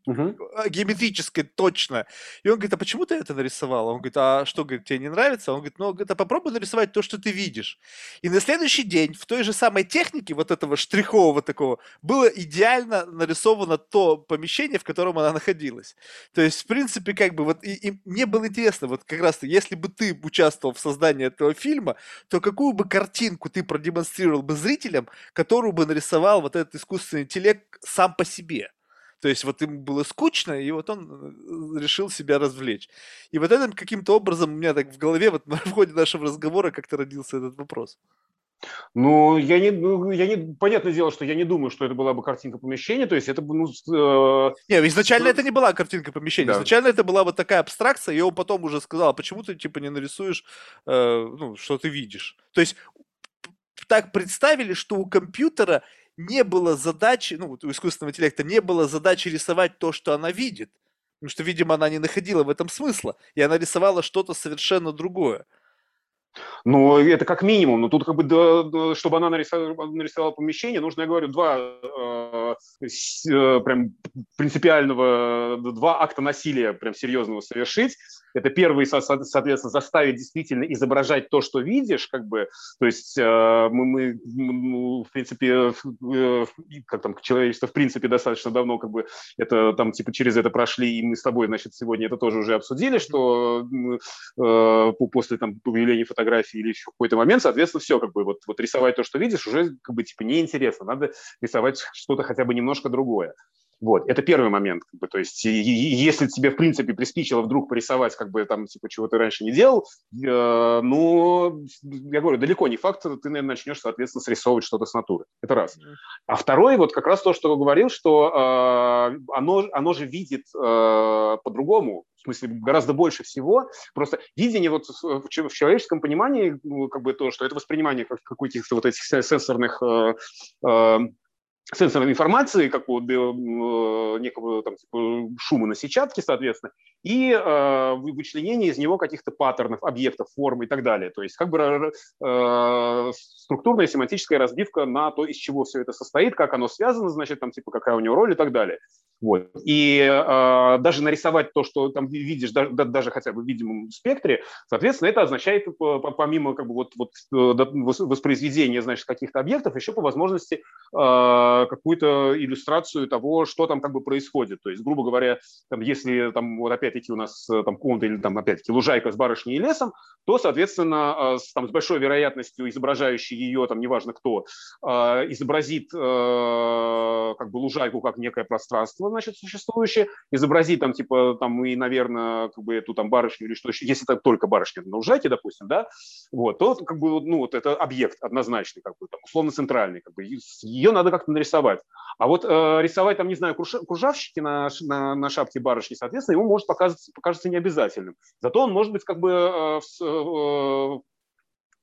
угу. геометрическое точно. И он говорит, а почему ты это нарисовал? Он говорит, а что, говорит, тебе не нравится? Он говорит, ну, говорит, а попробуй нарисовать то, что ты видишь. И на следующий день в той же самой технике вот этого штрихового такого было идеально нарисовано то помещение, в котором она находилась. То есть, в принципе, как бы вот, и, и мне было интересно, вот как раз если бы ты участвовал в создании этого фильма, то какую бы картинку ты продемонстрировал бы зрителям, которую бы нарисовал вот этот искусственный интеллект сам по себе? То есть вот ему было скучно, и вот он э, решил себя развлечь. И вот это каким-то образом у меня так в голове вот в ходе нашего разговора как-то родился этот вопрос. Ну, я не, ну, я не, понятное дело, что я не думаю, что это была бы картинка помещения, то есть это бы, ну... Э, не, изначально это не была картинка помещения, да. изначально это была вот такая абстракция, и он потом уже сказал, а почему ты, типа, не нарисуешь, э, ну, что ты видишь. То есть так представили, что у компьютера не было задачи, ну, у искусственного интеллекта не было задачи рисовать то, что она видит. Потому что, видимо, она не находила в этом смысла, и она рисовала что-то совершенно другое. Ну, это как минимум. Но тут как бы, чтобы она нарисовала, нарисовала помещение, нужно, я говорю, два э, э, прям принципиального, два акта насилия прям серьезного совершить. Это первый, соответственно, заставить действительно изображать то, что видишь, как бы, то есть э, мы, мы ну, в принципе, э, как там, человечество в принципе достаточно давно как бы это там типа через это прошли, и мы с тобой, значит, сегодня это тоже уже обсудили, что э, после там появления фотографии или еще какой-то момент, соответственно, все, как бы вот, вот рисовать то, что видишь, уже как бы типа неинтересно, надо рисовать что-то хотя бы немножко другое. Вот, это первый момент, как бы, то есть, и, и, если тебе, в принципе, приспичило вдруг порисовать, как бы, там, типа, чего ты раньше не делал, э, ну, я говорю, далеко не факт, ты, наверное, начнешь, соответственно, срисовывать что-то с натуры. Это раз. А второй, вот как раз то, что говорил, что э, оно, оно же видит э, по-другому, в смысле, гораздо больше всего. Просто видение вот в, в человеческом понимании, ну, как бы то, что это воспринимание как каких-то вот этих сенсорных э, э, сенсорной информации, как у э, некого там, типа, шума на сетчатке, соответственно, и э, вычленение из него каких-то паттернов, объектов, форм и так далее. То есть как бы э, структурная семантическая разбивка на то, из чего все это состоит, как оно связано, значит, там, типа, какая у него роль и так далее. Вот. И э, даже нарисовать то, что там видишь, даже, даже хотя бы в видимом спектре, соответственно, это означает помимо как бы, вот, вот, э, воспроизведения значит, каких-то объектов, еще по возможности э, какую-то иллюстрацию того, что там как бы происходит. То есть, грубо говоря, там, если там вот опять-таки у нас э, там комната или там опять-таки лужайка с барышней и лесом, то, соответственно, э, с, там, с большой вероятностью изображающий ее, там, неважно кто, э, изобразит э, как бы лужайку как некое пространство, значит, существующее, изобразит там, типа, там, и, наверное, как бы эту там барышню или что еще, если это только барышня на лужайке, допустим, да, вот, то, как бы, ну, вот это объект однозначный, как бы, там, условно центральный, как бы, ее надо как-то нарисовать рисовать. А вот э, рисовать там, не знаю, кружавчики на, на, на шапке барышни, соответственно, ему может показаться, покажется необязательным. Зато он может быть как бы э, в, э,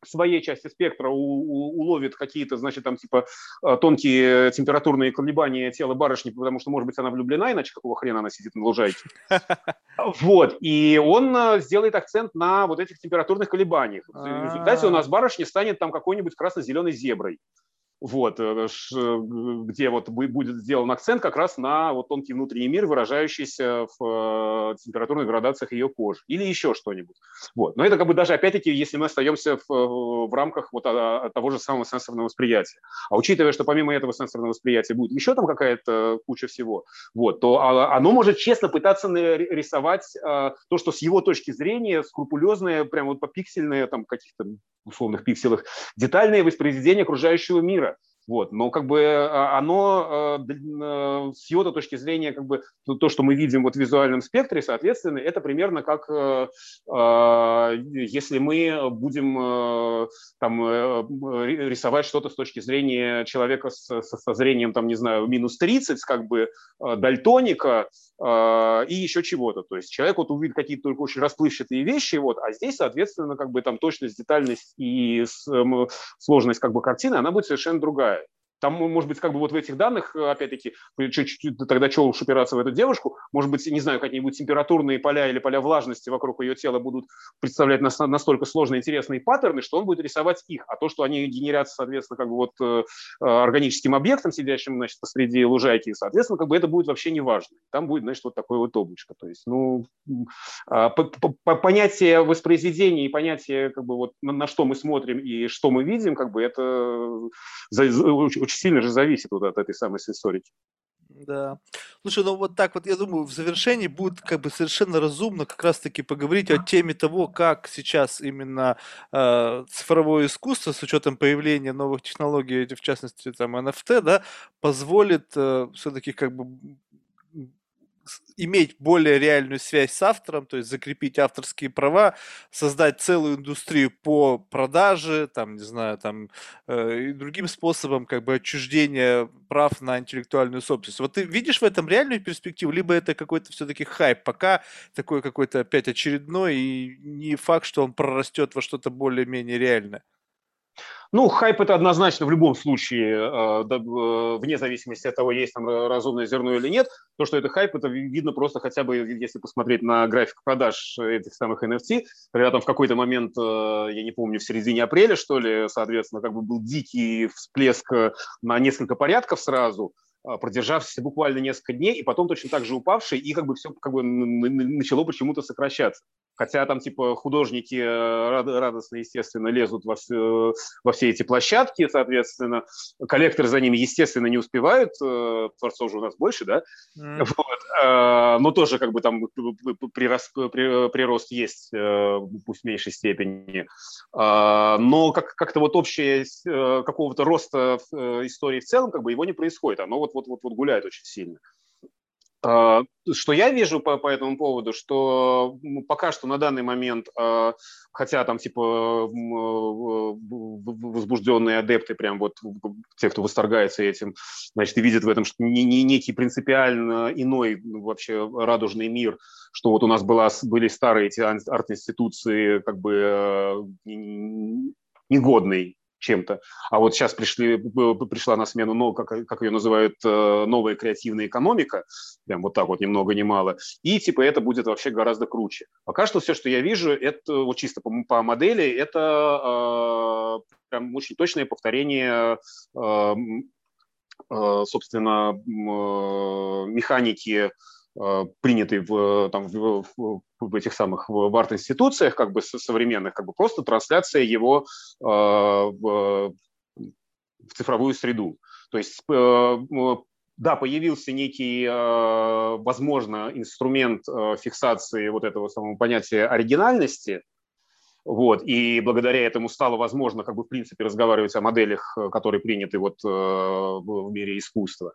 в своей части спектра у, у, уловит какие-то, значит, там типа э, тонкие температурные колебания тела барышни, потому что, может быть, она влюблена, иначе какого хрена она сидит на лужайке. Вот, и он э, сделает акцент на вот этих температурных колебаниях. В результате у нас барышня станет там какой-нибудь красно-зеленой зеброй вот, э, где вот будет сделан акцент как раз на вот тонкий внутренний мир, выражающийся в э, температурных градациях ее кожи или еще что-нибудь. Вот. Но это как бы даже опять-таки, если мы остаемся в, в рамках вот а, того же самого сенсорного восприятия. А учитывая, что помимо этого сенсорного восприятия будет еще там какая-то куча всего, вот, то а, оно может честно пытаться рисовать а, то, что с его точки зрения скрупулезное, прям вот по пиксельное, там каких-то условных пикселах, детальное воспроизведение окружающего мира. favor Вот. Но как бы а, оно э, с его точки зрения, как бы то, что мы видим вот в визуальном спектре, соответственно, это примерно как если мы будем там рисовать что-то с точки зрения человека со, со зрением, там, не знаю, минус 30, как бы дальтоника, и еще чего-то. То есть человек вот увидит какие-то только очень расплывчатые вещи, вот, а здесь, соответственно, как бы там точность, детальность и сложность как бы картины, она будет совершенно другая. Там, может быть, как бы вот в этих данных, э, опять-таки, чуть-чуть тогда что уж упираться в эту девушку, может быть, не знаю, какие-нибудь температурные поля или поля влажности вокруг ее тела будут представлять настолько сложные интересные паттерны, что он будет рисовать их. А то, что они генерятся, соответственно, как бы вот э, э, органическим объектом, сидящим, значит, посреди лужайки, соответственно, как бы это будет вообще не важно. Там будет, значит, вот такое вот облачко. То есть, ну, а, понятие воспроизведения и понятие, как бы вот на что мы смотрим и что мы видим, как бы это очень сильно же зависит вот от этой самой сенсорики. Да. Слушай, ну вот так вот, я думаю, в завершении будет как бы совершенно разумно как раз-таки поговорить о теме того, как сейчас именно э, цифровое искусство с учетом появления новых технологий, в частности там NFT, да, позволит э, все-таки как бы иметь более реальную связь с автором, то есть закрепить авторские права, создать целую индустрию по продаже, там, не знаю, там, э, и другим способом как бы отчуждения прав на интеллектуальную собственность. Вот ты видишь в этом реальную перспективу, либо это какой-то все-таки хайп, пока такой какой-то опять очередной, и не факт, что он прорастет во что-то более-менее реальное? Ну, хайп это однозначно в любом случае, э, э, вне зависимости от того, есть там разумное зерно или нет. То, что это хайп, это видно просто хотя бы, если посмотреть на график продаж этих самых NFT, когда там в какой-то момент, э, я не помню, в середине апреля, что ли, соответственно, как бы был дикий всплеск на несколько порядков сразу, продержавшийся буквально несколько дней, и потом точно так же упавший, и как бы все как бы начало почему-то сокращаться. Хотя там типа художники э, радостно, естественно, лезут во все, во все эти площадки, соответственно, коллекторы за ними, естественно, не успевают, э, творцов же у нас больше, да, mm. вот. Э, но тоже как бы там прирост, прирост есть, пусть в меньшей степени, но как, как-то вот общее какого-то роста истории в целом, как бы его не происходит, оно вот-вот-вот гуляет очень сильно. А, что я вижу по, по этому поводу, что пока что на данный момент, а, хотя там типа возбужденные адепты, прям вот те, кто восторгается этим, значит, и видят в этом что не, не некий принципиально иной вообще радужный мир, что вот у нас была, были старые эти арт-институции как бы негодные чем-то. А вот сейчас пришли, пришла на смену, ну, как, как ее называют, э, новая креативная экономика, прям вот так вот, ни много ни мало, и типа это будет вообще гораздо круче. Пока что все, что я вижу, это вот чисто по, по модели, это э, прям очень точное повторение э, э, собственно, э, механики принятый в, там, в, в этих самых в арт-институциях как бы современных, как бы просто трансляция его э, в, в цифровую среду. То есть э, да, появился некий, э, возможно, инструмент э, фиксации вот этого самого понятия оригинальности, вот, и благодаря этому стало возможно, как бы, в принципе, разговаривать о моделях, которые приняты вот в мире искусства.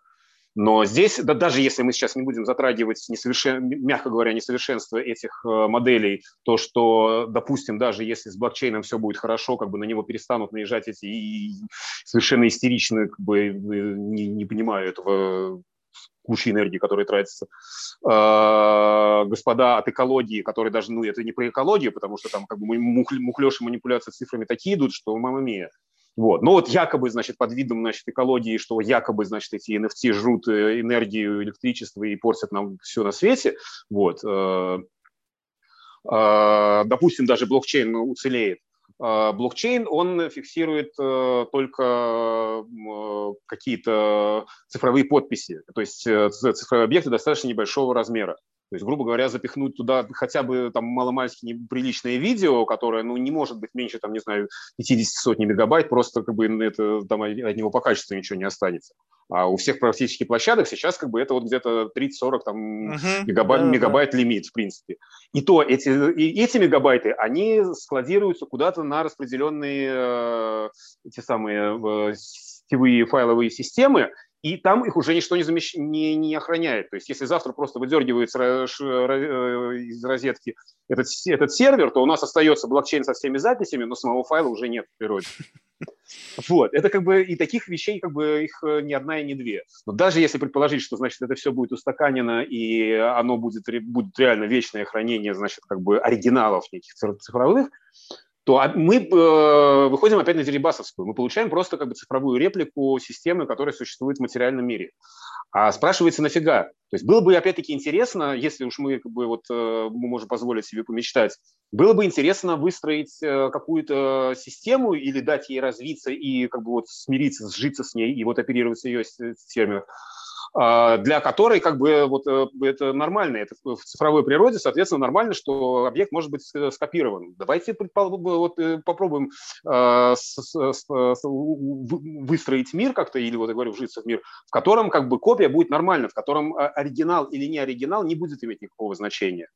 Но здесь, да, даже если мы сейчас не будем затрагивать, несовершен... мягко говоря, несовершенство этих э, моделей, то, что, допустим, даже если с блокчейном все будет хорошо, как бы на него перестанут наезжать эти и совершенно истеричные, как бы не, не понимаю этого кучи энергии, которая тратится. Э, господа от экологии, которые даже, ну, это не про экологию, потому что там как бы мухлёж и манипуляции цифрами такие идут, что мама мия. Вот. Но вот якобы, значит, под видом, значит, экологии, что якобы, значит, эти NFT жрут э, энергию, электричество и портят нам все на свете, вот, э, э, допустим, даже блокчейн уцелеет, блокчейн, он фиксирует только какие-то цифровые подписи, то есть цифровые объекты достаточно небольшого размера. То есть, грубо говоря, запихнуть туда хотя бы там маломальски неприличное видео, которое, ну, не может быть меньше, там, не знаю, 50 сотни мегабайт, просто как бы это, там, от него по качеству ничего не останется. А у всех практически площадок сейчас как бы это вот где-то 30-40 там, uh-huh, мегабайт, да, мегабайт лимит, в принципе. И то эти, и эти мегабайты, они складируются куда-то на распределенные э, эти самые э, сетевые файловые системы, и там их уже ничто не, замещ... не, не охраняет. То есть если завтра просто выдергивается э, из розетки этот, этот сервер, то у нас остается блокчейн со всеми записями, но самого файла уже нет в природе. Вот, это как бы и таких вещей как бы их э, ни одна и не две. Но даже если предположить, что значит это все будет устаканено и оно будет, будет реально вечное хранение, значит, как бы оригиналов неких цифровых, то мы э, выходим опять на Дерибасовскую. Мы получаем просто как бы цифровую реплику системы, которая существует в материальном мире. А спрашивается, нафига? То есть было бы опять-таки интересно, если уж мы как бы вот э, мы можем позволить себе помечтать, было бы интересно выстроить э, какую-то систему или дать ей развиться и как бы вот смириться, сжиться с ней и вот оперировать с ее терминах а, для которой как бы вот э, это нормально, это в цифровой природе, соответственно, нормально, что объект может быть скопирован. Давайте вот э, попробуем а, выстроить мир как-то, или вот я говорю, вжиться в мир, в котором как бы копия будет нормальна, в котором а, оригинал или не оригинал не будет иметь никакого значения.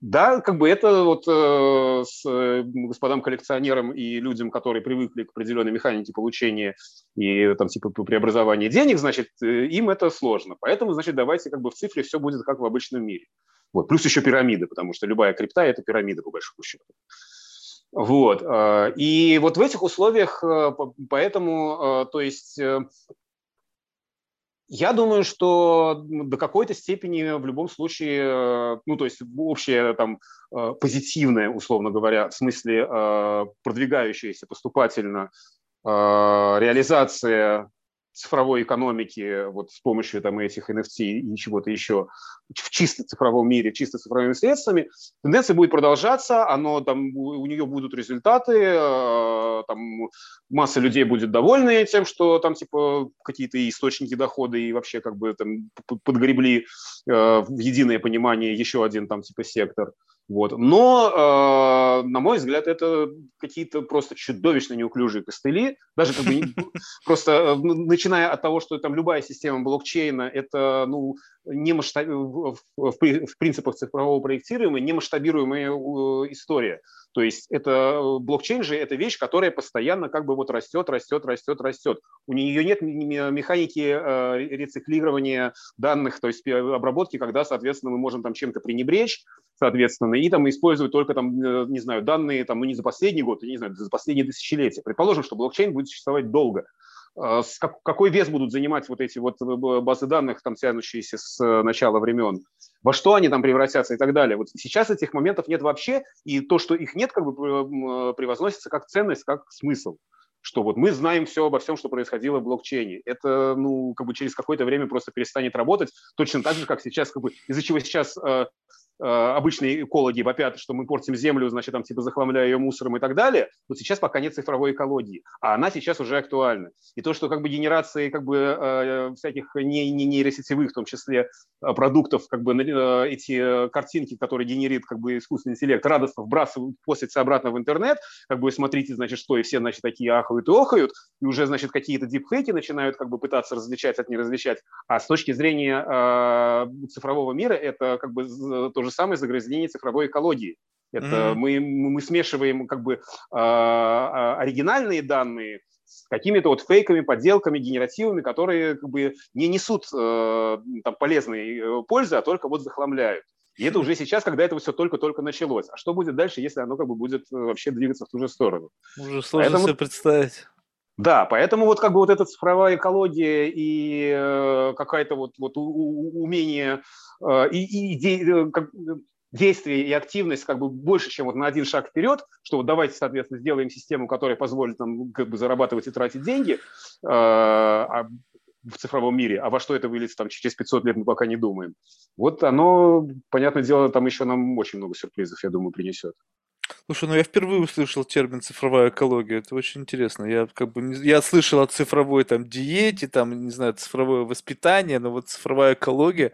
Да, как бы это вот э, с э, господам коллекционерам и людям, которые привыкли к определенной механике получения и там типа преобразования денег, значит, э, им это сложно. Поэтому, значит, давайте как бы в цифре все будет как в обычном мире. Вот. Плюс еще пирамиды, потому что любая крипта – это пирамида, по большому счету. Вот. Э, и вот в этих условиях, э, поэтому, то есть я думаю, что до какой-то степени в любом случае, э, ну, то есть общее там э, позитивное, условно говоря, в смысле э, продвигающаяся поступательно реализация цифровой экономики вот с помощью там, этих NFT и чего-то еще в чисто цифровом мире, чисто цифровыми средствами, тенденция будет продолжаться, оно, там, у нее будут результаты, э, там, масса людей будет довольны тем, что там типа какие-то источники дохода и вообще как бы там подгребли э, в единое понимание еще один там типа сектор. Вот. Но, э, на мой взгляд, это какие-то просто чудовищно неуклюжие костыли. Даже как бы просто э, начиная от того, что там любая система блокчейна – это ну, не масштаб... в, в, в принципах цифрового проектирования не масштабируемая э, история. То есть это э, блокчейн же это вещь, которая постоянно как бы вот растет, растет, растет, растет. У нее нет механики э, рециклирования данных, то есть обработки, когда, соответственно, мы можем там чем-то пренебречь, соответственно, и там использовать только там, не знаю, данные там, ну не за последний год, не знаю, за последние десятилетия. Предположим, что блокчейн будет существовать долго. А, какой вес будут занимать вот эти вот э, базы данных, там тянущиеся с э, начала времен, во что они там превратятся и так далее. Вот сейчас этих моментов нет вообще, и то, что их нет, как бы э, превозносится как ценность, как смысл что вот мы знаем все обо всем, что происходило в блокчейне. Это, ну, как бы через какое-то время просто перестанет работать, точно так же, как сейчас, как бы, из-за чего сейчас Э, обычные экологи вопят, что мы портим землю, значит, там типа захламляя ее мусором и так далее, вот сейчас пока нет цифровой экологии, а она сейчас уже актуальна. И то, что как бы генерации как бы э, всяких не, не нейросетевых, в том числе э, продуктов, как бы эти картинки, которые генерит как бы искусственный интеллект, радостно вбрасывают, постятся обратно в интернет, как бы смотрите, значит, что, и все, значит, такие ахают и охают, и уже, значит, какие-то дипфейки начинают как бы пытаться различать от не различать. А с точки зрения э, цифрового мира это как бы тоже же самое загрязнение цифровой экологии. Это mm-hmm. мы, мы смешиваем как бы э, оригинальные данные с какими-то вот фейками, подделками, генеративами, которые как бы не несут э, там, полезной э, пользы, а только вот захламляют. И это уже сейчас, когда это все только-только началось. А что будет дальше, если оно как бы будет э, вообще двигаться в ту же сторону? Уже сложно Поэтому... себе представить. Да, поэтому вот как бы вот эта цифровая экология и э, какая-то вот, вот умение и, и де, э, как, действие и активность как бы больше, чем вот на один шаг вперед, что вот давайте, соответственно, сделаем систему, которая позволит нам как бы зарабатывать и тратить деньги э, а, в цифровом мире, а во что это выльется там через 500 лет мы пока не думаем. Вот оно, понятное дело, там еще нам очень много сюрпризов, я думаю, принесет. Слушай, ну я впервые услышал термин цифровая экология. Это очень интересно. Я как бы я слышал о цифровой там диете, там, не знаю, цифровое воспитание, но вот цифровая экология,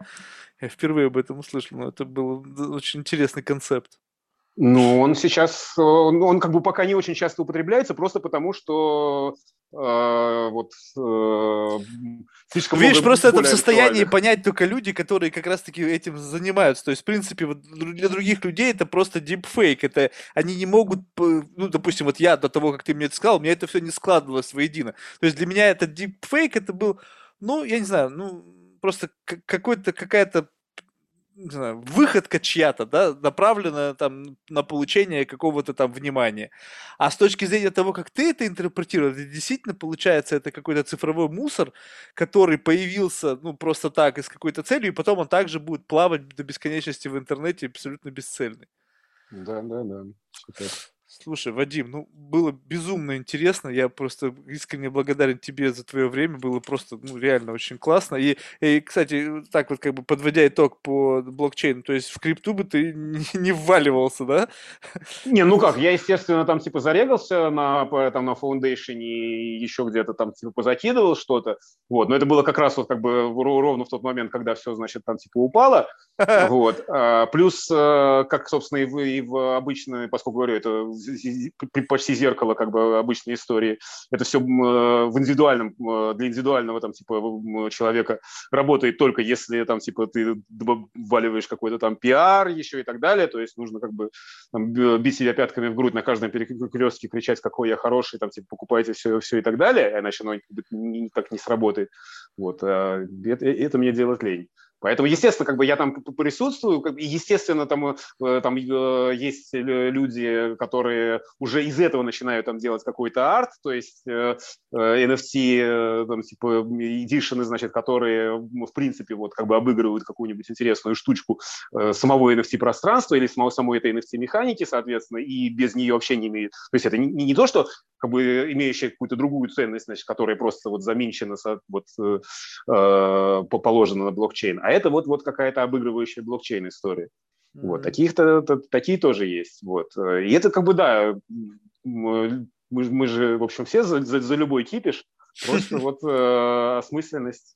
я впервые об этом услышал. Но это был очень интересный концепт. Ну, он сейчас, он, он как бы пока не очень часто употребляется, просто потому что э, вот э, слишком Видишь, просто это в состоянии понять только люди, которые как раз-таки этим занимаются. То есть, в принципе, вот для других людей это просто дипфейк. Это они не могут, ну, допустим, вот я до того, как ты мне это сказал, у меня это все не складывалось воедино. То есть для меня этот дипфейк это был, ну, я не знаю, ну, просто какой-то какая-то не знаю, выходка чья-то, да, направленная там на получение какого-то там внимания. А с точки зрения того, как ты это интерпретируешь, действительно получается это какой-то цифровой мусор, который появился, ну, просто так, из какой-то целью, и потом он также будет плавать до бесконечности в интернете абсолютно бесцельный. Да, да, да. Слушай, Вадим, ну, было безумно интересно. Я просто искренне благодарен тебе за твое время. Было просто, ну, реально очень классно. И, и кстати, так вот как бы подводя итог по блокчейну, то есть в крипту бы ты не, вваливался, да? Не, ну как, я, естественно, там типа зарегался на, там, на Foundation и еще где-то там типа позакидывал что-то. Вот, но это было как раз вот как бы ровно в тот момент, когда все, значит, там типа упало. Вот. А, плюс, э, как, собственно, и в, и в обычной, поскольку говорю, это почти зеркало как бы обычной истории. Это все в индивидуальном, для индивидуального там типа человека работает только если там типа ты вваливаешь какой-то там пиар еще и так далее, то есть нужно как бы там, бить себя пятками в грудь на каждом перекрестке, кричать, какой я хороший, там типа покупайте все, все и так далее, иначе оно так не сработает. Вот. А это, это мне делать лень. Поэтому, естественно, как бы я там присутствую, естественно, там, э, там э, есть люди, которые уже из этого начинают там делать какой-то арт, то есть э, NFT, там, типа, эдишены, значит, которые, в принципе, вот как бы обыгрывают какую-нибудь интересную штучку самого NFT-пространства или самого, самой этой NFT-механики, соответственно, и без нее вообще не имеют. То есть это не, не то, что как бы имеющая какую-то другую ценность, значит, которая просто вот заменчена, вот, э, положена на блокчейн, а это вот, вот какая-то обыгрывающая блокчейн история. Mm-hmm. Вот, таких-то, такие тоже есть. Вот. И это как бы, да, мы, мы же, в общем, все за, за, за любой кипиш, просто вот э, осмысленность.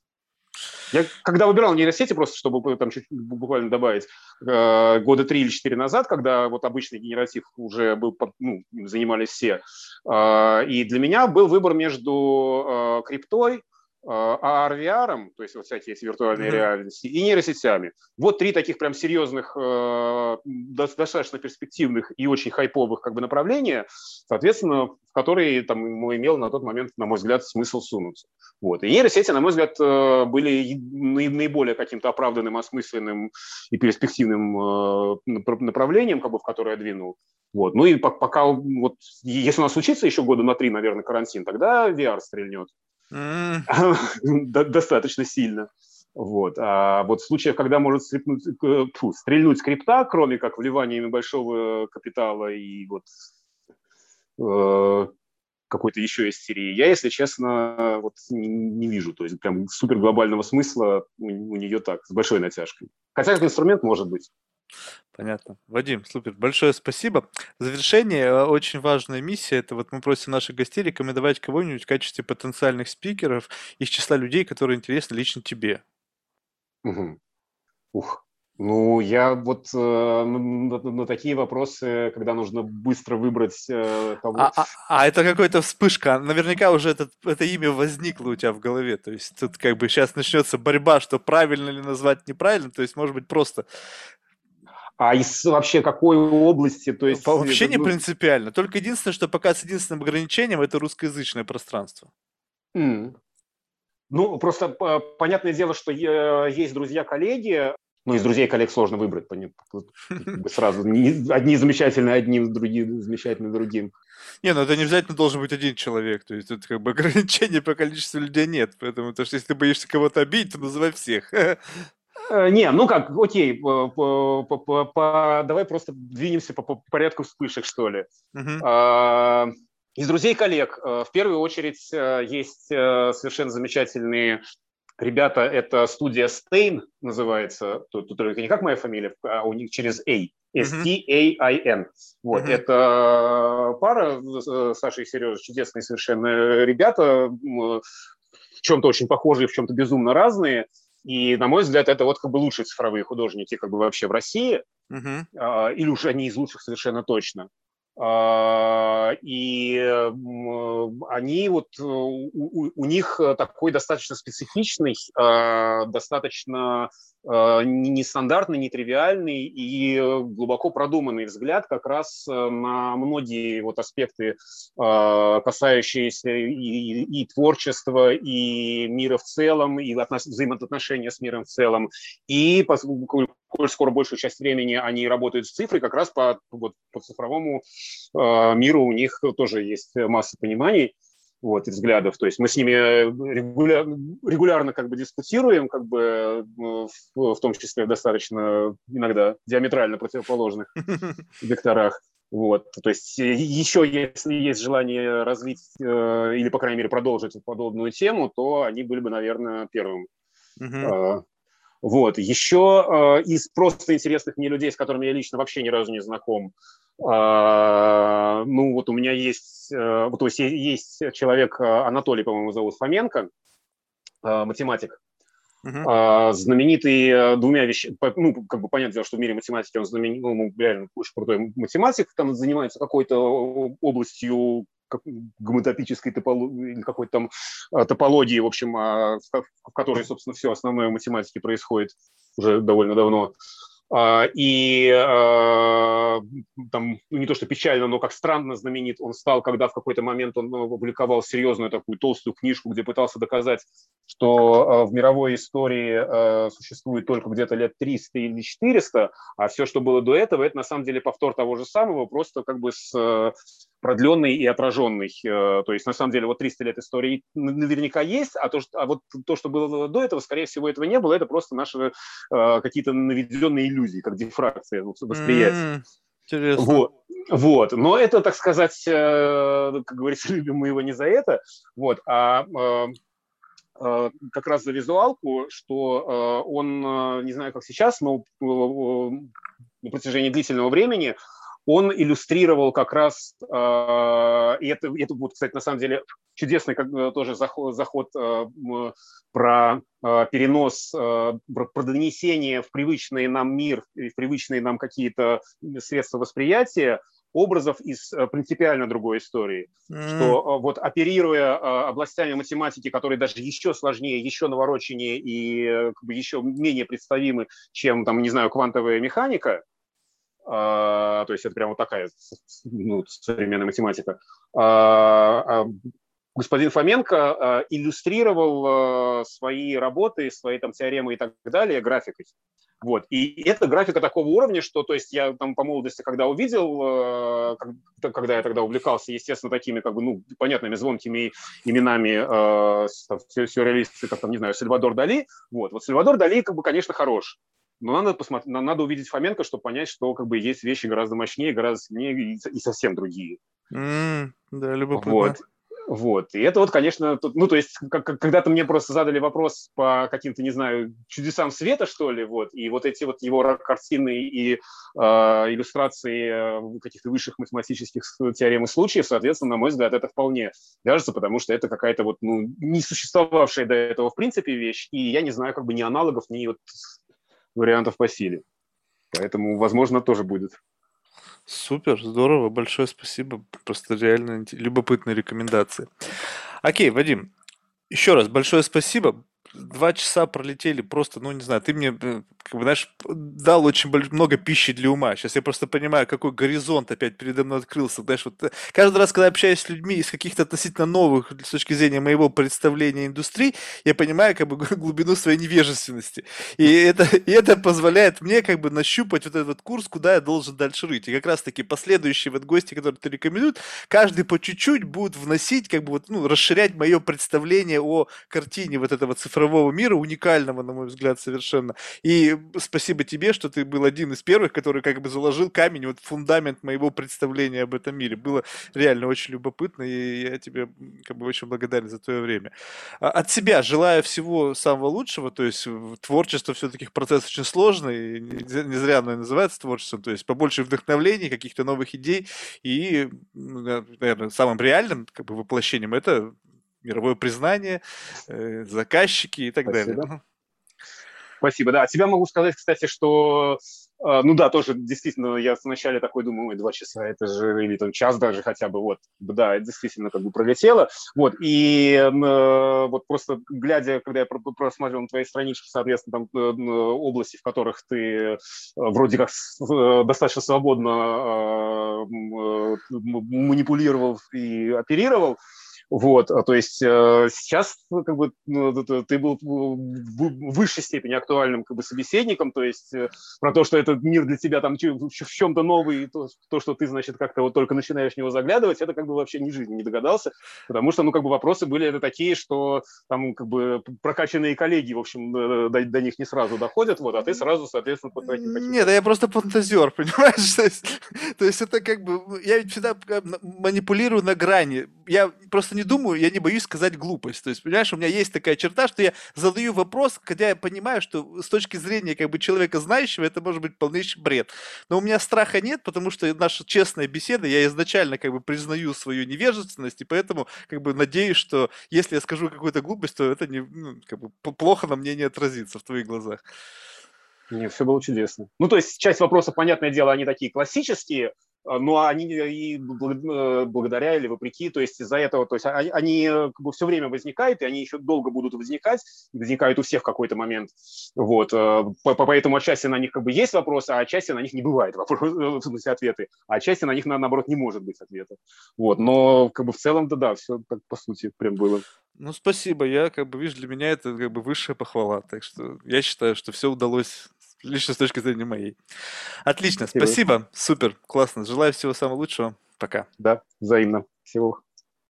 Я когда выбирал нейросети, просто чтобы там чуть буквально добавить, э, года три или четыре назад, когда вот обычный генератив уже был, ну, занимались все, э, и для меня был выбор между э, криптой, AR, VR, то есть вот всякие эти виртуальные mm-hmm. реальности, и нейросетями. Вот три таких прям серьезных, э, достаточно перспективных и очень хайповых как бы направления, соответственно, в которые там имел на тот момент, на мой взгляд, смысл сунуться. Вот. И нейросети, на мой взгляд, э, были наиболее каким-то оправданным, осмысленным и перспективным э, направлением, как бы, в которое я двинул. Вот. Ну и пока, вот, если у нас случится еще года на три, наверное, карантин, тогда VR стрельнет. достаточно сильно. Вот. А вот в случаях, когда может стрельнуть, фу, стрельнуть скрипта, кроме как вливания небольшого капитала и вот э, какой-то еще истерии, я, если честно, вот не, не вижу. То есть прям супер глобального смысла у, у нее так, с большой натяжкой. Хотя этот инструмент может быть. Понятно. Вадим, супер. Большое спасибо. В завершение э, очень важная миссия. Это вот мы просим наших гостей рекомендовать кого-нибудь в качестве потенциальных спикеров из числа людей, которые интересны лично тебе. Угу. Ух. Ну, я вот э, на, на такие вопросы, когда нужно быстро выбрать э, того... А, а, а это какая-то вспышка. Наверняка уже это, это имя возникло у тебя в голове. То есть тут как бы сейчас начнется борьба, что правильно ли назвать неправильно. То есть, может быть, просто а из вообще какой области? То есть, Вообще это, не ну... принципиально. Только единственное, что пока с единственным ограничением это русскоязычное пространство. Mm. Ну, просто понятное дело, что есть друзья-коллеги, ну, из друзей коллег сложно выбрать, сразу. Одни замечательные одним, другие замечательные другим. Не, ну это не обязательно должен быть один человек. То есть это как бы ограничения по количеству людей нет. Поэтому, то, что если ты боишься кого-то обидеть, то называй всех. Э, не, ну как, окей, по, по, по, по, давай просто двинемся по, по порядку вспышек, что ли. Uh-huh. Из друзей коллег э, в первую очередь э, есть совершенно замечательные ребята, это студия Stain называется, тут, тут только не как моя фамилия, а у них через A, S-T-A-I-N. Вот, uh-huh. это пара, Саша и Сережа, чудесные совершенно ребята, в чем-то очень похожие, в чем-то безумно разные. И, на мой взгляд, это вот как бы лучшие цифровые художники как бы вообще в России, uh-huh. или уж они из лучших совершенно точно. А, и они вот, э, у, у них такой достаточно специфичный, а, достаточно а, нестандартный, нетривиальный и глубоко продуманный взгляд как раз э, на многие вот аспекты, касающиеся и, и, творчества, и мира в целом, и взаимоотношения с миром в целом. И коль скоро большую часть времени они работают с цифрой, как раз по, вот, по цифровому э, миру у них тоже есть масса пониманий вот, и взглядов. То есть мы с ними регуляр, регулярно как бы дискутируем, как бы в, в том числе достаточно иногда диаметрально противоположных векторах. Вот, то есть еще если есть желание развить э, или, по крайней мере, продолжить подобную тему, то они были бы, наверное, первым uh-huh. Вот. Еще э, из просто интересных мне людей, с которыми я лично вообще ни разу не знаком, э, ну вот у меня есть, э, вот, то есть есть человек, э, Анатолий, по-моему, зовут Фоменко, э, математик, Uh-huh. знаменитый э, двумя вещами, ну, как бы понятное дело, что в мире математики он знаменит, ну, реально очень крутой математик, там занимается какой-то областью гомотопической топологии, какой-то там а, топологии, в общем, а, в которой, собственно, все основное в математике происходит уже довольно давно. А, и там, ну, не то что печально, но как странно знаменит он стал, когда в какой-то момент он ну, опубликовал серьезную такую толстую книжку, где пытался доказать, что в мировой истории существует только где-то лет 300 или 400, а все, что было до этого, это на самом деле повтор того же самого, просто как бы с продленный и отраженный. Э, то есть, на самом деле, вот 300 лет истории наверняка есть, а, то, что, а вот то, что было до этого, скорее всего, этого не было. Это просто наши э, какие-то наведенные иллюзии, как дифракция восприятия. Mm, интересно. Вот. Вот, но это, так сказать, э, как говорится, любим мы его не за это, вот, а как раз за визуалку, что он, не знаю, как сейчас, но на протяжении длительного времени он иллюстрировал как раз, э, и это, это вот, кстати, на самом деле чудесный как, тоже заход, заход э, про э, перенос, про донесение в привычный нам мир, в привычные нам какие-то средства восприятия образов из принципиально другой истории. Mm. Что вот оперируя областями математики, которые даже еще сложнее, еще навороченнее и как бы, еще менее представимы, чем, там, не знаю, квантовая механика, а, то есть это прямо вот такая ну, современная математика. А, а, господин Фоменко иллюстрировал свои работы, свои там теоремы и так далее графикой. Вот. И это графика такого уровня, что, то есть, я там по молодости, когда увидел, когда я тогда увлекался, естественно, такими, как бы, ну, понятными звонкими именами э, сюрреалисты, как там, не знаю, Сальвадор Дали, вот. Вот Сальвадор Дали, как бы, конечно, хорош. Но надо, посмотреть, надо увидеть Фоменко, чтобы понять, что как бы есть вещи гораздо мощнее, гораздо сильнее и, совсем другие. Mm, да, любопытно. Вот. Вот. И это вот, конечно, тут, ну, то есть, как, когда-то мне просто задали вопрос по каким-то, не знаю, чудесам света, что ли, вот, и вот эти вот его картины и э, иллюстрации каких-то высших математических теорем и случаев, соответственно, на мой взгляд, это вполне вяжется, потому что это какая-то вот, ну, не существовавшая до этого в принципе вещь, и я не знаю, как бы ни аналогов, ни вот вариантов по силе. Поэтому, возможно, тоже будет. Супер, здорово, большое спасибо. Просто реально любопытные рекомендации. Окей, Вадим, еще раз большое спасибо два часа пролетели просто, ну, не знаю, ты мне, э, как бы, знаешь, дал очень много пищи для ума. Сейчас я просто понимаю, какой горизонт опять передо мной открылся. Знаешь, вот э, каждый раз, когда общаюсь с людьми из каких-то относительно новых, с точки зрения моего представления индустрии, я понимаю, как бы, глубину своей невежественности. И это, и это позволяет мне, как бы, нащупать вот этот вот курс, куда я должен дальше рыть. И как раз-таки последующие вот гости, которые ты рекомендуют, каждый по чуть-чуть будут вносить, как бы, вот, ну, расширять мое представление о картине вот этого цифрового цифрового мира, уникального, на мой взгляд, совершенно. И спасибо тебе, что ты был один из первых, который как бы заложил камень, вот фундамент моего представления об этом мире. Было реально очень любопытно, и я тебе как бы очень благодарен за твое время. А, от себя желаю всего самого лучшего, то есть творчество все-таки процесс очень сложный, не зря оно и называется творчеством, то есть побольше вдохновений, каких-то новых идей, и, наверное, самым реальным как бы воплощением это мировое признание, э, заказчики и так Спасибо. далее. Спасибо, да. От себя могу сказать, кстати, что А, ну да, тоже действительно, я вначале такой думаю, ой, два часа, это же, или там час даже хотя бы, вот, да, это действительно как бы пролетело, вот, и э, вот просто глядя, когда я просматривал твои странички, соответственно, там э, области, в которых ты э, вроде как э, достаточно свободно э, манипулировал и оперировал, вот, а, то есть э, сейчас ну, как бы ну, ты был в высшей степени актуальным как бы собеседником, то есть э, про то, что этот мир для тебя там в чем-то новый, то, то, что ты, значит, как-то вот только начинаешь в него заглядывать, это как бы вообще ни жизни не догадался, потому что, ну, как бы вопросы были это такие, что там как бы прокачанные коллеги, в общем, э, до, до них не сразу доходят, вот, а ты сразу, соответственно, по таким... Нет, я просто фантазер, понимаешь? То есть, то есть это как бы, я ведь всегда манипулирую на грани, я просто не думаю, я не боюсь сказать глупость. То есть, понимаешь, у меня есть такая черта, что я задаю вопрос, хотя я понимаю, что с точки зрения как бы человека знающего это может быть полнейший бред. Но у меня страха нет, потому что наша честная беседа, я изначально как бы признаю свою невежественность, и поэтому как бы надеюсь, что если я скажу какую-то глупость, то это не, ну, как бы плохо на мне не отразится в твоих глазах. Нет, все было чудесно. Ну, то есть часть вопросов, понятное дело, они такие классические, но они и э, благодаря или вопреки, то есть из-за этого, то есть они, они как бы все время возникают, и они еще долго будут возникать, возникают у всех в какой-то момент, вот, э, поэтому отчасти на них как бы есть вопросы, а отчасти на них не бывает вопросов, в смысле ответы, а отчасти на них, наоборот, не может быть ответа, вот, но как бы в целом-то да, все так по сути прям было. Ну, спасибо, я как бы, видишь, для меня это как бы высшая похвала, так что я считаю, что все удалось лично с точки зрения моей. Отлично, спасибо, спасибо. супер, классно. Желаю всего самого лучшего. Пока. Да, взаимно. Всего